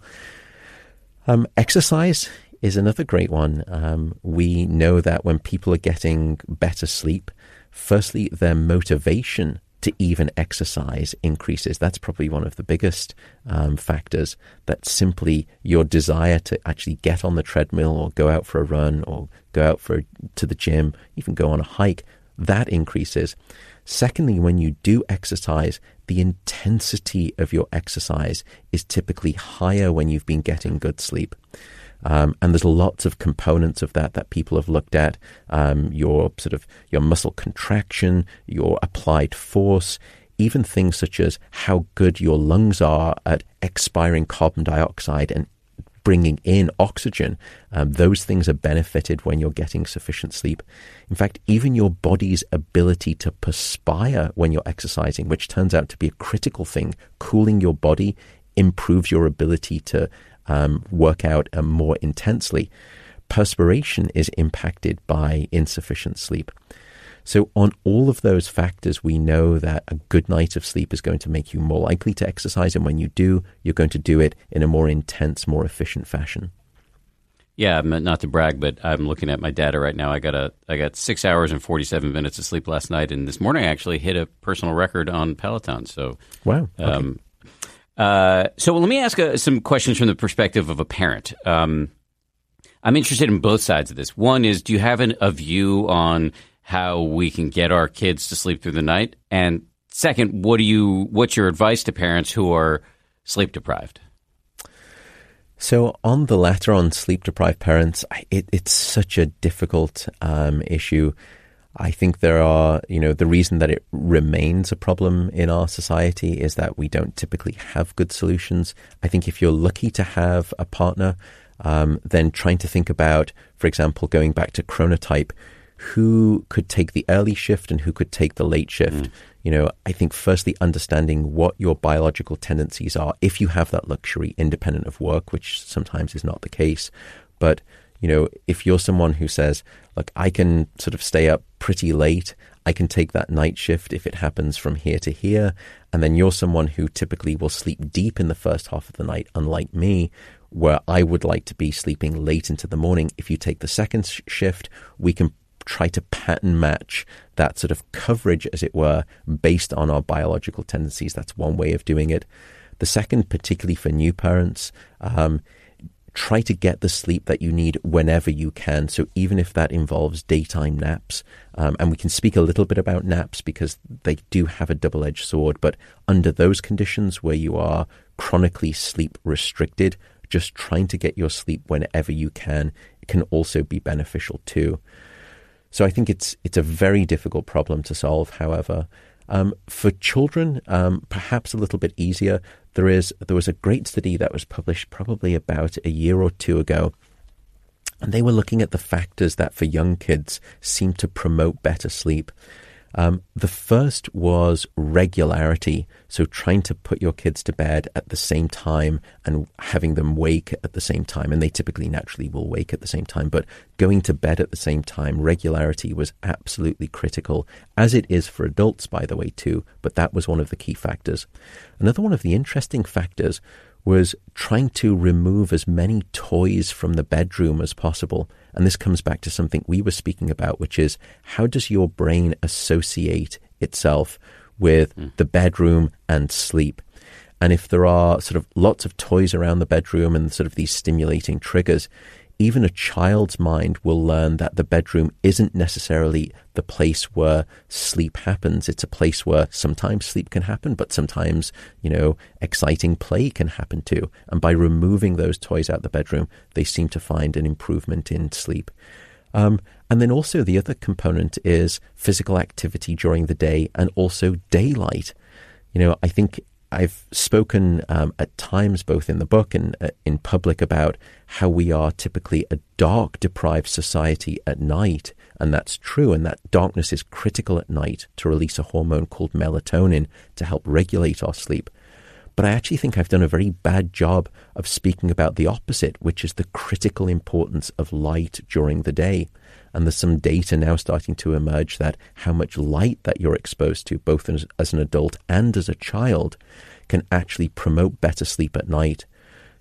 Um, exercise is another great one. Um, we know that when people are getting better sleep, firstly, their motivation to even exercise increases. That's probably one of the biggest um, factors that simply your desire to actually get on the treadmill or go out for a run or go out for to the gym, even go on a hike, that increases. Secondly, when you do exercise, the intensity of your exercise is typically higher when you've been getting good sleep. Um, and there's lots of components of that that people have looked at. Um, your sort of your muscle contraction, your applied force, even things such as how good your lungs are at expiring carbon dioxide and bringing in oxygen. Um, those things are benefited when you're getting sufficient sleep. In fact, even your body's ability to perspire when you're exercising, which turns out to be a critical thing, cooling your body improves your ability to um, work out uh, more intensely, perspiration is impacted by insufficient sleep. So, on all of those factors, we know that a good night of sleep is going to make you more likely to exercise. And when you do, you're going to do it in a more intense, more efficient fashion. Yeah, not to brag, but I'm looking at my data right now. I got a I got six hours and 47 minutes of sleep last night, and this morning I actually hit a personal record on Peloton. So, wow. Okay. Um, uh, so let me ask uh, some questions from the perspective of a parent. Um, I'm interested in both sides of this. One is, do you have an, a view on how we can get our kids to sleep through the night? And second, what do you? What's your advice to parents who are sleep deprived? So on the latter, on sleep deprived parents, it, it's such a difficult um, issue. I think there are, you know, the reason that it remains a problem in our society is that we don't typically have good solutions. I think if you're lucky to have a partner, um, then trying to think about, for example, going back to chronotype, who could take the early shift and who could take the late shift. Mm. You know, I think firstly understanding what your biological tendencies are, if you have that luxury independent of work, which sometimes is not the case, but You know, if you're someone who says, look, I can sort of stay up pretty late, I can take that night shift if it happens from here to here, and then you're someone who typically will sleep deep in the first half of the night, unlike me, where I would like to be sleeping late into the morning. If you take the second sh- shift, we can try to pattern match that sort of coverage, as it were, based on our biological tendencies. That's one way of doing it. The second, particularly for new parents, um, try to get the sleep that you need whenever you can. So even if that involves daytime naps, um, and we can speak a little bit about naps because they do have a double edged sword, but under those conditions where you are chronically sleep restricted, just trying to get your sleep whenever you can can also be beneficial too. So I think it's it's a very difficult problem to solve. However, um, for children, um, perhaps a little bit easier. There is there was a great study that was published probably about a year or two ago, and they were looking at the factors that for young kids seem to promote better sleep. Um, the first was regularity. So trying to put your kids to bed at the same time and having them wake at the same time. And they typically naturally will wake at the same time, but going to bed at the same time, regularity was absolutely critical, as it is for adults, by the way, too. But that was one of the key factors. Another one of the interesting factors was trying to remove as many toys from the bedroom as possible. And this comes back to something we were speaking about, which is how does your brain associate itself with mm. the bedroom and sleep? And if there are sort of lots of toys around the bedroom and sort of these stimulating triggers, even a child's mind will learn that the bedroom isn't necessarily the place where sleep happens. It's a place where sometimes sleep can happen, but sometimes, you know, exciting play can happen too. And by removing those toys out the bedroom, they seem to find an improvement in sleep. Um, and then also the other component is physical activity during the day and also daylight. You know, I think I've spoken um, at times, both in the book and uh, in public, about how we are typically a dark deprived society at night. And that's true. And that darkness is critical at night to release a hormone called melatonin to help regulate our sleep. But I actually think I've done a very bad job of speaking about the opposite, which is the critical importance of light during the day. And there's some data now starting to emerge that how much light that you're exposed to, both as, as an adult and as a child, can actually promote better sleep at night.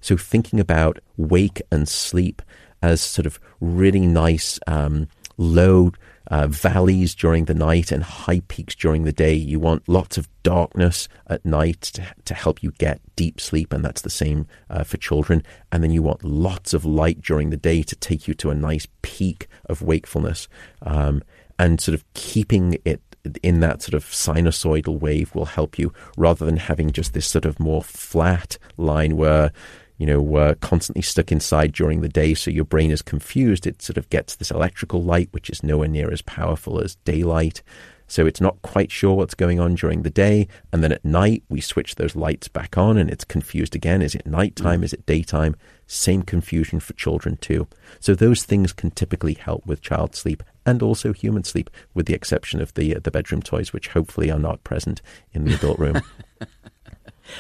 So thinking about wake and sleep as sort of really nice um, low uh, valleys during the night and high peaks during the day. You want lots of darkness at night to, to help you get deep sleep, and that's the same uh, for children. And then you want lots of light during the day to take you to a nice peak of wakefulness. Um, and sort of keeping it in that sort of sinusoidal wave will help you rather than having just this sort of more flat line where you know, uh, constantly stuck inside during the day, so your brain is confused. It sort of gets this electrical light, which is nowhere near as powerful as daylight. So it's not quite sure what's going on during the day. And then at night, we switch those lights back on and it's confused again. Is it nighttime? Is it daytime? Same confusion for children too. So those things can typically help with child sleep and also human sleep, with the exception of the, uh, the bedroom toys, which hopefully are not present in the adult room.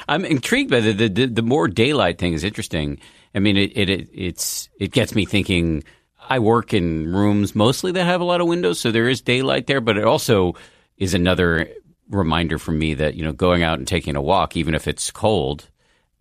I'm intrigued by the, the the more daylight thing is interesting. I mean, it, it it's it gets me thinking. I work in rooms mostly that have a lot of windows, so there is daylight there, but it also is another reminder for me that you know going out and taking a walk, even if it's cold,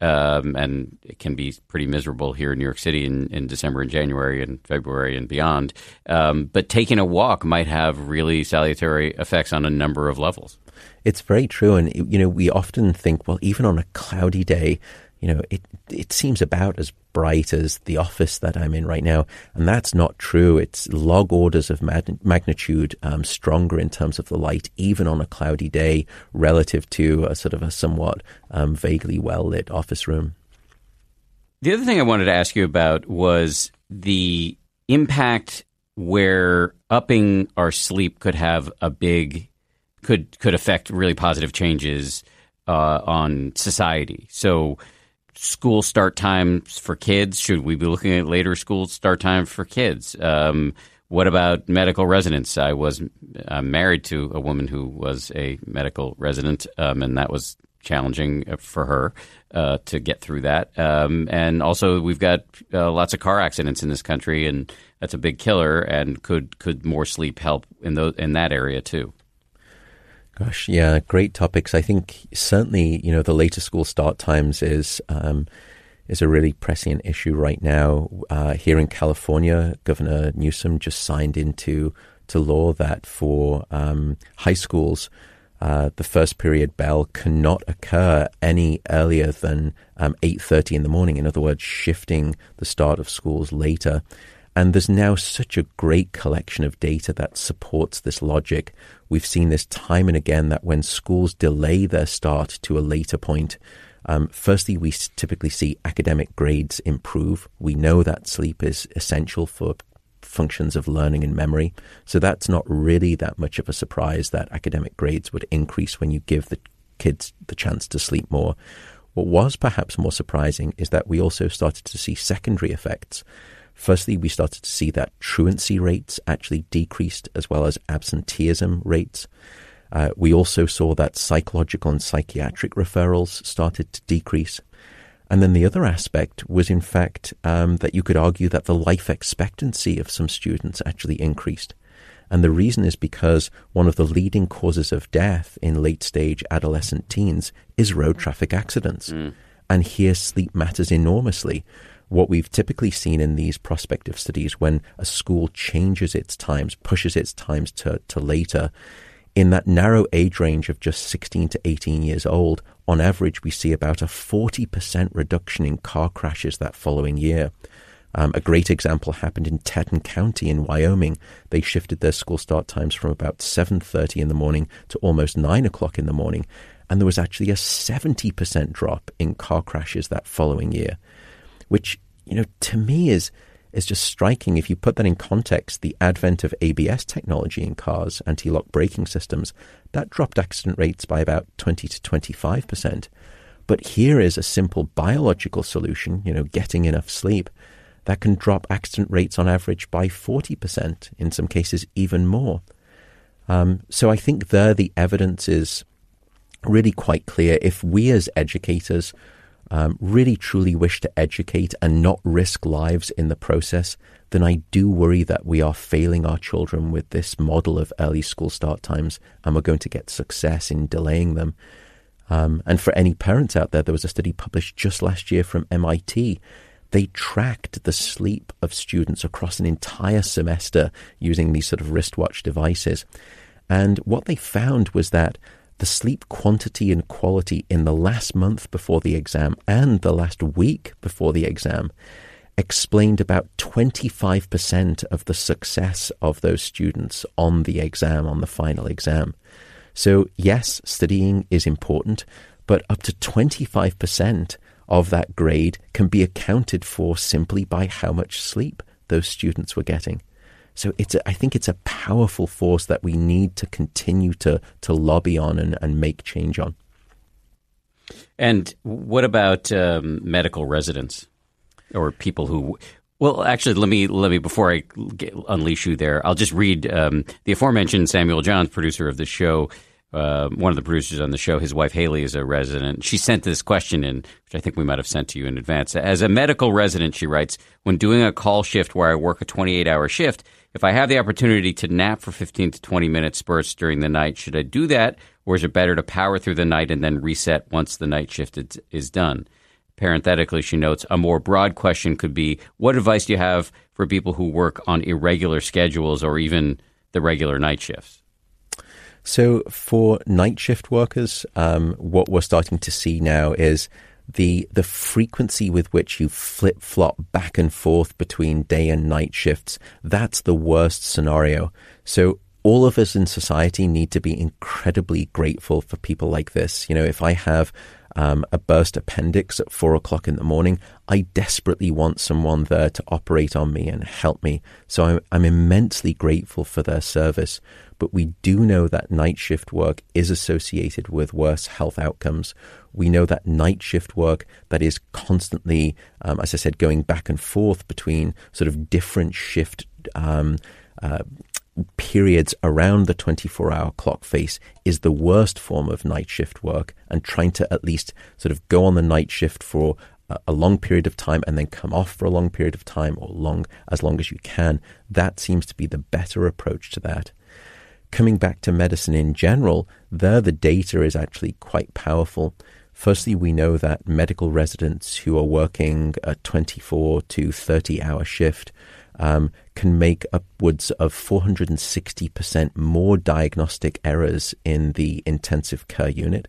um, and it can be pretty miserable here in New York City in, in December and January and February and beyond. Um, but taking a walk might have really salutary effects on a number of levels. It's very true, and you know we often think, well, even on a cloudy day, you know, it it seems about as bright as the office that I'm in right now, and that's not true. It's log orders of magnitude um, stronger in terms of the light, even on a cloudy day, relative to a sort of a somewhat um, vaguely well lit office room. The other thing I wanted to ask you about was the impact where upping our sleep could have a big could could affect really positive changes uh, on society. So, school start times for kids. Should we be looking at later school start time for kids? Um, what about medical residents? I was uh, married to a woman who was a medical resident, um, and that was challenging for her uh, to get through that. Um, and also, we've got uh, lots of car accidents in this country, and that's a big killer. And could could more sleep help in those in that area too? Gosh, yeah, great topics. I think certainly, you know, the later school start times is um, is a really pressing issue right now. Uh, here in California, Governor Newsom just signed into to law that for um, high schools, uh, the first period bell cannot occur any earlier than um, 8.30 in the morning. In other words, shifting the start of schools later. And there's now such a great collection of data that supports this logic. We've seen this time and again that when schools delay their start to a later point, um, firstly, we typically see academic grades improve. We know that sleep is essential for functions of learning and memory. So that's not really that much of a surprise that academic grades would increase when you give the kids the chance to sleep more. What was perhaps more surprising is that we also started to see secondary effects. Firstly, we started to see that truancy rates actually decreased as well as absenteeism rates. Uh, we also saw that psychological and psychiatric referrals started to decrease. And then the other aspect was, in fact, um, that you could argue that the life expectancy of some students actually increased. And the reason is because one of the leading causes of death in late stage adolescent teens is road traffic accidents. Mm. And here sleep matters enormously. What we've typically seen in these prospective studies when a school changes its times, pushes its times to, to later, in that narrow age range of just 16 to 18 years old, on average, we see about a 40% reduction in car crashes that following year. Um, a great example happened in Teton County in Wyoming. They shifted their school start times from about 7:30 in the morning to almost 9 o'clock in the morning, and there was actually a 70% drop in car crashes that following year, which you know to me is is just striking. If you put that in context, the advent of ABS technology in cars, anti lock braking systems, that dropped accident rates by about 20 to 25%. But here is a simple biological solution, you know, getting enough sleep, that can drop accident rates on average by 40%, in some cases, even more. Um, so I think there the evidence is really quite clear. If we as educators um, really truly wish to educate and not risk lives in the process, then I do worry that we are failing our children with this model of early school start times and we're going to get success in delaying them. Um, and for any parents out there, there was a study published just last year from MIT. They tracked the sleep of students across an entire semester using these sort of wristwatch devices. And what they found was that the sleep quantity and quality in the last month before the exam and the last week before the exam explained about 25% of the success of those students on the exam, on the final exam. So, yes, studying is important, but up to 25% of that grade can be accounted for simply by how much sleep those students were getting. So it's a, I think it's a powerful force that we need to continue to to lobby on and, and make change on. And what about um, medical residents or people who? Well, actually, let me let me before I get, unleash you there. I'll just read um, the aforementioned Samuel Johns, producer of the show. Uh, one of the producers on the show, his wife Haley is a resident. She sent this question in, which I think we might have sent to you in advance. As a medical resident, she writes, when doing a call shift where I work a 28 hour shift, if I have the opportunity to nap for 15 to 20 minute spurts during the night, should I do that, or is it better to power through the night and then reset once the night shift is done? Parenthetically, she notes a more broad question could be what advice do you have for people who work on irregular schedules or even the regular night shifts? So, for night shift workers, um, what we're starting to see now is the the frequency with which you flip flop back and forth between day and night shifts that's the worst scenario so all of us in society need to be incredibly grateful for people like this you know if i have um, a burst appendix at four o'clock in the morning, I desperately want someone there to operate on me and help me. So I'm, I'm immensely grateful for their service. But we do know that night shift work is associated with worse health outcomes. We know that night shift work that is constantly, um, as I said, going back and forth between sort of different shift um, uh, periods around the 24 hour clock face is the worst form of night shift work and trying to at least sort of go on the night shift for a, long period of time and then come off for a long period of time or long as long as you can that seems to be the better approach to that coming back to medicine in general there the data is actually quite powerful Firstly, we know that medical residents who are working a 24 to 30 hour shift um, can make upwards of 460% more diagnostic errors in the intensive care unit.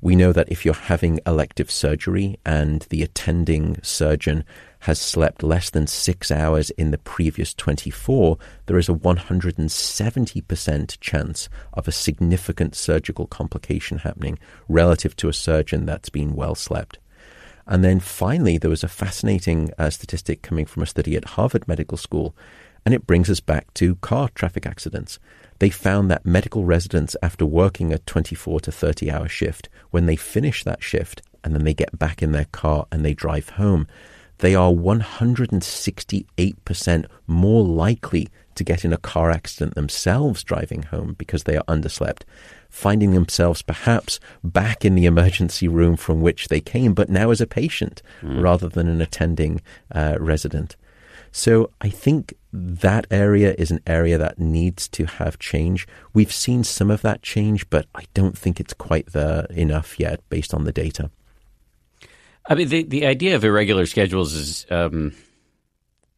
We know that if you're having elective surgery and the attending surgeon has slept less than six hours in the previous 24, there is a 170% chance of a significant surgical complication happening relative to a surgeon that's been well slept. And then finally, there was a fascinating uh, statistic coming from a study at Harvard Medical School, and it brings us back to car traffic accidents. They found that medical residents, after working a 24 to 30 hour shift, when they finish that shift and then they get back in their car and they drive home, they are 168% more likely to get in a car accident themselves driving home because they are underslept, finding themselves perhaps back in the emergency room from which they came, but now as a patient mm. rather than an attending uh, resident. So I think that area is an area that needs to have change. We've seen some of that change, but I don't think it's quite there enough yet based on the data. I mean, the, the idea of irregular schedules is um,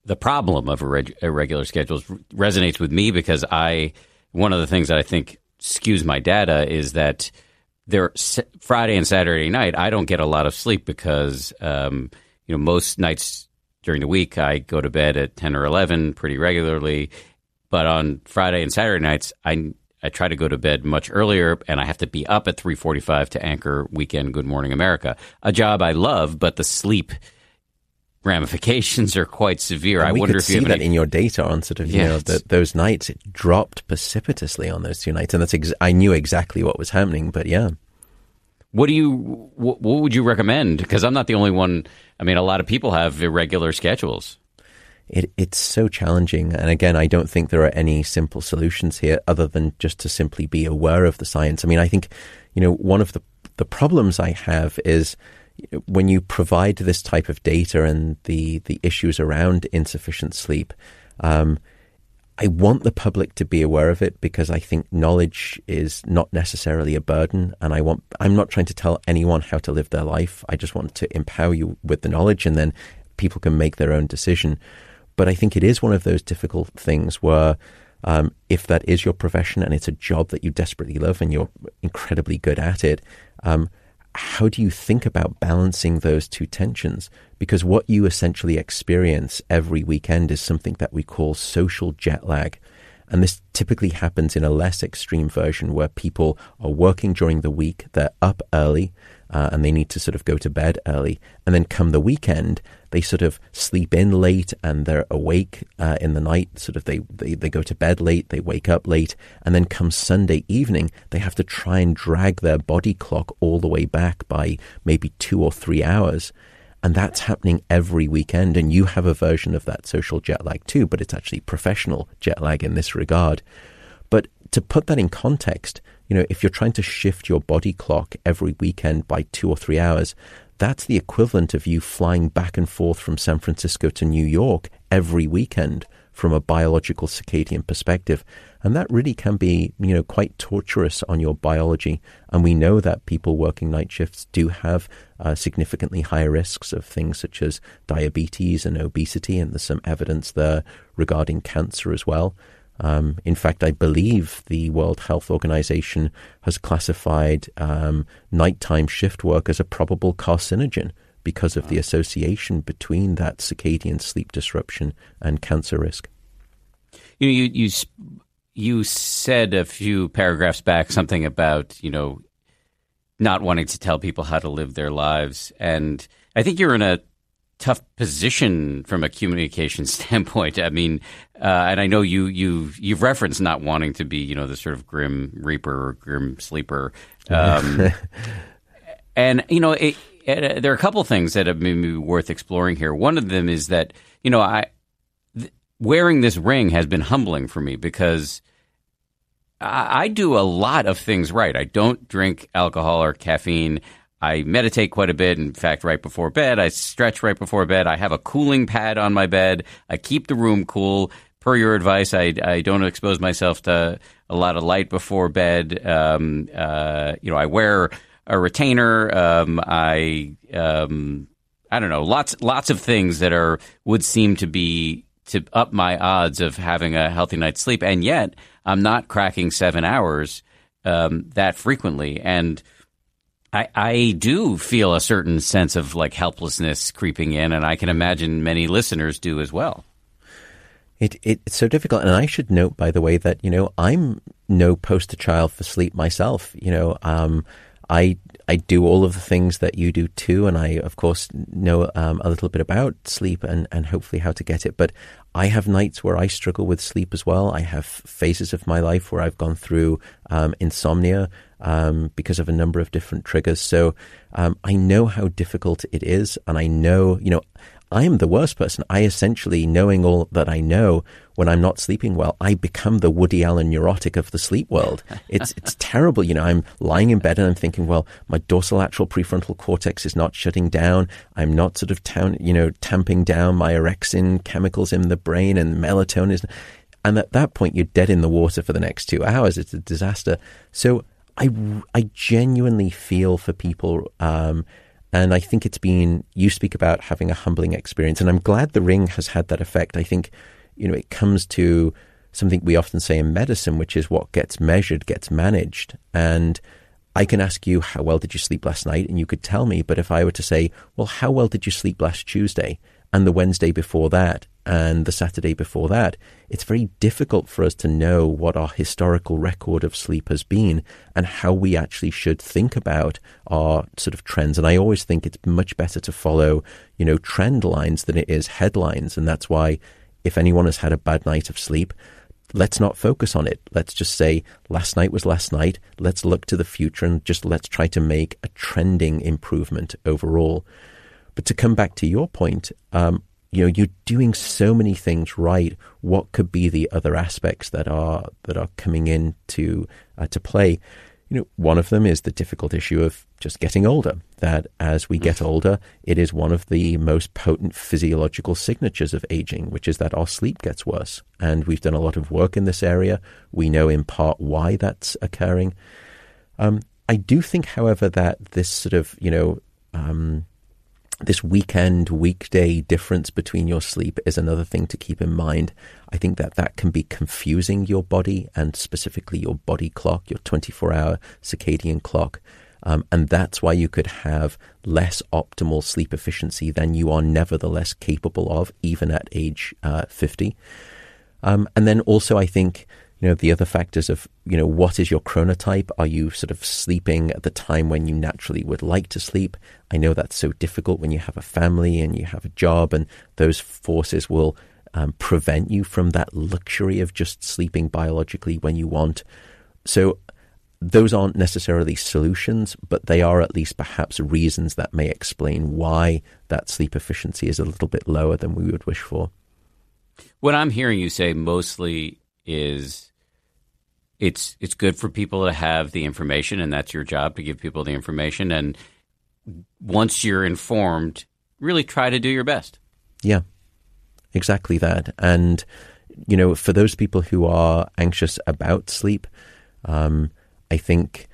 the problem of irreg- irregular schedules resonates with me because I one of the things that I think skews my data is that there Friday and Saturday night I don't get a lot of sleep because um, you know most nights during the week I go to bed at ten or eleven pretty regularly, but on Friday and Saturday nights I I try to go to bed much earlier, and I have to be up at three forty-five to anchor Weekend Good Morning America, a job I love, but the sleep ramifications are quite severe. And I wonder if you see that any... in your data on sort of you know the, those nights it dropped precipitously on those two nights, and that's ex- I knew exactly what was happening, but yeah. What do you what, what would you recommend? Because I'm not the only one. I mean, a lot of people have irregular schedules it, it's so challenging. And again, I don't think there are any simple solutions here other than just to simply be aware of the science. I mean, I think, you know, one of the, the problems I have is when you provide this type of data and the, the issues around insufficient sleep, um, I want the public to be aware of it because I think knowledge is not necessarily a burden. And I want, I'm not trying to tell anyone how to live their life. I just want to empower you with the knowledge and then people can make their own decision. But I think it is one of those difficult things where um, if that is your profession and it's a job that you desperately love and you're incredibly good at it, um, how do you think about balancing those two tensions? Because what you essentially experience every weekend is something that we call social jet lag. And this typically happens in a less extreme version where people are working during the week, they're up early, uh, and they need to sort of go to bed early. And then come the weekend, they sort of sleep in late and they're awake uh, in the night. Sort of they, they, they go to bed late, they wake up late. And then come Sunday evening, they have to try and drag their body clock all the way back by maybe two or three hours. And that's happening every weekend. And you have a version of that social jet lag too, but it's actually professional jet lag in this regard. But to put that in context, you know, if you're trying to shift your body clock every weekend by two or three hours, that's the equivalent of you flying back and forth from San Francisco to New York every weekend from a biological circadian perspective. And that really can be, you know, quite torturous on your biology. And we know that people working night shifts do have uh, significantly higher risks of things such as diabetes and obesity. And there's some evidence there regarding cancer as well. Um, in fact, I believe the World Health Organization has classified um, nighttime shift work as a probable carcinogen because of the association between that circadian sleep disruption and cancer risk. You know, you you you said a few paragraphs back something about you know not wanting to tell people how to live their lives, and I think you're in a tough position from a communication standpoint. I mean, uh, and I know you you you've referenced not wanting to be you know the sort of grim reaper or grim sleeper, um, and you know it, it, uh, there are a couple things that have maybe worth exploring here. One of them is that you know I. wearing this ring has been humbling for me because I, I do a lot of things right. I don't drink alcohol or caffeine. I meditate quite a bit. In fact, right before bed, I stretch right before bed. I have a cooling pad on my bed. I keep the room cool. Per your advice, I, I don't expose myself to a lot of light before bed. Um, uh, you know, I wear a retainer. Um, I um, I don't know, lots lots of things that are would seem to be to up my odds of having a healthy night's sleep, and yet I'm not cracking seven hours um, that frequently, and I, I do feel a certain sense of like helplessness creeping in, and I can imagine many listeners do as well. It, it, it's so difficult, and I should note, by the way, that you know I'm no poster child for sleep myself. You know, um, I I do all of the things that you do too, and I of course know um, a little bit about sleep and and hopefully how to get it. But I have nights where I struggle with sleep as well. I have phases of my life where I've gone through um, insomnia um, because of a number of different triggers. So um, I know how difficult it is, and I know you know I am the worst person. I essentially, knowing all that I know, when I'm not sleeping well, I become the Woody Allen neurotic of the sleep world. It's it's terrible. You know, I'm lying in bed and I'm thinking, well, my dorsolateral prefrontal cortex is not shutting down. I'm not sort of town, you know, tamping down my orexin chemicals in the brain and melatonin. And at that point, you're dead in the water for the next two hours. It's a disaster. So I, I genuinely feel for people. Um, and I think it's been, you speak about having a humbling experience. And I'm glad the ring has had that effect. I think, you know, it comes to something we often say in medicine, which is what gets measured gets managed. And I can ask you, how well did you sleep last night? And you could tell me. But if I were to say, well, how well did you sleep last Tuesday and the Wednesday before that? and the Saturday before that, it's very difficult for us to know what our historical record of sleep has been and how we actually should think about our sort of trends. And I always think it's much better to follow, you know, trend lines than it is headlines. And that's why if anyone has had a bad night of sleep, let's not focus on it. Let's just say last night was last night. Let's look to the future and just let's try to make a trending improvement overall. But to come back to your point, um, you know you're doing so many things right. What could be the other aspects that are that are coming in to uh, to play? You know one of them is the difficult issue of just getting older that as we get mm. older it is one of the most potent physiological signatures of aging which is that our sleep gets worse. And we've done a lot of work in this area. We know in part why that's occurring. Um, i do think however that this sort of you know um, this weekend, weekday difference between your sleep is another thing to keep in mind. I think that that can be confusing your body and specifically your body clock, your 24 hour circadian clock. Um, and that's why you could have less optimal sleep efficiency than you are nevertheless capable of, even at age uh, 50. Um, and then also, I think you know, the other factors of, you know, what is your chronotype? Are you sort of sleeping at the time when you naturally would like to sleep? I know that's so difficult when you have a family and you have a job, and those forces will um, prevent you from that luxury of just sleeping biologically when you want. So, those aren't necessarily solutions, but they are at least perhaps reasons that may explain why that sleep efficiency is a little bit lower than we would wish for. What I'm hearing you say mostly is it's it's good for people to have the information, and that's your job to give people the information. And once you're informed, really try to do your best. Yeah, exactly that. And you know, for those people who are anxious about sleep, um, I think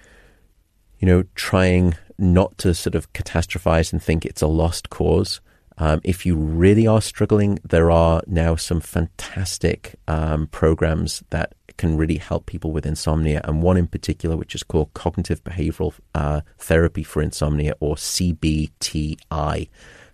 you know trying not to sort of catastrophize and think it's a lost cause. Um, if you really are struggling, there are now some fantastic um, programs that can really help people with insomnia, and one in particular, which is called Cognitive Behavioral uh, Therapy for Insomnia, or CBTI.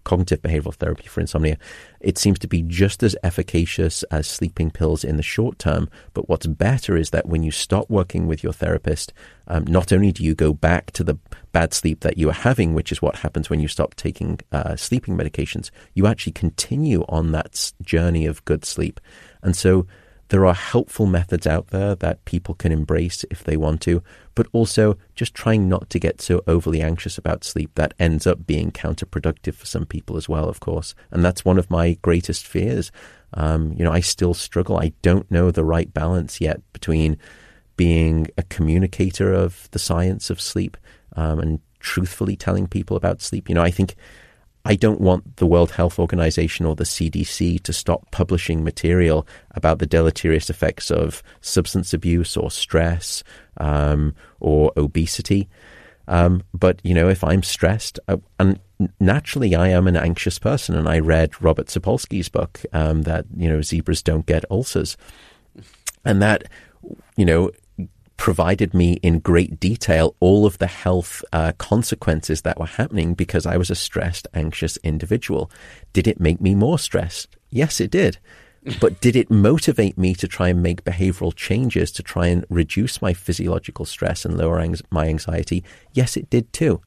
Cognitive behavioral therapy for insomnia. It seems to be just as efficacious as sleeping pills in the short term. But what's better is that when you stop working with your therapist, um, not only do you go back to the bad sleep that you are having, which is what happens when you stop taking uh, sleeping medications, you actually continue on that journey of good sleep. And so there are helpful methods out there that people can embrace if they want to, but also just trying not to get so overly anxious about sleep that ends up being counterproductive for some people as well, of course. And that's one of my greatest fears Um, you know, I still struggle. I don't know the right balance yet between being a communicator of the science of sleep um, and truthfully telling people about sleep. You know, I think I don't want the World Health Organization or the CDC to stop publishing material about the deleterious effects of substance abuse or stress um, or obesity. Um, but you know, if I'm stressed, uh, and naturally I am an anxious person, and I read Robert Sapolsky's book um, that you know zebras don't get ulcers, and that you know provided me in great detail all of the health uh, consequences that were happening because I was a stressed, anxious individual. Did it make me more stressed? Yes, it did. But did it motivate me to try and make behavioral changes to try and reduce my physiological stress and lower ang- my anxiety? Yes, it did too.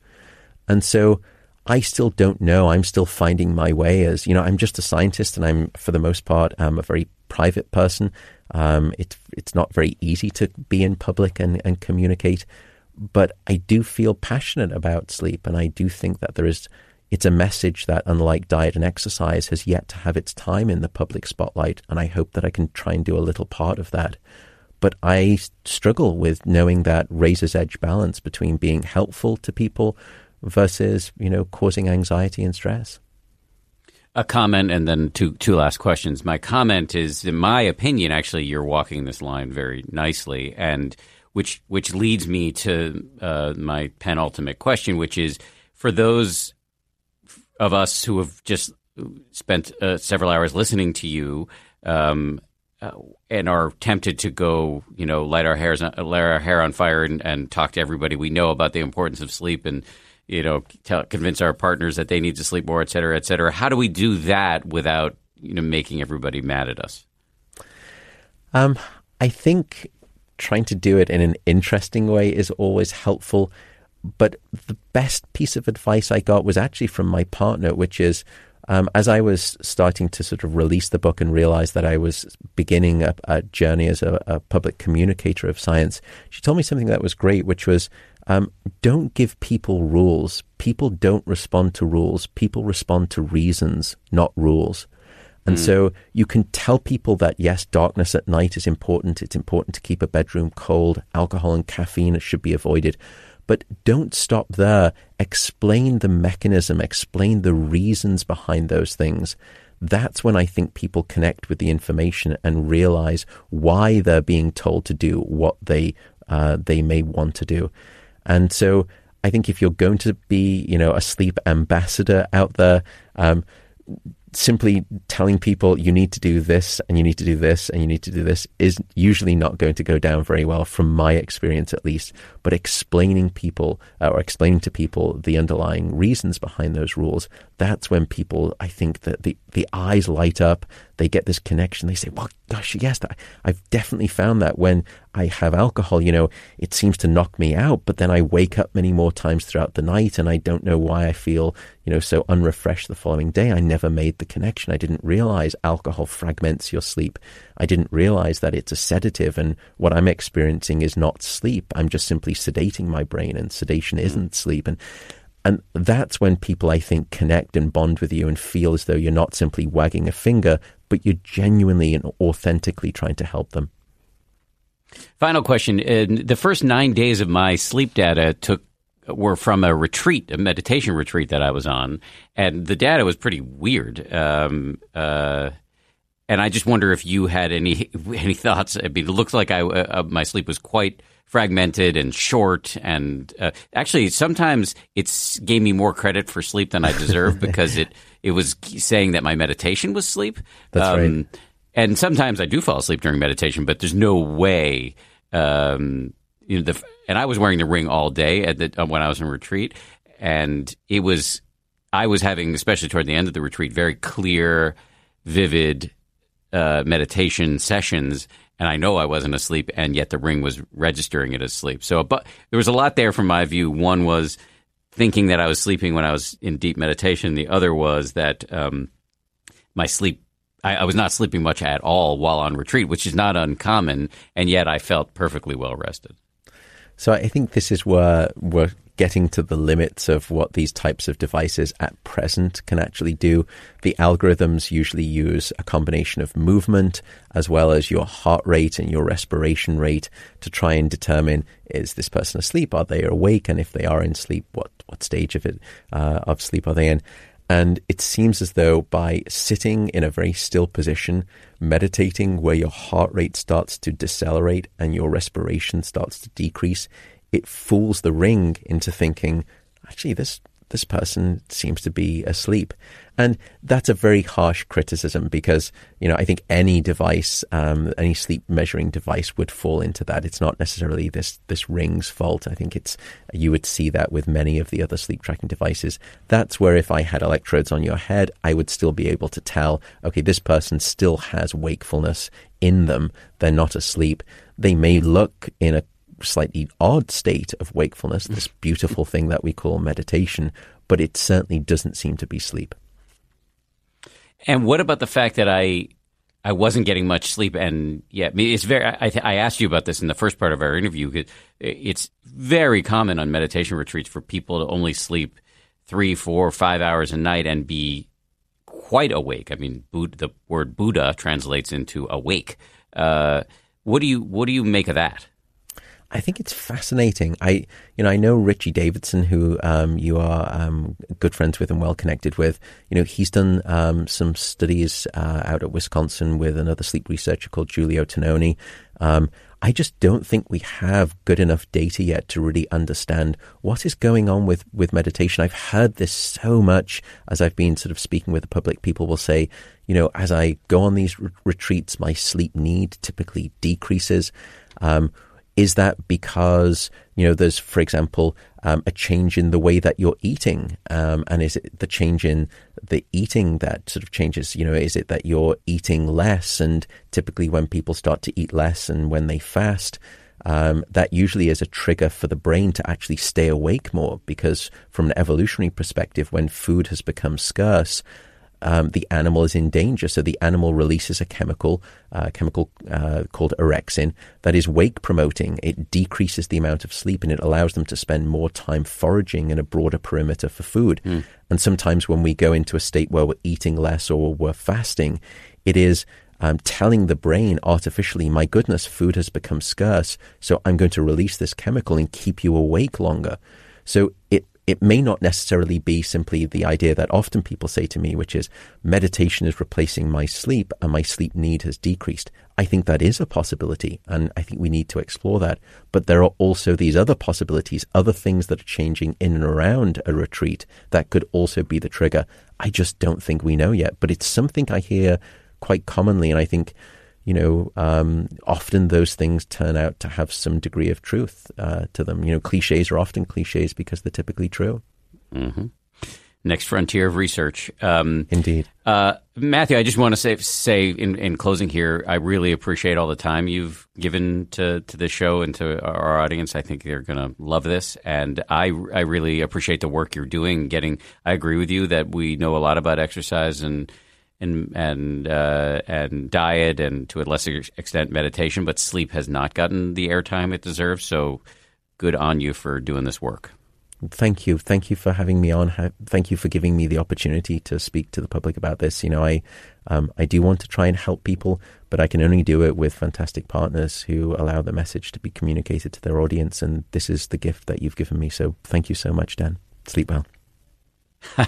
And so I still don't know. I'm still finding my way as, you know, I'm just a scientist and I'm, for the most part, I'm a very private person. Um, it, it's not very easy to be in public and, and communicate, but I do feel passionate about sleep, and I do think that there is. It's a message that, unlike diet and exercise, has yet to have its time in the public spotlight, and I hope that I can try and do a little part of that. But I struggle with knowing that razor's edge balance between being helpful to people versus, you know, causing anxiety and stress a comment and then two two last questions. My comment is, in my opinion, actually, you're walking this line very nicely, and which which leads me to uh, my penultimate question, which is for those of us who have just spent uh, several hours listening to you. Um, uh, and are tempted to go, you know, light our hairs, light our hair on fire, and, and talk to everybody we know about the importance of sleep and you know, tell, convince our partners that they need to sleep more, et cetera, et cetera. How do we do that without, you know, making everybody mad at us? Um, I think trying to do it in an interesting way is always helpful. But the best piece of advice I got was actually from my partner, which is um, as I was starting to sort of release the book and realize that I was beginning a, a journey as a, a, public communicator of science, she told me something that was great, which was um, don't give people rules. People don't respond to rules. People respond to reasons, not rules. And mm. so you can tell people that yes, darkness at night is important. It's important to keep a bedroom cold. Alcohol and caffeine should be avoided. But don't stop there. Explain the mechanism, explain the reasons behind those things. That's when I think people connect with the information and realize why they're being told to do what they uh, they may want to do. And so I think if you're going to be, you know, a sleep ambassador out there, um, simply telling people you need to do this and you need to do this and you need to do this is usually not going to go down very well from my experience at least. But explaining people uh, or explaining to people the underlying reasons behind those rules that's when people i think that the, the eyes light up they get this connection they say well gosh yes i've definitely found that when I have alcohol, you know, it seems to knock me out, but then I wake up many more times throughout the night and I don't know why I feel, you know, so unrefreshed the following day. I never made the connection. I didn't realize alcohol fragments your sleep. I didn't realize that it's a sedative and what I'm experiencing is not sleep. I'm just simply sedating my brain and sedation mm. isn't sleep. And and that's when people, I think, connect and bond with you and feel as though you're not simply wagging a finger, but you're genuinely and authentically trying to help them. Final question. In the first nine days of my sleep data took were from a retreat, a meditation retreat that I was on, and the data was pretty weird. Um, uh, and I just wonder if you had any any thoughts. I mean, it looks like I uh, my sleep was quite fragmented and short, and uh, actually sometimes it's gave me more credit for sleep than I deserve because it it was saying that my meditation was sleep. That's um, right and sometimes I do fall asleep during meditation, but there's no way. Um, you know, the, and I was wearing the ring all day at the, uh, when I was in retreat, and it was I was having, especially toward the end of the retreat, very clear, vivid uh, meditation sessions, and I know I wasn't asleep, and yet the ring was registering it as sleep. So, but there was a lot there from my view. One was thinking that I was sleeping when I was in deep meditation. The other was that um, my sleep I, I, was not sleeping much at all while on retreat, which is not uncommon, and yet I felt perfectly well rested. So I think this is where we're getting to the limits of what these types of devices at present can actually do. The algorithms usually use a combination of movement as well as your heart rate and your respiration rate to try and determine is this person asleep? Are they awake? And if they are in sleep, what, what stage of it, uh, of sleep are they in? And it seems as though by sitting in a very still position, meditating where your heart rate starts to decelerate and your respiration starts to decrease, it fools the ring into thinking, actually, this this person seems to be asleep. And that's a very harsh criticism because, you know, I think any device, um, any sleep measuring device would fall into that. It's not necessarily this, this ring's fault. I think it's, you would see that with many of the other sleep tracking devices. That's where if I had electrodes on your head, I would still be able to tell, okay, this person still has wakefulness in them. They're not asleep. They may look in a slightly odd state of wakefulness, this beautiful thing that we call meditation, but it certainly doesn't seem to be sleep. And what about the fact that I I wasn't getting much sleep, and yeah, it's very. I, I asked you about this in the first part of our interview. It's very common on meditation retreats for people to only sleep three, four, five hours a night and be quite awake. I mean, the word Buddha translates into awake. Uh, what do you what do you make of that? I think it's fascinating. I, you know, I know Richie Davidson, who um, you are um, good friends with and well connected with. You know, he's done um, some studies uh, out at Wisconsin with another sleep researcher called Giulio Tononi. Um, I just don't think we have good enough data yet to really understand what is going on with, with meditation. I've heard this so much as I've been sort of speaking with the public. People will say, you know, as I go on these re- retreats, my sleep need typically decreases. Um, is that because, you know, there's, for example, um, a change in the way that you're eating? Um, and is it the change in the eating that sort of changes? You know, is it that you're eating less? And typically, when people start to eat less and when they fast, um, that usually is a trigger for the brain to actually stay awake more because, from an evolutionary perspective, when food has become scarce, um, the animal is in danger. So the animal releases a chemical, uh, chemical uh, called orexin, that is wake promoting. It decreases the amount of sleep and it allows them to spend more time foraging in a broader perimeter for food. Mm. And sometimes when we go into a state where we're eating less or we're fasting, it is um, telling the brain artificially, my goodness, food has become scarce, so I'm going to release this chemical and keep you awake longer. So it it may not necessarily be simply the idea that often people say to me, which is meditation is replacing my sleep and my sleep need has decreased. I think that is a possibility and I think we need to explore that. But there are also these other possibilities, other things that are changing in and around a retreat that could also be the trigger. I just don't think we know yet, but it's something I hear quite commonly. And I think you know, um, often those things turn out to have some degree of truth uh, to them. You know, cliches are often cliches because they're typically true. Mm-hmm. Next frontier of research. Um, Indeed. Uh, Matthew, I just want to say, say in, in closing here, I really appreciate all the time you've given to, to this show and to our audience. I think they're going to love this. And I, I really appreciate the work you're doing. Getting, I agree with you that we know a lot about exercise and and and uh, and diet and to a lesser extent meditation, but sleep has not gotten the airtime it deserves. So good on you for doing this work. Thank you, thank you for having me on. Thank you for giving me the opportunity to speak to the public about this. You know, I um, I do want to try and help people, but I can only do it with fantastic partners who allow the message to be communicated to their audience. And this is the gift that you've given me. So thank you so much, Dan. Sleep well.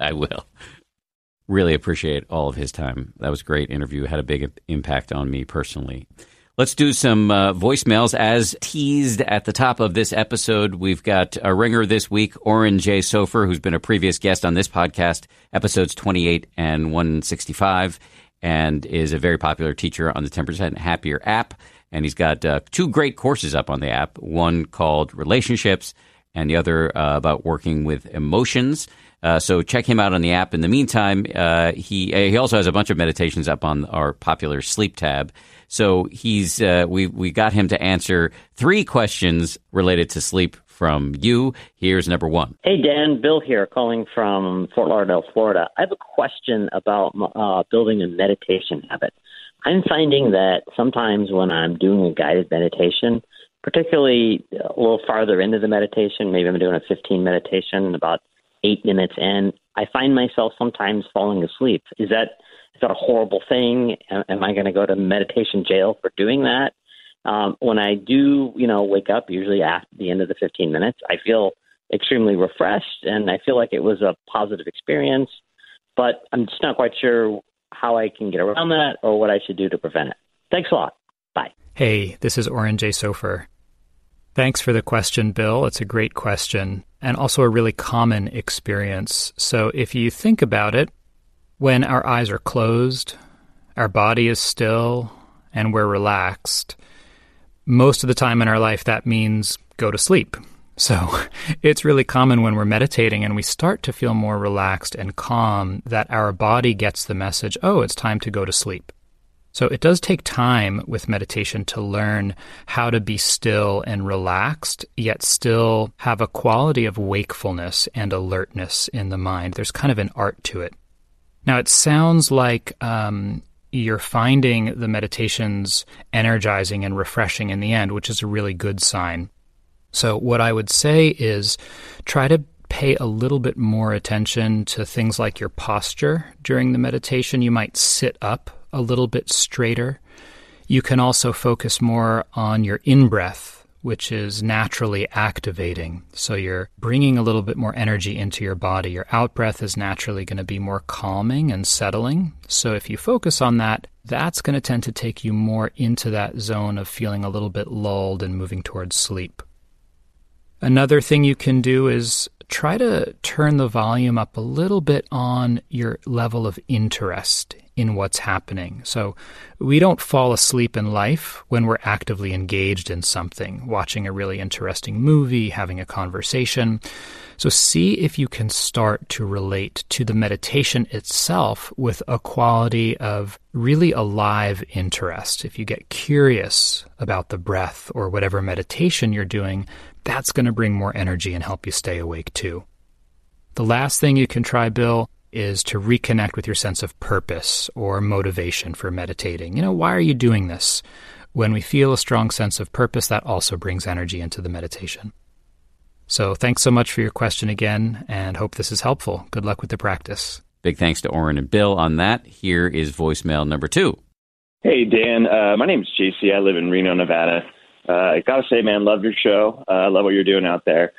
I will really appreciate all of his time. That was a great interview. Had a big impact on me personally. Let's do some uh, voicemails. As teased at the top of this episode, we've got a ringer this week, Oren J. Sofer, who's been a previous guest on this podcast, episodes 28 and 165, and is a very popular teacher on the 10% Happier app. And he's got uh, two great courses up on the app one called Relationships, and the other uh, about working with emotions. Uh, so check him out on the app. In the meantime, uh, he uh, he also has a bunch of meditations up on our popular Sleep tab. So he's uh, we we got him to answer three questions related to sleep from you. Here's number one. Hey Dan, Bill here, calling from Fort Lauderdale, Florida. I have a question about uh, building a meditation habit. I'm finding that sometimes when I'm doing a guided meditation, particularly a little farther into the meditation. Maybe I'm doing a 15 meditation, and about eight minutes in, I find myself sometimes falling asleep. Is that is that a horrible thing? Am, I going to go to meditation jail for doing that? Um, when I do, you know, wake up, usually after the end of the 15 minutes, I feel extremely refreshed and I feel like it was a positive experience. But I'm just not quite sure how I can get around that or what I should do to prevent it. Thanks a lot. Bye. Hey, this is Oren J. Sofer. Thanks for the question, Bill. It's a great question and also a really common experience. So if you think about it, when our eyes are closed, our body is still, and we're relaxed, most of the time in our life that means go to sleep. So it's really common when we're meditating and we start to feel more relaxed and calm that our body gets the message, oh, it's time to go to sleep. So it does take time with meditation to learn how to be still and relaxed, yet still have a quality of wakefulness and alertness in the mind. There's kind of an art to it. Now, it sounds like um, you're finding the meditations energizing and refreshing in the end, which is a really good sign. So, what I would say is try to pay a little bit more attention to things like your posture during the meditation. You might sit up a little bit straighter. You can also focus more on your in breath, which is naturally activating. So you're bringing a little bit more energy into your body. Your out breath is naturally going to be more calming and settling. So if you focus on that, that's going to tend to take you more into that zone of feeling a little bit lulled and moving towards sleep. Another thing you can do is try to turn the volume up a little bit on your level of interest in what's happening. So we don't fall asleep in life when we're actively engaged in something, watching a really interesting movie, having a conversation. So see if you can start to relate to the meditation itself with a quality of really alive interest. If you get curious about the breath or whatever meditation you're doing, that's going to bring more energy and help you stay awake too. The last thing you can try, Bill, is to reconnect with your sense of purpose or motivation for meditating. You know, why are you doing this? When we feel a strong sense of purpose, that also brings energy into the meditation. So, thanks so much for your question again, and hope this is helpful. Good luck with the practice. Big thanks to Oren and Bill on that. Here is voicemail number two. Hey, Dan. Uh, my name is JC. I live in Reno, Nevada. Uh, I gotta say, man, love your show. I uh, love what you're doing out there.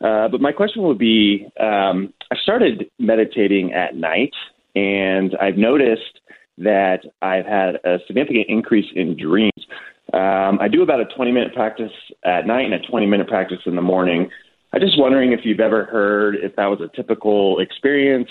Uh, but my question would be um, I started meditating at night, and I've noticed that I've had a significant increase in dreams. Um, I do about a 20 minute practice at night and a 20 minute practice in the morning. I'm just wondering if you've ever heard if that was a typical experience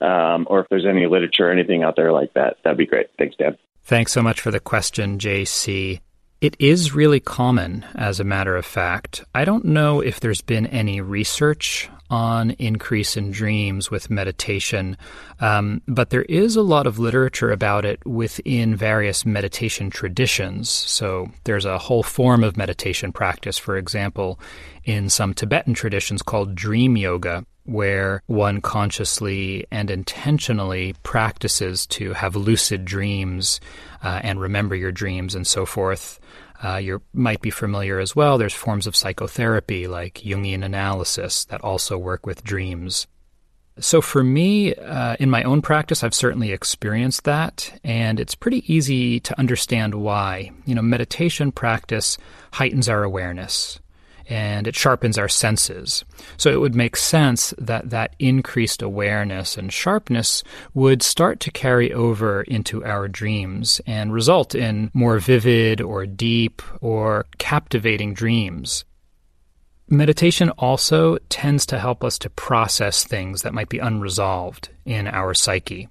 um, or if there's any literature or anything out there like that. That'd be great. Thanks, Dan. Thanks so much for the question, JC. It is really common, as a matter of fact. I don't know if there's been any research on increase in dreams with meditation, um, but there is a lot of literature about it within various meditation traditions. So there's a whole form of meditation practice, for example, in some Tibetan traditions called dream yoga, where one consciously and intentionally practices to have lucid dreams uh, and remember your dreams and so forth. Uh, you might be familiar as well. There's forms of psychotherapy like Jungian analysis that also work with dreams. So, for me, uh, in my own practice, I've certainly experienced that, and it's pretty easy to understand why. You know, meditation practice heightens our awareness and it sharpens our senses. So it would make sense that that increased awareness and sharpness would start to carry over into our dreams and result in more vivid or deep or captivating dreams. Meditation also tends to help us to process things that might be unresolved in our psyche.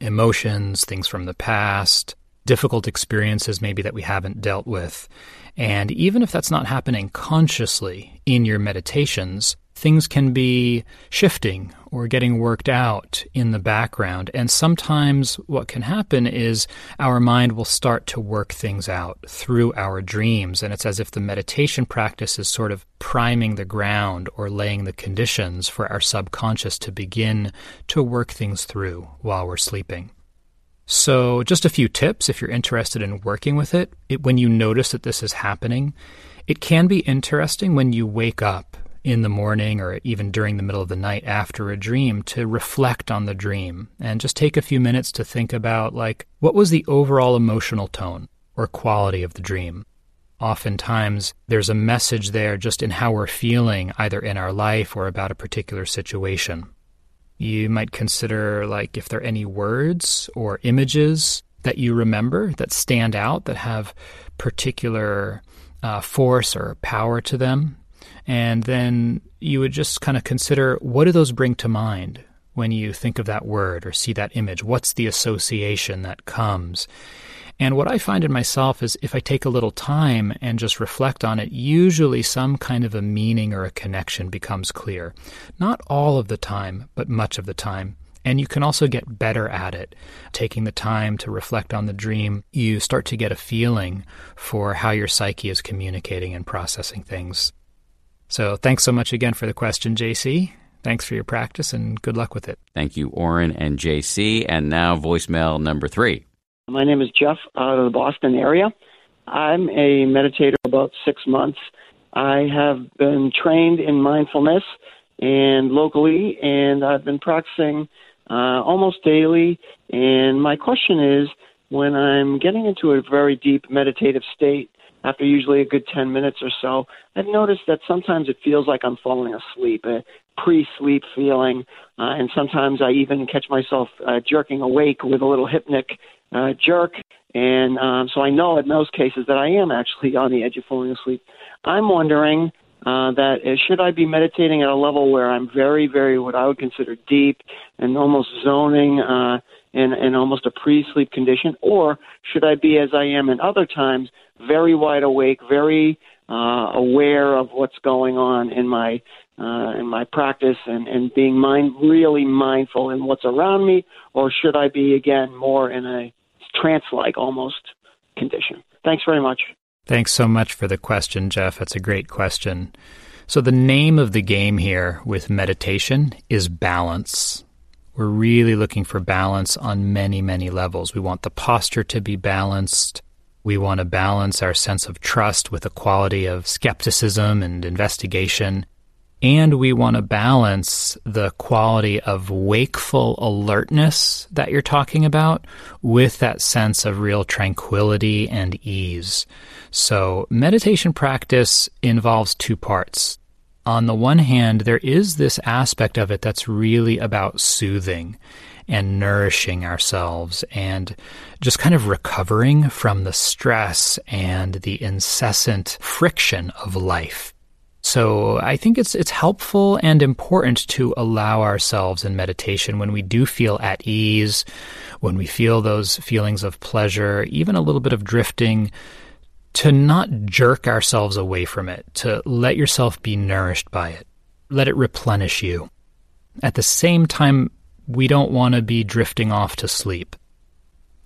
Emotions, things from the past, difficult experiences maybe that we haven't dealt with. And even if that's not happening consciously in your meditations, things can be shifting or getting worked out in the background. And sometimes what can happen is our mind will start to work things out through our dreams. And it's as if the meditation practice is sort of priming the ground or laying the conditions for our subconscious to begin to work things through while we're sleeping. So, just a few tips if you're interested in working with it. it. When you notice that this is happening, it can be interesting when you wake up in the morning or even during the middle of the night after a dream to reflect on the dream and just take a few minutes to think about, like, what was the overall emotional tone or quality of the dream? Oftentimes, there's a message there just in how we're feeling, either in our life or about a particular situation. You might consider, like, if there are any words or images that you remember that stand out, that have particular uh, force or power to them. And then you would just kind of consider what do those bring to mind when you think of that word or see that image? What's the association that comes? And what I find in myself is if I take a little time and just reflect on it, usually some kind of a meaning or a connection becomes clear. Not all of the time, but much of the time. And you can also get better at it. Taking the time to reflect on the dream, you start to get a feeling for how your psyche is communicating and processing things. So thanks so much again for the question, JC. Thanks for your practice and good luck with it. Thank you, Oren and JC. And now voicemail number three. My name is Jeff out of the Boston area. I'm a meditator about six months. I have been trained in mindfulness and locally, and I've been practicing uh, almost daily. And my question is when I'm getting into a very deep meditative state, after usually a good 10 minutes or so, I've noticed that sometimes it feels like I'm falling asleep, a pre sleep feeling. Uh, and sometimes I even catch myself uh, jerking awake with a little hypnic uh, jerk. And um, so I know in those cases that I am actually on the edge of falling asleep. I'm wondering uh, that uh, should I be meditating at a level where I'm very, very what I would consider deep and almost zoning uh, in, in almost a pre-sleep condition, or should I be as I am in other times, very wide awake, very uh, aware of what's going on in my uh, in my practice and, and being mind really mindful in what's around me, or should I be again more in a trance like almost condition? Thanks very much. Thanks so much for the question, Jeff. That's a great question. So, the name of the game here with meditation is balance. We're really looking for balance on many, many levels. We want the posture to be balanced. We want to balance our sense of trust with a quality of skepticism and investigation. And we want to balance the quality of wakeful alertness that you're talking about with that sense of real tranquility and ease. So, meditation practice involves two parts. On the one hand, there is this aspect of it that's really about soothing and nourishing ourselves and just kind of recovering from the stress and the incessant friction of life. So I think it's it's helpful and important to allow ourselves in meditation when we do feel at ease, when we feel those feelings of pleasure, even a little bit of drifting, to not jerk ourselves away from it, to let yourself be nourished by it. Let it replenish you. At the same time, we don't want to be drifting off to sleep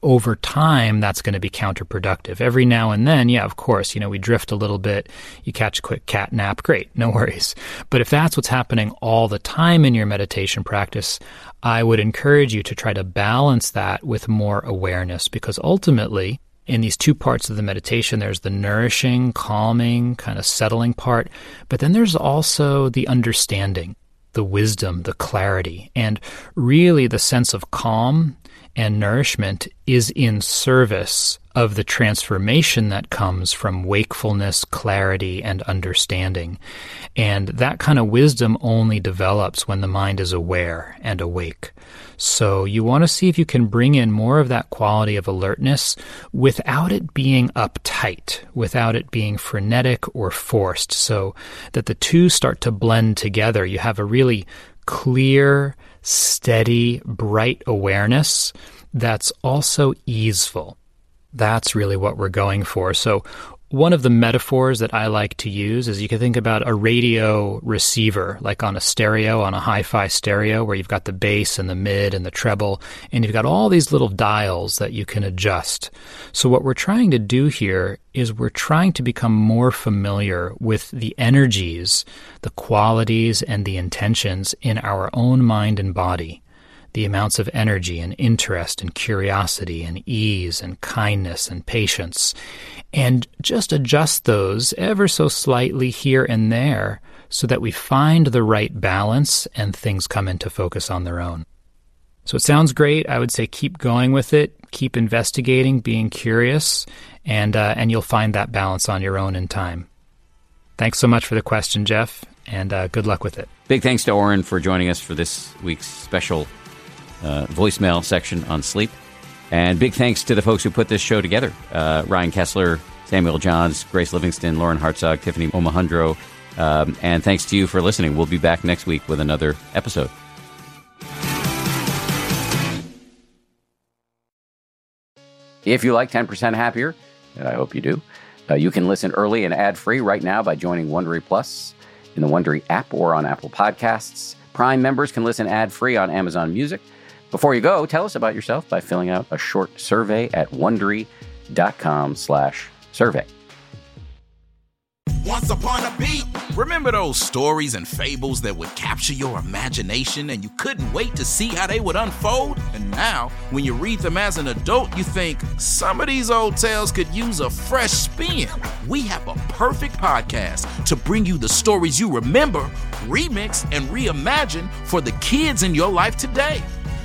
over time, that's going to be counterproductive. Every now and then, yeah, of course, you know, we drift a little bit, you catch a quick cat nap, great, no worries. But if that's what's happening all the time in your meditation practice, I would encourage you to try to balance that with more awareness because ultimately, in these two parts of the meditation, there's the nourishing, calming, kind of settling part, but then there's also the understanding the wisdom, the clarity, and really the sense of calm and nourishment is in service of the transformation that comes from wakefulness, clarity, and understanding. And that kind of wisdom only develops when the mind is aware and awake. So you want to see if you can bring in more of that quality of alertness without it being uptight, without it being frenetic or forced, so that the two start to blend together. You have a really clear, steady, bright awareness that's also easeful. That's really what we're going for. So, one of the metaphors that I like to use is you can think about a radio receiver, like on a stereo, on a hi fi stereo, where you've got the bass and the mid and the treble, and you've got all these little dials that you can adjust. So, what we're trying to do here is we're trying to become more familiar with the energies, the qualities, and the intentions in our own mind and body the amounts of energy and interest and curiosity and ease and kindness and patience, and just adjust those ever so slightly here and there so that we find the right balance and things come into focus on their own. So it sounds great. I would say keep going with it, keep investigating, being curious, and uh, and you'll find that balance on your own in time. Thanks so much for the question, Jeff, and uh, good luck with it. Big thanks to Oren for joining us for this week's special uh, voicemail section on sleep. And big thanks to the folks who put this show together uh, Ryan Kessler, Samuel Johns, Grace Livingston, Lauren Hartzog, Tiffany Omahundro. Um, and thanks to you for listening. We'll be back next week with another episode. If you like 10% Happier, and I hope you do, uh, you can listen early and ad free right now by joining Wondery Plus in the Wondery app or on Apple Podcasts. Prime members can listen ad free on Amazon Music. Before you go, tell us about yourself by filling out a short survey at wondery.com slash survey. Once upon a beat. Remember those stories and fables that would capture your imagination and you couldn't wait to see how they would unfold? And now, when you read them as an adult, you think some of these old tales could use a fresh spin. We have a perfect podcast to bring you the stories you remember, remix, and reimagine for the kids in your life today.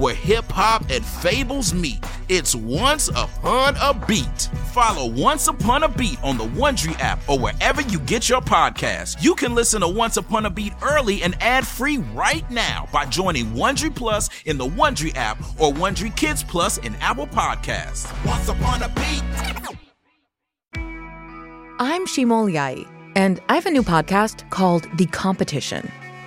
where hip hop and fables meet. It's Once Upon a Beat. Follow Once Upon a Beat on the Wondery app or wherever you get your podcasts. You can listen to Once Upon a Beat early and ad free right now by joining Wondery Plus in the Wondery app or Wondery Kids Plus in Apple Podcasts. Once Upon a Beat. I'm Shima Oliaee, and I have a new podcast called The Competition.